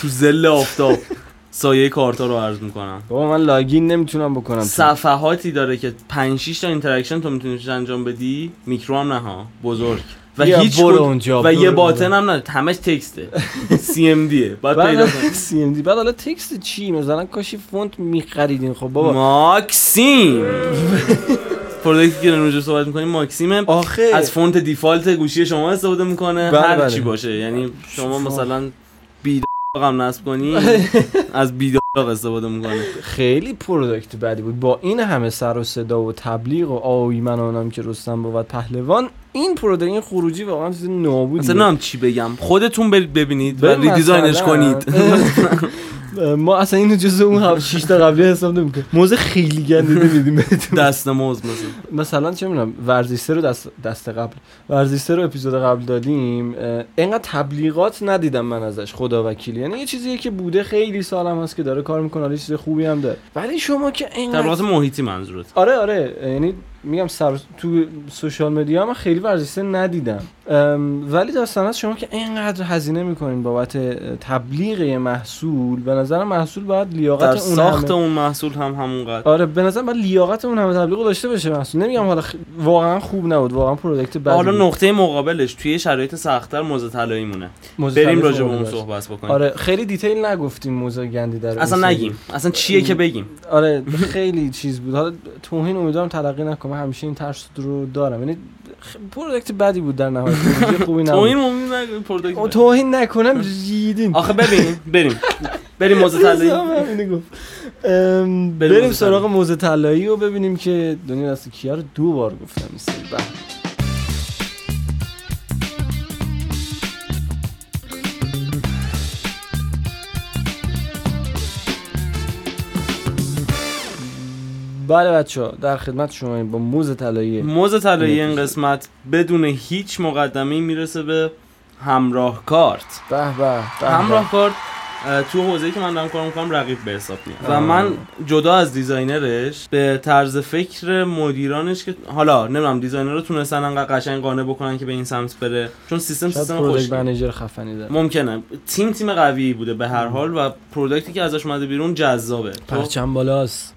تو زل آفتاب. [laughs] سایه کارتا رو عرض می‌کنم. بابا من login نمی‌تونم بکنم. صفحاتی داره که 5 6 تا interaction تو می‌تونی انجام بدی. میکرو هم نه ها. بزرگ. و هیچ برو اونجا، و یه. باطن هم نه همش text ه سی ام دیه بعد پیدا سی ام دی بعد حالا تکست چی؟ مثلا کاشی فونت میخریدین. خب بابا. ماکسیم! پروداکتی که راجع صحبت می‌کنیم ماکسیمه آخه. از فونت دیفالت گوشی شما استفاده می‌کنه. بله، هر بله. چی باشه. یعنی شما مثلا هم نصب کنی [laughs] از بیداغ استفاده می‌کنه خیلی پروداکت بدی بود. با این همه سر و صدا و تبلیغ و آوی من آنم که رستم بود پهلوان این پروداکت این خروجی واقعا چیز نابودی مثلا نام چی بگم. خودتون برید ببینید و ریدیزاینش مثلا- کنید. [laughs] [laughs] ما اصلا اینو جزء اون هم 6 تا قبلی حساب نمی‌کنیم. موزه خیلی گندیده میدیم بهتون. دست موز مثلا مثلا چه می‌دونم ورزش رو دست دست قبل ورزش رو اپیزود قبل دادیم اینقدر تبلیغات ندیدم من ازش خدا وکیل یعنی یه چیزیه که بوده خیلی سالم هست که داره کار می‌کنه حالا یه چیز خوبی هم داره. ولی شما که اینقدر تبلیغات محیطی منظورت. آره آره. یعنی میگم سر تو social media من خیلی ورزشی ندیدم. ولی داستان از شما که اینقدر هزینه می‌کنین بابت تبلیغ محصول به نظر محصول باید لیاقت در اون ساخت همه اون محصول هم همونقدر. آره به نظر باید لیاقت اون همه تبلیغ داشته باشه محصول. نمیگم حالا خ... واقعا خوب نبود واقعا product بدی حالا. نقطه مقابلش توی شرایط سختتر موز طلایی‌مونه بریم راجع به اون. صحبت بکنیم. آره خیلی detail نگفتیم موز گندیده رو اصلا نگیم. اصلا چیه که بگیم. آره خیلی چیز بود. حالا توهین امیدوارم تلقی نکنم. من همیشه این ترس رو دارم. یعنی product بدی بود در نهایت. [laughs] خوبی نبود. product او بده. توهین نکنم ریدین آخه ببین بریم. بریم موز [laughs] طلایی. بریم سراغ. موز طلایی و ببینیم که دنیا دست کیا رو دو بار گفتم بله. بچه ها در خدمت شما با موز طلایی. موز طلایی این قسمت بدون هیچ مقدمه می‌رسه به همراه کارت. به به. همراه کارت تو حوزه‌ای که من دارم کار می‌کنم رقیب به حساب میاد. و. من جدا از designer ش به طرز فکر مدیرانش که حالا نمی‌دونم designer رو تونستن انقدر قشنگ قانع بکنن که به این سمت بره. چون سیستم سیستم خوش manager خفنی داره. ممکنه. تیم تیم قوی بوده به هر حال و product ی که ازش اومده بیرون جذابه. پرچم بالاست.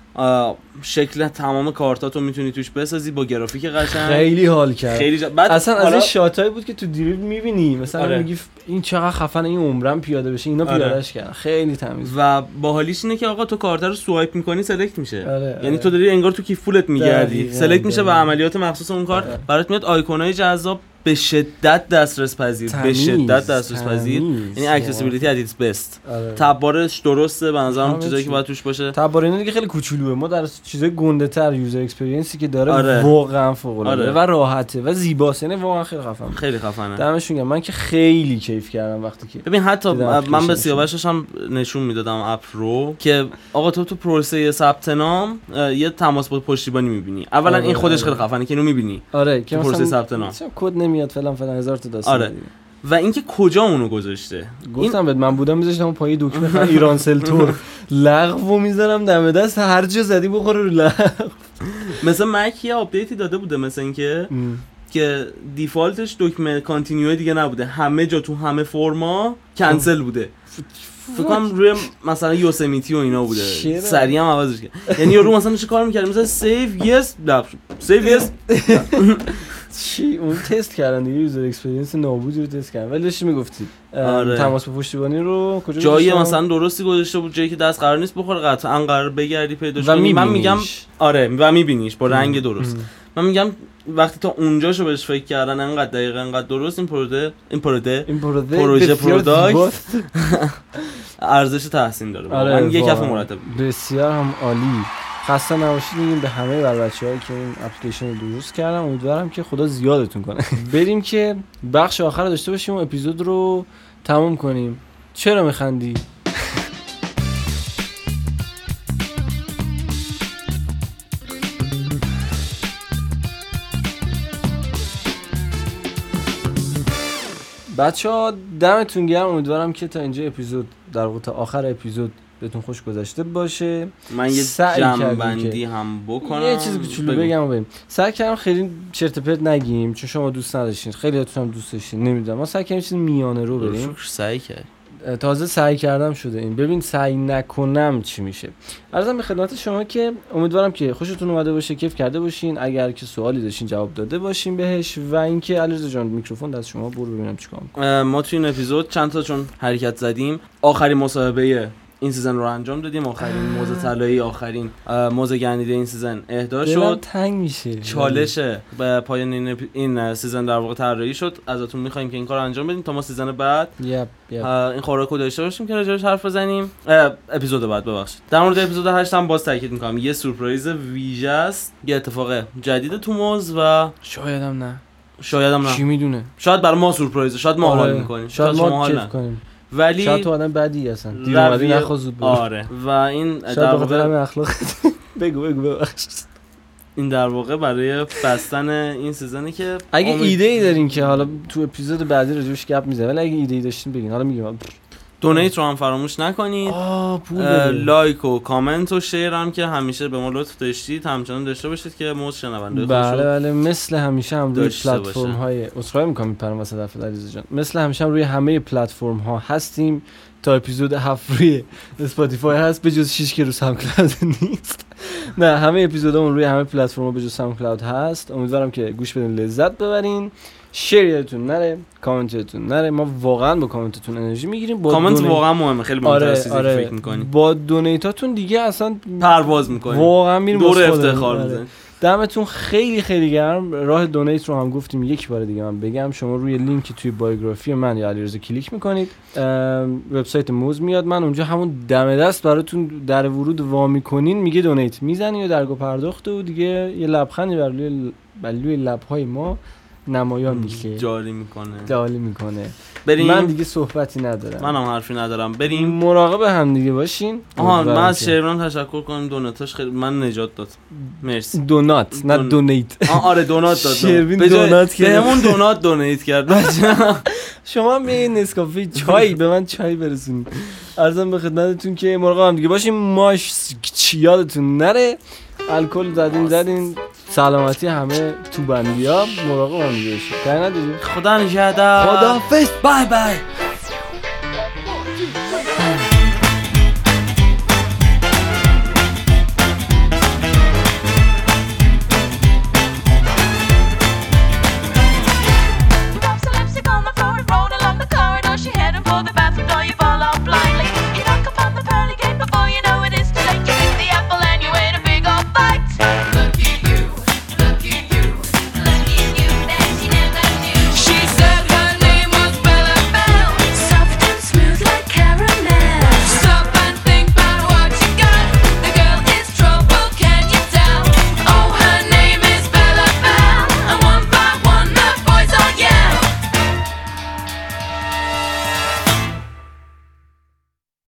شکل تمام کارتاتو می‌تونی توش بسازی با گرافیک قشنگ خیلی حال کرد خیلی جا... بعد اصلا از حالا- این shot ایی بود که تو Dribbble می‌بینی مثلا آره. میگی این چقدر خفن این عمرم پیاده بشه اینا آره. پیادهش کردن خیلی تمیز و باحالیش اینه که آقا تو کارت رو swipe می‌کنی select میشه آره، یعنی آره. تو داری انگار تو کیف پولت میگردی select میشه و. عملیات مخصوص اون کارت آره. برات میاد آیکونای جذاب به شدت دسترس پذیر به تمیز، شدت دسترس پذیر. یعنی accessibility at its best آره. tab bar ش درسته به نظرم چیزایی چی. که باید توش باشه tab bar اینا دیگه خیلی کوچولوه ما در چیزای گنده تر user experience ی که داره آره. واقعا فوق العاده آره. و راحته و زیباست یعنی واقعا خیلی خفن. خیلی خفنه دمشون گرم من که خیلی کیف کردم وقتی که ببین حتی من به. سیاوش هم نشون می‌دادم اپ رو که آقا تو تو پروسه ثبت نام یه تماس با پشتیبانی می‌بینی اولا آره، این خودش آره. خیلی خفنه که اینو می‌بینی آره که پروسه ثبت نام. کد نمیاد فلان فلان هزار تا داستان آره. دیگه. و اینکه کجا اونو گذاشته؟ گفتم بهت من بودم میذاشتم اون پای دکمه خ- ایران سلتور لغو می‌ذارم دم دست هر جا زدی بخوره رو لغو. مثل مک یه آپدیتی داده بوده مثل اینکه که دیفالتش دکمه کانتینیو دیگه نبوده. همه جا تو همه فرما کنسل بوده. فکر کنم روی مثلا یوسمیتی و اینا بوده؟ سریع هم عوضش کرد. یعنی یارو مثلا چه کار می‌کرد. مثلا سیو یس سیو یس چی اون تست کردن دیگه user experience نابودی رو تست کردن ولی داشتی می‌گفتی آره. تماس به پشتیبانی رو کجا جایی گذاشتم؟ مثلا درستی گذاشته بود جایی که دست قرار نیست بخوره قطعا قرار بگردی پیداش کنی من میگم. آره و میبینیش با رنگ درست ام. من میگم وقتی تا اونجاشو بهش فکر کردن انقدر دقیقه انقدر درست این پروده این پروده این پروژه پروژه product. [laughs] ارزش تحسین داره آره واقعا یک. کف مرتب بسیار هم عالی خسته نباشید میگیم به همه بر بچه که این اپلیکیشن رو درست کردم امیدوارم که خدا زیادتون کنه. [laughs] بریم که بخش آخر داشته باشیم و اپیزود رو تموم کنیم. چرا میخندی؟ [laughs] بچه ها دمتون گرم. امیدوارم که تا اینجا اپیزود در واقع تا آخر اپیزود بهتون خوش گذشته باشه. من یه که- هم بکنم. یه چیز کوچولو. بگم بریم. سعی کردم خیلی چرت پرت نگیم چون شما دوست نداشتین. خیلی هم دوست داشتین. نمی‌دونم. ما سعی کردیم چیز میانه رو بریم. سعی کرد تازه سعی کردم شده این. ببین سعی نکنم چی میشه. عرضم به خدمت شما که امیدوارم که خوشتون اومده باشه کیف کرده باشین. اگر که سوالی داشتین جواب داده باشین بهش. و اینکه علیرضا جان میکروفون دست شما برو ببینم چیکار ما توی این اپیزود چند تا چون حرکت زدیم. آخرین مصاحبه این season رو انجام دادیم. آخرین موز طلایی آخرین موز گندیده این season اهدا شد. تنگ میشه. چالش به پایان این, این season در واقع طراحی شد. ازتون می‌خوایم که این کار انجام بدیم تا ما season بعد yep yep. این خوراک رو داشته باشیم که راجعش حرف بزنیم. اپیزود بعد ببخشید. در مورد اپیزود 8 هم باز تاکید می‌کنم. یه سورپرایز ویژه است. یه اتفاق جدید تو موز و شایدم نه. شاید هم کی نه می‌دونه؟ شاید برای ما سورپرایزه. شاید ما حال می‌کنیم. شاید شما ما حال کیف نه. کنیم. ولی شاید تو آدم بدی هستن دیر اومدی نخوا زود برو. آره. و این در واقع اخلاق [laughs] بگو بگو ببخش این در واقع برای بستن این season ی که اگه امید- ایده ای دارین که حالا تو اپیزود بعدی راجعش گپ می‌زنیم ولی اگه ایده ای داشتین بگین. حالا میگیم. donate رو هم فراموش نکنید. لایک و کامنت و share هم که همیشه به ما لطف داشتید همچنان داشته باشید که موز شنونده بله رو بله مثل همیشه هم روی پلتفرم. های عذرخواهی می‌کنم میپرم واسه دفعه علیرضا جان. مثل همیشه هم روی همه پلتفرم ها هستیم. تا اپیزود هفت روی اسپاتیفای هست به جز 6 که رو ساوند کلاود نیست. نه همه اپیزودامون روی همه پلتفرم ها به جز ساوند کلاود هست. امیدوارم که گوش بدین لذت ببرین. share یادتون نره کامنت یادتون نره. ما واقعا با کامنتتون انرژی می‌گیریم با کامنت donate- واقعا مهمه. خیلی مهمتر آره آره. فکر می‌کنی. با donate اتون دیگه اصلا پرواز می‌کنی. واقعا میریم دور. افتخار آره. می‌زنی. دمتون خیلی خیلی گرم. راه دونیت رو هم گفتیم. یک بار دیگه من بگم شما روی لینک توی بایوگرافی من یا علیرضا کلیک می‌کنید. وبسایت موز میاد. من اونجا همون دم دست براتون در ورود وا می‌کنین میگه دونیت می‌زنی و درگاه پرداخته و دیگه یه لبخندی بر روی لبهای ما نمایان میشه. جاری می‌کنه. دالی می‌کنه. بریم. من دیگه صحبتی ندارم. من هم حرفی ندارم. بریم. مراقب هم دیگه باشین. آها من از شیران تشکر کنم. دوناتاش خیلی من نجات داد. مرسی. دونات نه دون- دونیت. آره دونات داد. جای- دونات کرد. بهمون دونات دونیت کرد. [laughs] شما هم یه نسکافه چای به من چای برسونید. ارزم به خدمتتون که مراقب هم دیگه باشیم ماش یادتون نره. الکل زدین زدین. سلامتی همه تو بندی ها مراقب هم خدا نگهدار. خداحافظ. بای بای.